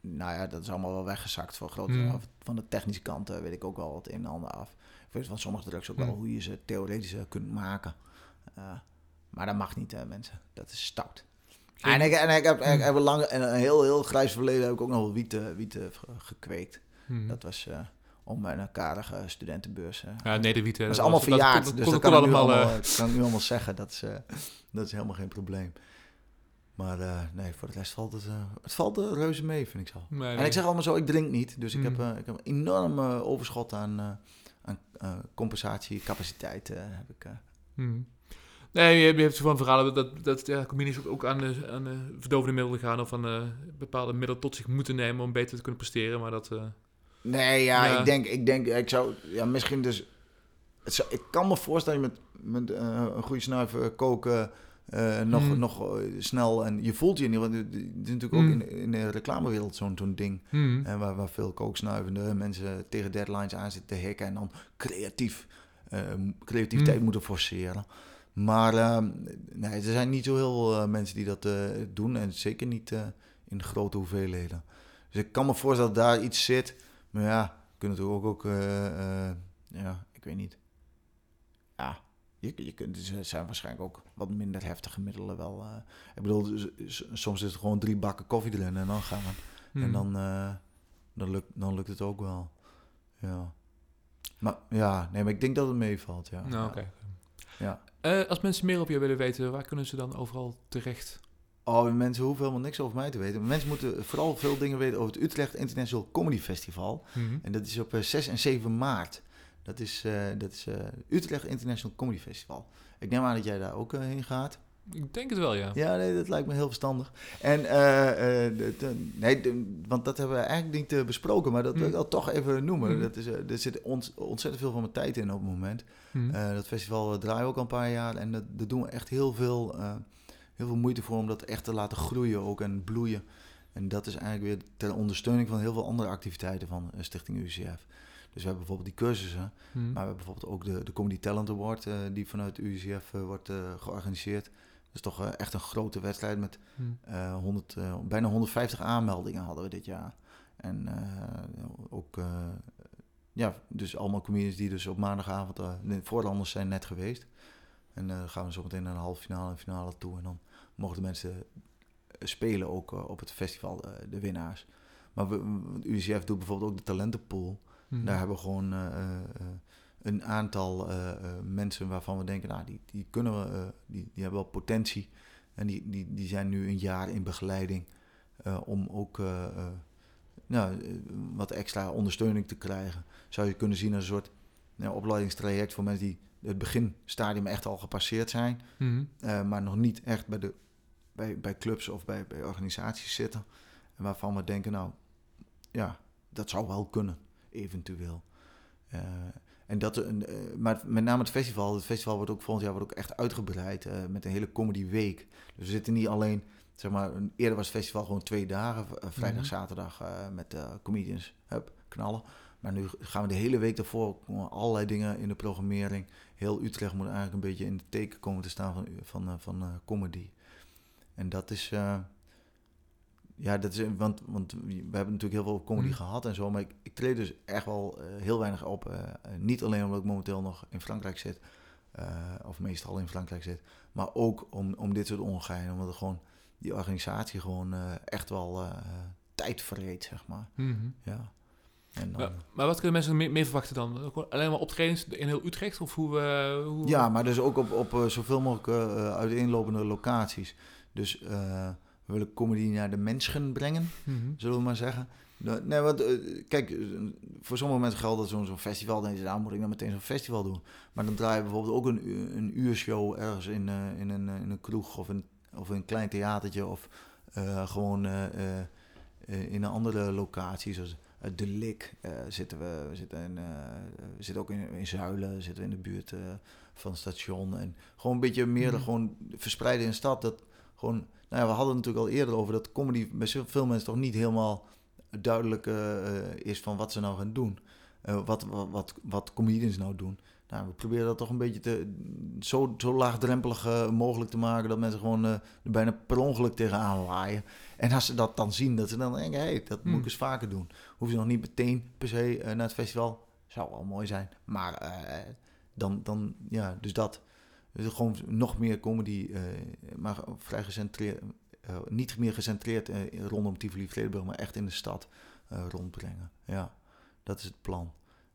Nou ja, dat is allemaal wel weggezakt. Voor grote, Mm. Van de technische kant eh, weet ik ook wel wat een en ander af. Van sommige drugs ook wel Mm. hoe je ze theoretisch eh, kunt maken. Eh, Maar dat mag niet, uh, mensen. Dat is stout. En ik, en ik heb, ik heb een, lang, een heel, heel grijs verleden heb ik ook nog wel wieten, wieten gekweekt. Hmm. Dat was uh, om een karige studentenbeurs. ja, nee, de wieten. Dat is allemaal verjaard. Dat, dus dat kan, allemaal, allemaal, kan ik nu allemaal zeggen. Dat is, dat is helemaal geen probleem. Maar nee, voor de rest valt het, het valt uh, reuze mee, vind ik zo. Nee, nee. En ik zeg allemaal zo, ik drink niet. Dus ik, heb, mm. ik heb een enorm overschot aan, aan compensatiecapaciteit. heb ik, mm. Nee, je, je hebt van verhalen dat, dat ja, comedians ook aan, de, aan de verdovende middelen gaan... of aan bepaalde middelen tot zich moeten nemen om beter te kunnen presteren. Maar dat... nee, ja, ja, Ik, denk, ik denk, ik zou... Ja, misschien dus... Het zou, ik kan me voorstellen met, met een goede snuiver koken uh, nog, mm. nog eh, snel. En je voelt je niet, want het is natuurlijk ook mm. in, in de reclamewereld zo'n zo'n ding. Mm. En waar, waar veel kooksnuivende mensen tegen deadlines aan zitten te hikken en dan creatief, uh, creativiteit moeten forceren. Maar uh, nee, er zijn niet zo heel mensen die dat doen en zeker niet in grote hoeveelheden. Dus ik kan me voorstellen dat daar iets zit. Maar ja, kunnen natuurlijk ook, ook ja, ik weet niet. Ja, je, je kunt, dus zijn waarschijnlijk ook wat minder heftige middelen wel. Uh, ik bedoel, soms is het gewoon drie bakken koffie erin en dan gaan we. En hmm. dan, uh, dan, lukt, dan lukt het ook wel. Ja. Maar ja, nee, maar ik denk dat het meevalt. Ja. Nou, oké. Ja. Uh, als mensen meer op je willen weten, waar kunnen ze dan overal terecht? Oh, mensen hoeven helemaal niks over mij te weten. Mensen moeten vooral veel dingen weten over het Utrecht International Comedy Festival. Mm En dat is op 6 en 7 maart. Dat is, uh, dat is uh, Utrecht International Comedy Festival. Ik neem aan dat jij daar ook uh, heen gaat. Ik denk het wel, ja. Ja, nee, dat lijkt me heel verstandig. En, nee, want dat hebben we eigenlijk niet besproken, maar dat wil ik toch even noemen. Mm. Dat is, er zit ontzettend veel van mijn tijd in op het moment. Mm. dat festival draait ook al een paar jaar en daar doen we echt heel veel, heel veel moeite voor om dat echt te laten groeien ook en bloeien. En dat is eigenlijk weer ter ondersteuning van heel veel andere activiteiten van Stichting UCF. Dus we hebben bijvoorbeeld die cursussen, hmm. maar we hebben bijvoorbeeld ook de, de Comedy Talent Award, uh, die vanuit UCF uh, wordt uh, georganiseerd. Dat is toch echt een grote wedstrijd met hmm. 100, bijna 150 aanmeldingen hadden we dit jaar. En ook, ja, dus allemaal comedians die dus op maandagavond, de voorlanders zijn net geweest. En dan gaan we zo meteen naar de halve finale en finale toe. En dan mogen de mensen spelen ook op het festival, de winnaars. Maar we, UCF doet bijvoorbeeld ook de talentenpool. Mhm. Daar hebben we gewoon eh, eh, eh, een aantal mensen waarvan we denken, nou, die, die kunnen we, die, die hebben wel potentie. En die, die, die zijn nu een jaar in begeleiding om ook nou, wat extra ondersteuning te krijgen. Zou je kunnen zien als een soort nou, opleidingstraject voor mensen die het beginstadium echt al gepasseerd zijn, mhm. maar nog niet echt bij, de, bij, bij clubs of bij, bij organisaties zitten. En waarvan we denken, nou ja, dat zou wel kunnen eventueel. Uh, en dat, uh, maar met name het festival. Het festival wordt ook volgend jaar wordt ook echt uitgebreid met een hele comedy week. Dus we zitten niet alleen, zeg maar, eerder was het festival gewoon twee dagen, vrijdag, mhm. zaterdag met comedians, hup, knallen. Maar nu gaan we de hele week daarvoor allerlei dingen in de programmering. Heel Utrecht moet eigenlijk een beetje in de teken komen te staan van, van, van comedy. En dat is, ja, dat is, want, want we hebben natuurlijk heel veel comedy mhm. gehad en zo, maar ik, ik treed dus echt wel uh, heel weinig op. Uh, niet alleen omdat ik momenteel nog in Frankrijk zit, uh, of meestal in Frankrijk zit, maar ook om, om dit soort ongein, omdat het gewoon die organisatie gewoon echt wel tijd verreed, zeg maar. Mm -hmm. Ja. En dan, maar, maar, wat kunnen mensen meer, meer verwachten dan? Alleen maar optredens in heel Utrecht? Of hoe, hoe... Ja, maar dus ook op, op zoveel mogelijk uiteenlopende locaties. Dus we willen comedy naar de mensen brengen, mhm. zullen we maar zeggen. Nee, want uh, kijk, eh, voor sommige mensen geldt dat zo'n festival. Dan nou moet ik dan meteen zo'n festival doen. Maar dan draai je bijvoorbeeld ook een, een uurshow ergens in, uh, in, een, in een kroeg of, een, of een klein theatertje. Of uh, gewoon in een andere locatie, zoals De Lik zitten we. We zitten, in, we zitten ook in, in Zuilen, zitten we in de buurt van het station. En gewoon een beetje meer mm. gewoon verspreiden in de stad. Dat gewoon nou ja, we hadden het natuurlijk al eerder over dat comedy bij veel mensen toch niet helemaal duidelijk uh, is van wat ze nou gaan doen. Uh, wat, wat, wat, wat comedians nou doen. Nou, we proberen dat toch een beetje te, zo, zo laagdrempelig mogelijk te maken dat mensen gewoon er bijna per ongeluk tegenaan waaien. En als ze dat dan zien, dat ze dan denken, hé, hey, dat moet ik hmm. eens vaker doen. Hoef je nog niet meteen per se naar het festival. Zou wel mooi zijn. Maar dan, dan, ja, dus dat. Dus gewoon nog meer comedy, maar vrij gecentreerd, niet meer gecentreerd rondom Tivoli Vredenburg, maar echt in de stad rondbrengen. Ja, dat is het plan.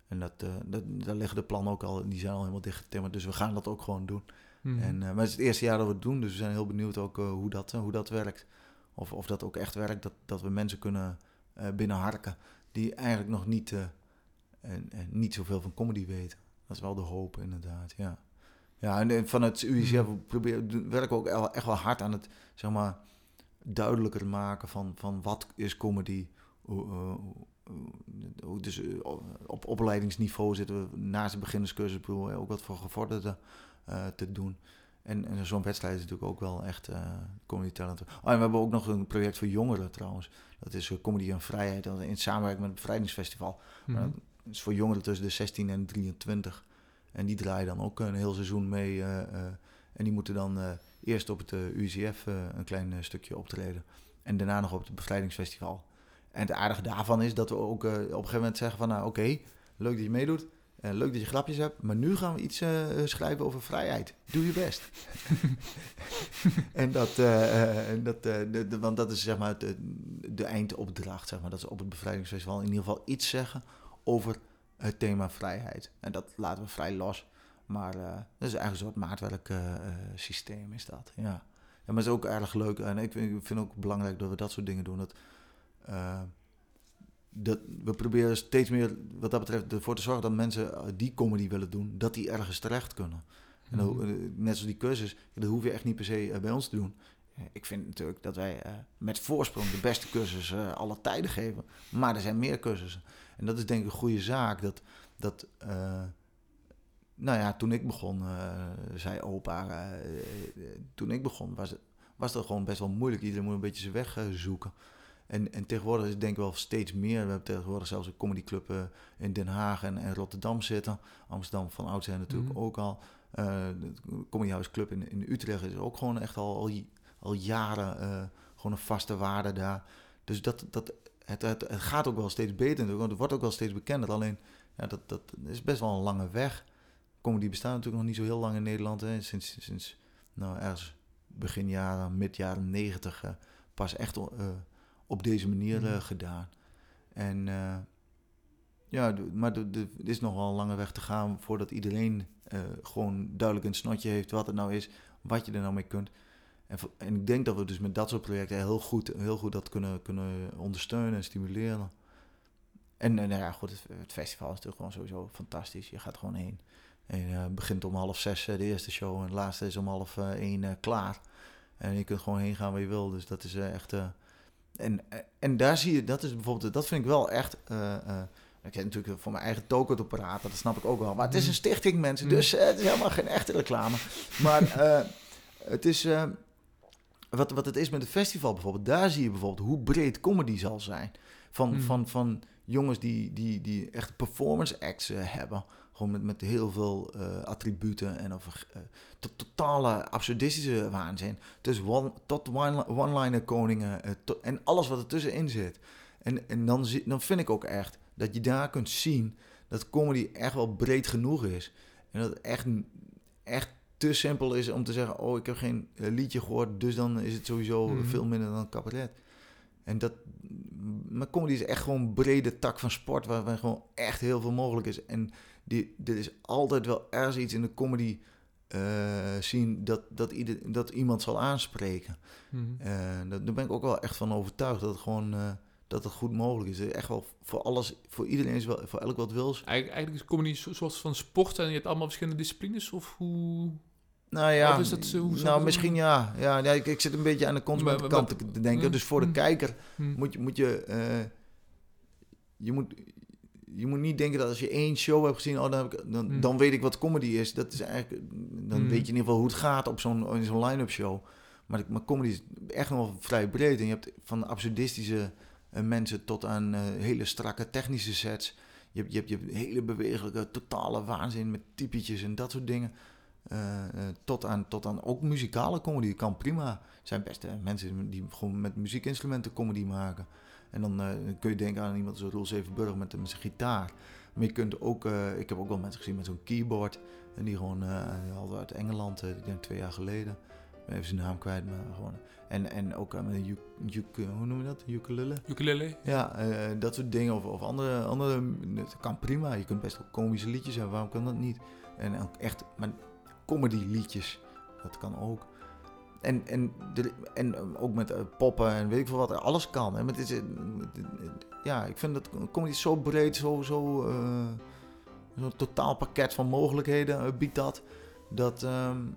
En dat, dat, daar liggen de plannen ook al, die zijn al helemaal dichtgetimmerd. Dus we gaan dat ook gewoon doen. Mhm. En, maar het is het eerste jaar dat we het doen, dus we zijn heel benieuwd ook hoe, dat, hoe dat werkt. Of, of dat ook echt werkt, dat, dat we mensen kunnen binnenharken die eigenlijk nog niet, en, en niet zoveel van comedy weten. Dat is wel de hoop, inderdaad. Ja, ja en van het UICF hmm. proberen, werken we ook echt wel hard aan het zeg maar, duidelijker maken van, van wat is comedy. Uh, dus uh, op opleidingsniveau zitten we naast de beginnerscursus ook wat voor gevorderden uh, te doen. En, en zo'n wedstrijd is natuurlijk ook wel echt uh, comedy talent. Oh, en we hebben ook nog een project voor jongeren trouwens. Dat is Comedy en Vrijheid in samenwerking met het Bevrijdingsfestival. Mm is voor jongeren tussen de 16 en 23. En die draaien dan ook een heel seizoen mee. Uh, en die moeten dan uh, eerst op het UCF een klein stukje optreden. En daarna nog op het bevrijdingsfestival. En het aardige daarvan is dat we ook op een gegeven moment zeggen van... nou oké, leuk dat je meedoet. leuk dat je grapjes hebt. Maar nu gaan we iets schrijven over vrijheid. Doe je best. en dat, dat de, de, want dat is zeg maar de, de eindopdracht. Zeg maar. Dat ze op het bevrijdingsfestival in ieder geval iets zeggen over het thema vrijheid. En dat laten we vrij los. Maar uh, dat is eigenlijk een soort maatwerksysteem uh, is dat. Ja. ja, maar het is ook erg leuk. En ik vind, ik vind ook belangrijk dat we dat soort dingen doen. Dat, dat we proberen steeds meer, wat dat betreft, ervoor te zorgen dat mensen die comedy willen doen, dat die ergens terecht kunnen. En dan, mhm. net zoals die cursus, dat hoef je echt niet per se bij ons te doen. Ik vind natuurlijk dat wij met voorsprong de beste cursus alle tijden geven. Maar er zijn meer cursussen. En dat is denk ik een goede zaak. Dat, dat uh, nou ja, toen ik begon, zei opa, toen ik begon was, het, was dat gewoon best wel moeilijk. Iedereen moet een beetje zijn weg zoeken. En, en tegenwoordig is het denk ik wel steeds meer. We hebben tegenwoordig zelfs een comedyclub in Den Haag en, en Rotterdam zitten. Amsterdam van oud zijn natuurlijk mhm. ook al. de Comedyhouse Club in, in Utrecht is ook gewoon echt al, al, al jaren gewoon een vaste waarde daar. Dus dat, dat het, het, gaat ook wel steeds beter want het wordt ook wel steeds bekender. Alleen, ja, dat, dat is best wel een lange weg. Comedy bestaat natuurlijk nog niet zo heel lang in Nederland. Hè. Sinds, sinds nou, ergens begin jaren, mid jaren negentig, uh, pas echt uh, op deze manier uh, gedaan. En ja, maar er is nog wel een lange weg te gaan voordat iedereen gewoon duidelijk een snotje heeft wat het nou is, wat je er nou mee kunt. En, en, ik denk dat we dus met dat soort projecten heel goed, heel goed dat kunnen, kunnen ondersteunen en stimuleren. En, en nou ja, goed, het, het, festival is natuurlijk gewoon sowieso fantastisch. Je gaat gewoon heen. En uh, begint om half zes uh, de eerste show en de laatste is om half uh, één klaar. En je kunt gewoon heen gaan waar je wil. Dus dat is echt. en, en daar zie je, dat is bijvoorbeeld, dat vind ik wel echt. ik heb natuurlijk voor mijn eigen token te praten, dat snap ik ook wel. Maar het is een stichting, mensen, dus het is helemaal geen echte reclame. Maar het is wat, wat het is met het festival bijvoorbeeld, daar zie je bijvoorbeeld hoe breed comedy zal zijn. Van, hmm. van, van jongens die, die, die echt performance acts uh, hebben. Gewoon met, met heel veel uh, attributen en over uh, tot totale absurdistische waanzin. Dus one, tot one-liner koningen en alles wat ertussenin zit. En, en dan, zie, dan vind ik ook echt dat je daar kunt zien dat comedy echt wel breed genoeg is. En dat het echt, echt te simpel is om te zeggen: Oh, ik heb geen eh, liedje gehoord, dus dan is het sowieso mhm. veel minder dan cabaret. En dat, maar comedy is echt gewoon een brede tak van sport waar, gewoon echt heel veel mogelijk is. En die, dit is altijd wel ergens iets in de comedy uh, zien dat, dat, ieder, dat iemand zal aanspreken. Mm daar ben ik ook wel echt van overtuigd dat het gewoon dat het goed mogelijk is. Echt wel voor alles, voor iedereen is wel, voor elk wat wils. Eigenlijk, eigenlijk is comedy zoals van sport en je hebt allemaal verschillende disciplines of hoe? Nou ja, nou misschien ja. Ja, ja ik, ik, zit een beetje aan de consumentenkant te denken. Dus voor de hm. kijker hm. moet je, moet je, uh, je moet, je moet niet denken dat als je één show hebt gezien, oh, dan, ik, dan, hm. dan, weet ik wat comedy is. Dat is eigenlijk, dan weet je in ieder geval hoe het gaat op zo'n zo'n line-up show. Maar, maar comedy is echt nog wel vrij breed. En je hebt van absurdistische uh, mensen tot aan uh, hele strakke technische sets. Je hebt, je hebt, je hebt hele bewegelijke, totale waanzin met typetjes en dat soort dingen. Uh, tot, aan, tot aan ook muzikale comedy kan prima. Er zijn best mensen die gewoon met muziekinstrumenten comedy maken. En dan uh, kun je denken aan iemand zoals Roel Zevenburg met, met zijn gitaar. Maar je kunt ook, ik heb ook wel mensen gezien met zo'n keyboard. En die gewoon, hadden uit Engeland, ik denk twee jaar geleden. Even zijn naam kwijt, maar gewoon. En, en ook met een hoe noem je dat? Ukulele? Ukulele? Ja, dat soort dingen. Of, of andere, andere, dat kan prima. Je kunt best wel komische liedjes hebben, waarom kan dat niet? En ook echt, maar comedy liedjes, dat kan ook. En, en, de, en ook met poppen en weet ik veel wat, alles kan. En met, het, ja, ik vind dat comedy zo breed, zo, zo zo'n totaalpakket van mogelijkheden biedt dat. Dat... Um,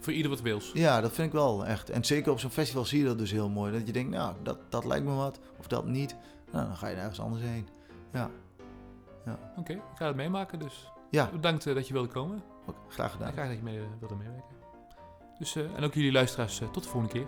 voor ieder wat wils. Ja, dat vind ik wel echt. En zeker op zo'n festival zie je dat dus heel mooi. Dat je denkt, nou, dat, dat lijkt me wat, of dat niet. Nou, dan ga je ergens anders heen. Ja. ja. Oké, ik ga het meemaken dus. Ja. Bedankt uh, dat je wilde komen. Graag gedaan. Graag dat je mee, uh, wilde meewerken. Dus, uh, en ook jullie luisteraars, tot de volgende keer.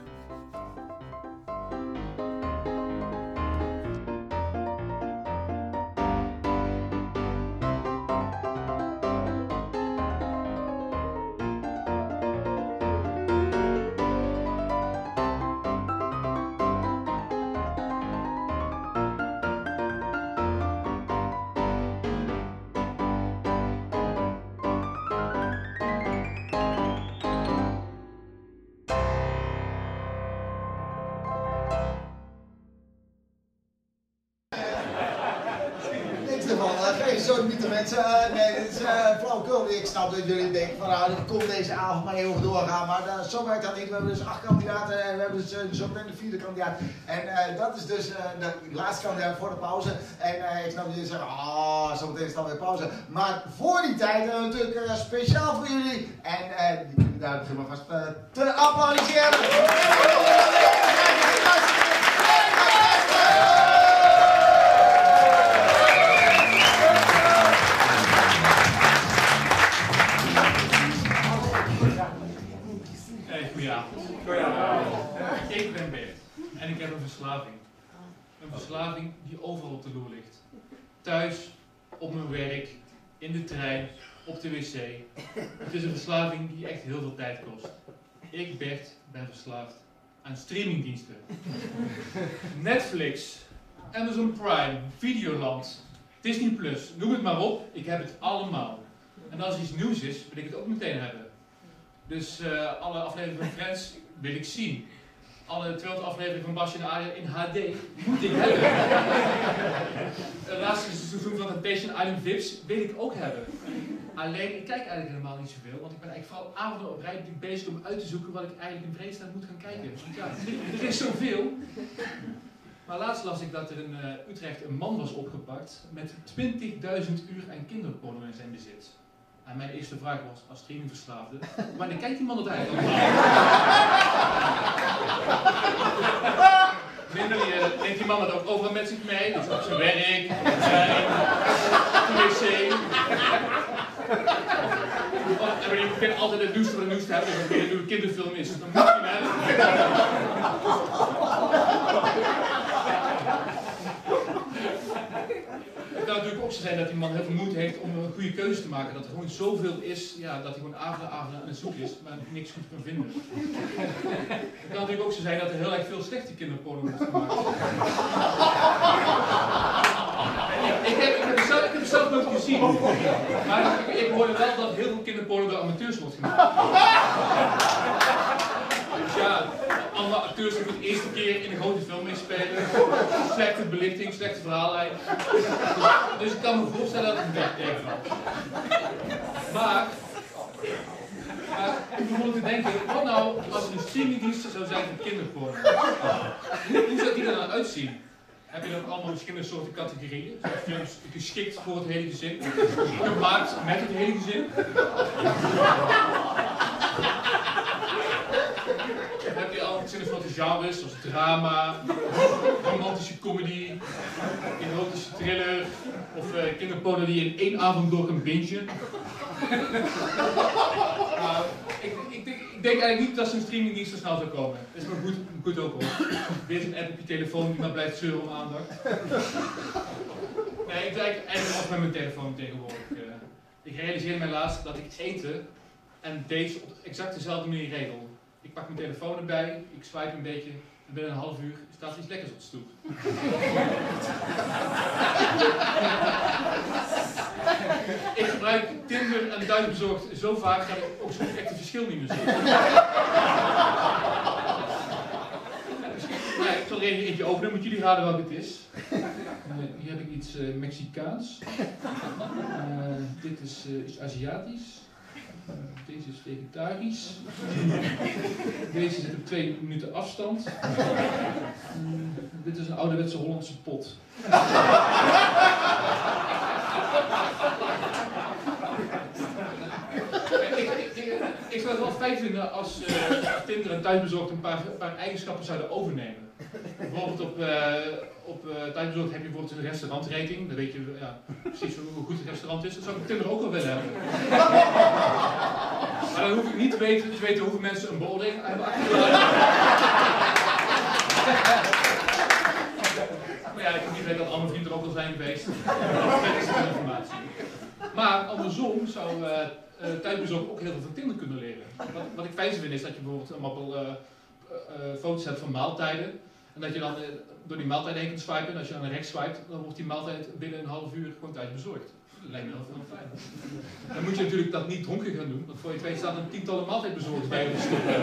Dat jullie denken van nou, dan komt deze avond maar heel doorgaan. Maar uh, zo werkt dat niet. We hebben dus acht kandidaten en we hebben dus, uh, zo de vierde kandidaat. En uh, dat is dus de laatste kandidaat voor de pauze. En ik snap dat jullie zeggen, ah, oh, zo meteen is dan weer pauze. Maar voor die tijd hebben we natuurlijk speciaal voor jullie. En die kandidaat beginnen we vast te applaudisseren. Een verslaving die overal op de loer ligt. Thuis, op mijn werk, in de trein, op de wc. Het is een verslaving die echt heel veel tijd kost. Ik, Bert, ben verslaafd aan streamingdiensten. Netflix, Amazon Prime, Videoland, Disney Plus, noem het maar op. Ik heb het allemaal. En als iets nieuws is, wil ik het ook meteen hebben. Dus uh, alle afleveringen van Friends wil ik zien alle 200 afleveringen van Basje en Aria in HD moet ik hebben. Het laatste seizoen van Temptation Island Vips wil ik ook hebben. Alleen, ik kijk eigenlijk helemaal niet zoveel, want ik ben eigenlijk vooral avonden op rij bezig om uit te zoeken wat ik eigenlijk in vredesnaam moet gaan kijken. Want ja, er is zoveel. Maar laatst las ik dat er in uh, Utrecht een man was opgepakt met 20.000 uur aan kinderporno in zijn bezit. En mijn eerste vraag was, als streamingverslaafde, wanneer kijkt die man dat eigenlijk uh, neemt die man het ook overal met zich mee, dus op zijn werk, op zijn wc. En je begint altijd het nieuws voor het nieuws te hebben, het een kinderfilm is, dus dan moet je hem hebben. kan natuurlijk ook zo zijn dat die man heel veel moeite heeft om een goede keuze te maken. Dat er gewoon zoveel is, ja, dat hij gewoon avond avond aan het zoeken is, maar niks goed kan vinden. Het kan natuurlijk ook zo zijn dat er heel erg veel slechte kinderporno wordt gemaakt. ik, heb, ik, heb het zelf, ik heb zelf nooit gezien. Maar ik, ik hoorde wel dat heel veel kinderporno door amateurs wordt gemaakt. Ja, alle acteurs die voor de eerste keer in een grote film meespelen. Slechte belichting, slechte verhaallijn. Dus ik kan me voorstellen dat het een beetje tegenvalt. Maar, maar ik begon te denken, wat nou als er een streamingdienst zou zijn voor kinderporno? Hoe zou die er dan uitzien? Heb je dan allemaal verschillende soorten categorieën? Films geschikt voor het hele gezin, gemaakt met het hele gezin. Heb je al soorten genres, zoals drama, romantische comedy, erotische thriller, of uh, die in één avond door kan bingen. nou, ik, ik, denk, ik, denk eigenlijk niet dat zo'n streamingdienst zo snel zou komen. Dat is maar goed, goed ook hoor. Weer een app op je telefoon die maar blijft zeuren om aandacht. Nee, ik werk eigenlijk af met mijn telefoon tegenwoordig. Uh, ik realiseerde mij laatst dat ik eten en deze op exact dezelfde manier regel. Ik pak mijn telefoon erbij, ik swipe een beetje En binnen een half uur staat iets lekkers op de stoep. ik gebruik Tinder en thuisbezorgd zo vaak dat ik ook soms echt verschil niet meer zie. Ja, ik zal er even eentje openen, moet jullie raden welke het is. Uh, hier heb ik iets uh, Mexicaans. Uh, dit is iets Aziatisch. Deze is vegetarisch. deze zit op twee minuten afstand. dit is een ouderwetse Hollandse pot. ik zou het wel fijn vinden als uh, Tinder en thuisbezorgd een paar, een paar eigenschappen zouden overnemen. Bijvoorbeeld op, uh, op uh, thuisbezorgd heb je bijvoorbeeld een restaurantrating. Dan weet je ja, precies hoe goed het restaurant is. Dat zou ik Tinder ook wel willen hebben. Maar dan hoef ik niet te weten, te weten hoeveel mensen een beoordeling hebben achtergelaten. maar ja, ik heb niet weten dat alle vrienden er ook al zijn geweest. Dat is de informatie. Maar andersom zou uh, ook heel veel van Tinder kunnen leren. Wat, wat ik fijn vind is dat je bijvoorbeeld een mappel uh, foto's hebt van maaltijden. En dat je dan door die maaltijd heen kunt swipen. En als je dan rechts swipet, dan wordt die maaltijd binnen een half uur gewoon thuis bezorgd. Dat lijkt me heel veel fijn. Dan moet je natuurlijk dat niet dronken gaan doen, want voor je twee staat een tientallen maaltijdbezorgers bij je stoep.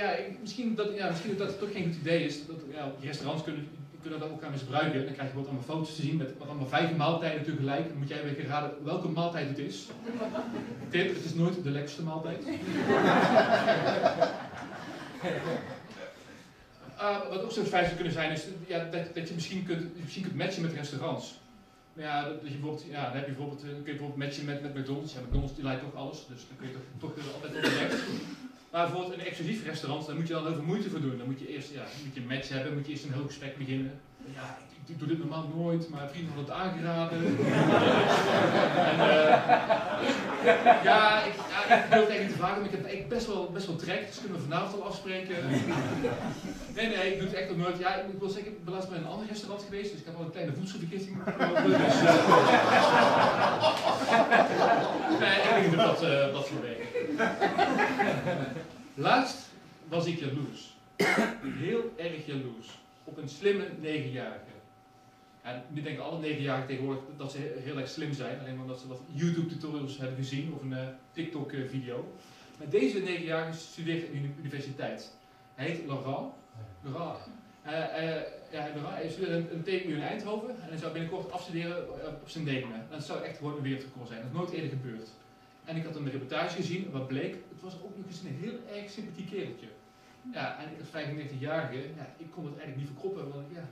ja, misschien dat, ja, misschien dat het toch geen goed idee is. Dat, ja, restaurants kunnen kunnen dat ook gaan misbruiken. Dan krijg je wat allemaal foto's te zien met wat allemaal vijf maaltijden tegelijk. Dan moet jij weer raden welke maaltijd het is. Tip, het is nooit de lekkerste maaltijd. Uh, wat ook zo'n feit zou kunnen zijn, is ja, dat, dat je misschien kunt, misschien kunt matchen met restaurants. Ja, dat, je bijvoorbeeld, ja, dan heb je bijvoorbeeld, kun je bijvoorbeeld matchen met, met McDonald's. McDonald's die leidt toch alles, dus dan kun je toch, toch altijd onderweg. Maar bijvoorbeeld een exclusief restaurant, daar moet je dan heel veel moeite voor doen. Dan moet je eerst ja, moet je een match hebben, moet je eerst een heel gesprek beginnen. Ja, ik, doe dit normaal nooit, maar vrienden hadden het aangeraden. en, uh, ja, ik, ja, ik wil het echt niet te vragen, maar ik heb echt best wel, best wel trek, dus kunnen we vanavond al afspreken. nee, nee, ik doe het echt nog nooit. Ja, ik wil zeggen, ik ben laatst bij een ander restaurant geweest, dus ik heb al een kleine voedselvergiftiging opgelopen. Dus, uh, nee, ik denk dat uh, dat voor weken. Laatst was ik jaloers. Heel erg jaloers. Op een slimme negenjarige. En nu denken alle negenjarigen tegenwoordig dat ze heel erg slim zijn. Alleen omdat ze wat YouTube tutorials hebben gezien of een uh, TikTok video. Maar deze negenjarige studeert aan de universiteit. Hij heet Laurent. Laurent. Uh, ja, hij studeert een, een in Eindhoven. En hij zou binnenkort afstuderen op zijn. En dat zou echt gewoon een wereldrecord zijn. Dat is nooit eerder gebeurd. En ik had een reportage gezien, wat bleek, het was ook nog eens een heel erg sympathiek kereltje. Ja, en ik als 95-jarige, ja, ik kon het eigenlijk niet verkroppen, want ja,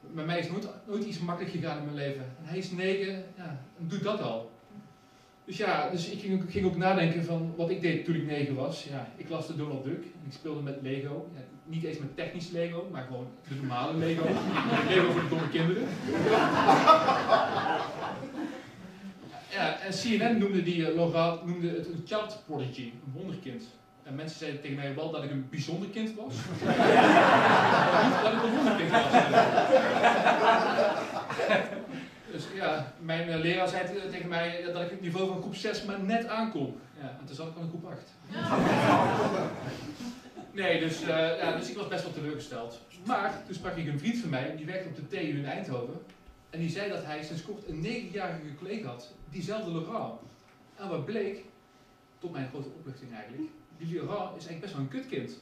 bij mij is nooit, nooit iets makkelijk gegaan in mijn leven. En hij is negen, ja, en doet dat al. Dus ja, dus ik ging, ging, ook nadenken van wat ik deed toen ik negen was. Ja, ik las de Donald Duck en ik speelde met Lego. Niet eens met technisch Lego, maar gewoon de normale Lego. Lego voor de domme kinderen. Ja, en CNN noemde die uh, noemde het een child prodigy, een wonderkind. En mensen zeiden tegen mij wel dat ik een bijzonder kind was. niet dat ik een wonderkind was. dus ja, mijn uh, leraar zei tegen mij dat ik het niveau van groep 6 maar net aankom. Ja, en toen zat ik al in groep 8. Nee, dus, uh, ja, dus ik was best wel teleurgesteld. Maar toen sprak ik een vriend van mij, die werkte op de TU in Eindhoven. En die zei dat hij sinds kort een negenjarige collega had, diezelfde Laurent. En wat bleek, tot mijn grote opluchting eigenlijk, die Laurent is eigenlijk best wel een kutkind.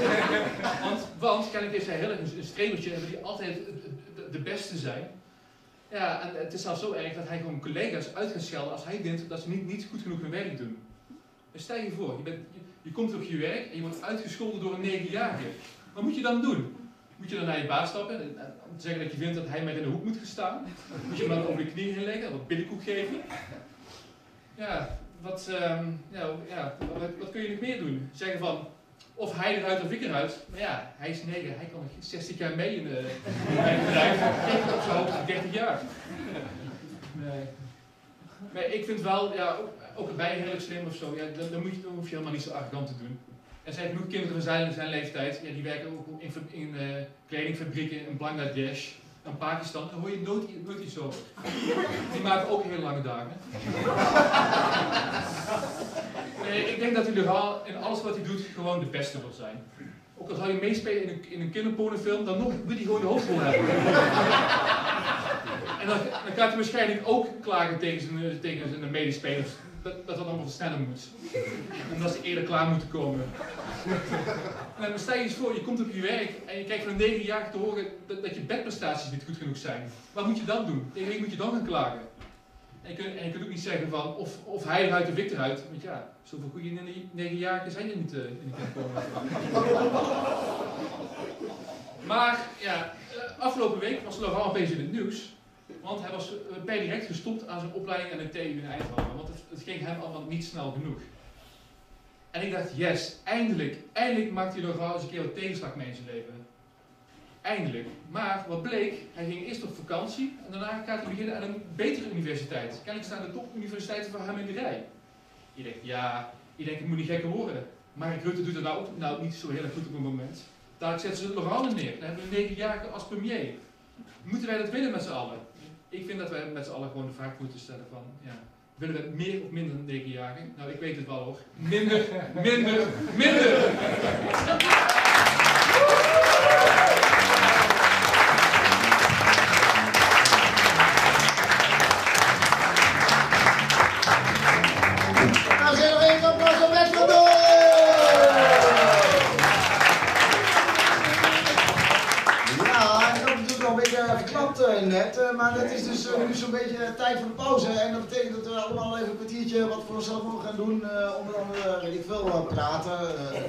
want, want kennelijk is hij heel erg een strebertje hebben die altijd de beste zijn. Ja, en het is zelfs zo erg dat hij gewoon collega's uit gaat schelden als hij vindt dat ze niet, goed genoeg hun werk doen. Stel je voor, je, bent, je, komt op je werk en je wordt uitgescholden door een negenjarige. Wat moet je dan doen? Moet je dan naar je baas stappen en, en zeggen dat je vindt dat hij met in de hoek moet gaan staan? Moet je hem dan over de knieën heen leggen, wat billenkoek geven? Ja, wat, um, ja, wat, wat, kun je nog meer doen? Zeggen van, of hij eruit of ik eruit. Maar ja, hij is negen, hij kan nog 60 jaar mee in, de, bedrijf. Ik op zijn hoogste 30 jaar. Nee. Maar ik vind wel, ja, ook, ook bij heel slim of zo, ja, dan, dan, moet je, dan hoef je helemaal niet zo arrogant te doen. Er zijn genoeg kinderen van zijn, zijn leeftijd, ja, die werken ook in, in uh, kledingfabrieken in Bangladesh. Aan Pakistan, dan hoor je nooit, iets over. Die maken ook hele lange dagen. Ik denk dat hij legaal in alles wat hij doet gewoon de beste wil zijn. Ook al zou je meespelen in een, in een dan nog wil hij gewoon de hoofdrol hebben. en dan, dan gaat hij waarschijnlijk ook klagen tegen tegen zijn medespelers dat, dat allemaal sneller moet. En dat ze eerder klaar moeten komen. En dan stel je eens voor, je komt op je werk en je krijgt van een negenjarige te horen dat, dat, je bedprestaties niet goed genoeg zijn. Wat moet je dan doen? Tegen wie moet je dan gaan klagen? En je, kunt, ook niet zeggen van of, of hij eruit of ik eruit. Want ja, zoveel goede negenjarigen zijn er niet uh, in de maar ja, eh, afgelopen week was Laurent opeens in het nieuws. Want hij was eh, per direct gestopt aan zijn opleiding aan de TU in Eindhoven. Want het, ging hem allemaal niet snel genoeg. En ik dacht, yes, eindelijk, eindelijk maakt hij nog eens een keer wat tegenslag mee in zijn leven. Eindelijk. Maar wat bleek, hij ging eerst op vakantie en daarna gaat hij beginnen aan een betere universiteit. Kennelijk staan de topuniversiteiten voor hem in de rij. Je denkt, ja, je denkt, het moet niet gekker worden. Maar Rutte doet het nou, ook, nou niet zo heel erg goed op het moment. Daar zetten ze Laurent neer. Dan hebben we negen jaar als premier. Moeten wij dat willen met z'n allen? Ik vind dat wij met z'n allen gewoon de vraag moeten stellen van, ja, willen we meer of minder dan? Nou, ik weet het wel hoor. Minder, minder, minder! beetje tijd voor de pauze. En dat betekent dat we allemaal even een kwartiertje wat voor onszelf mogen gaan doen. Uh, onder andere, weet ik veel, praten,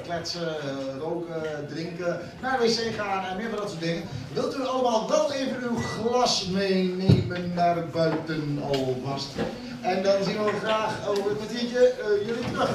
kletsen, roken, drinken, naar wc gaan en meer van dat soort dingen. Wilt u allemaal wel even uw glas meenemen naar buiten alvast? En dan zien we graag over een kwartiertje jullie terug.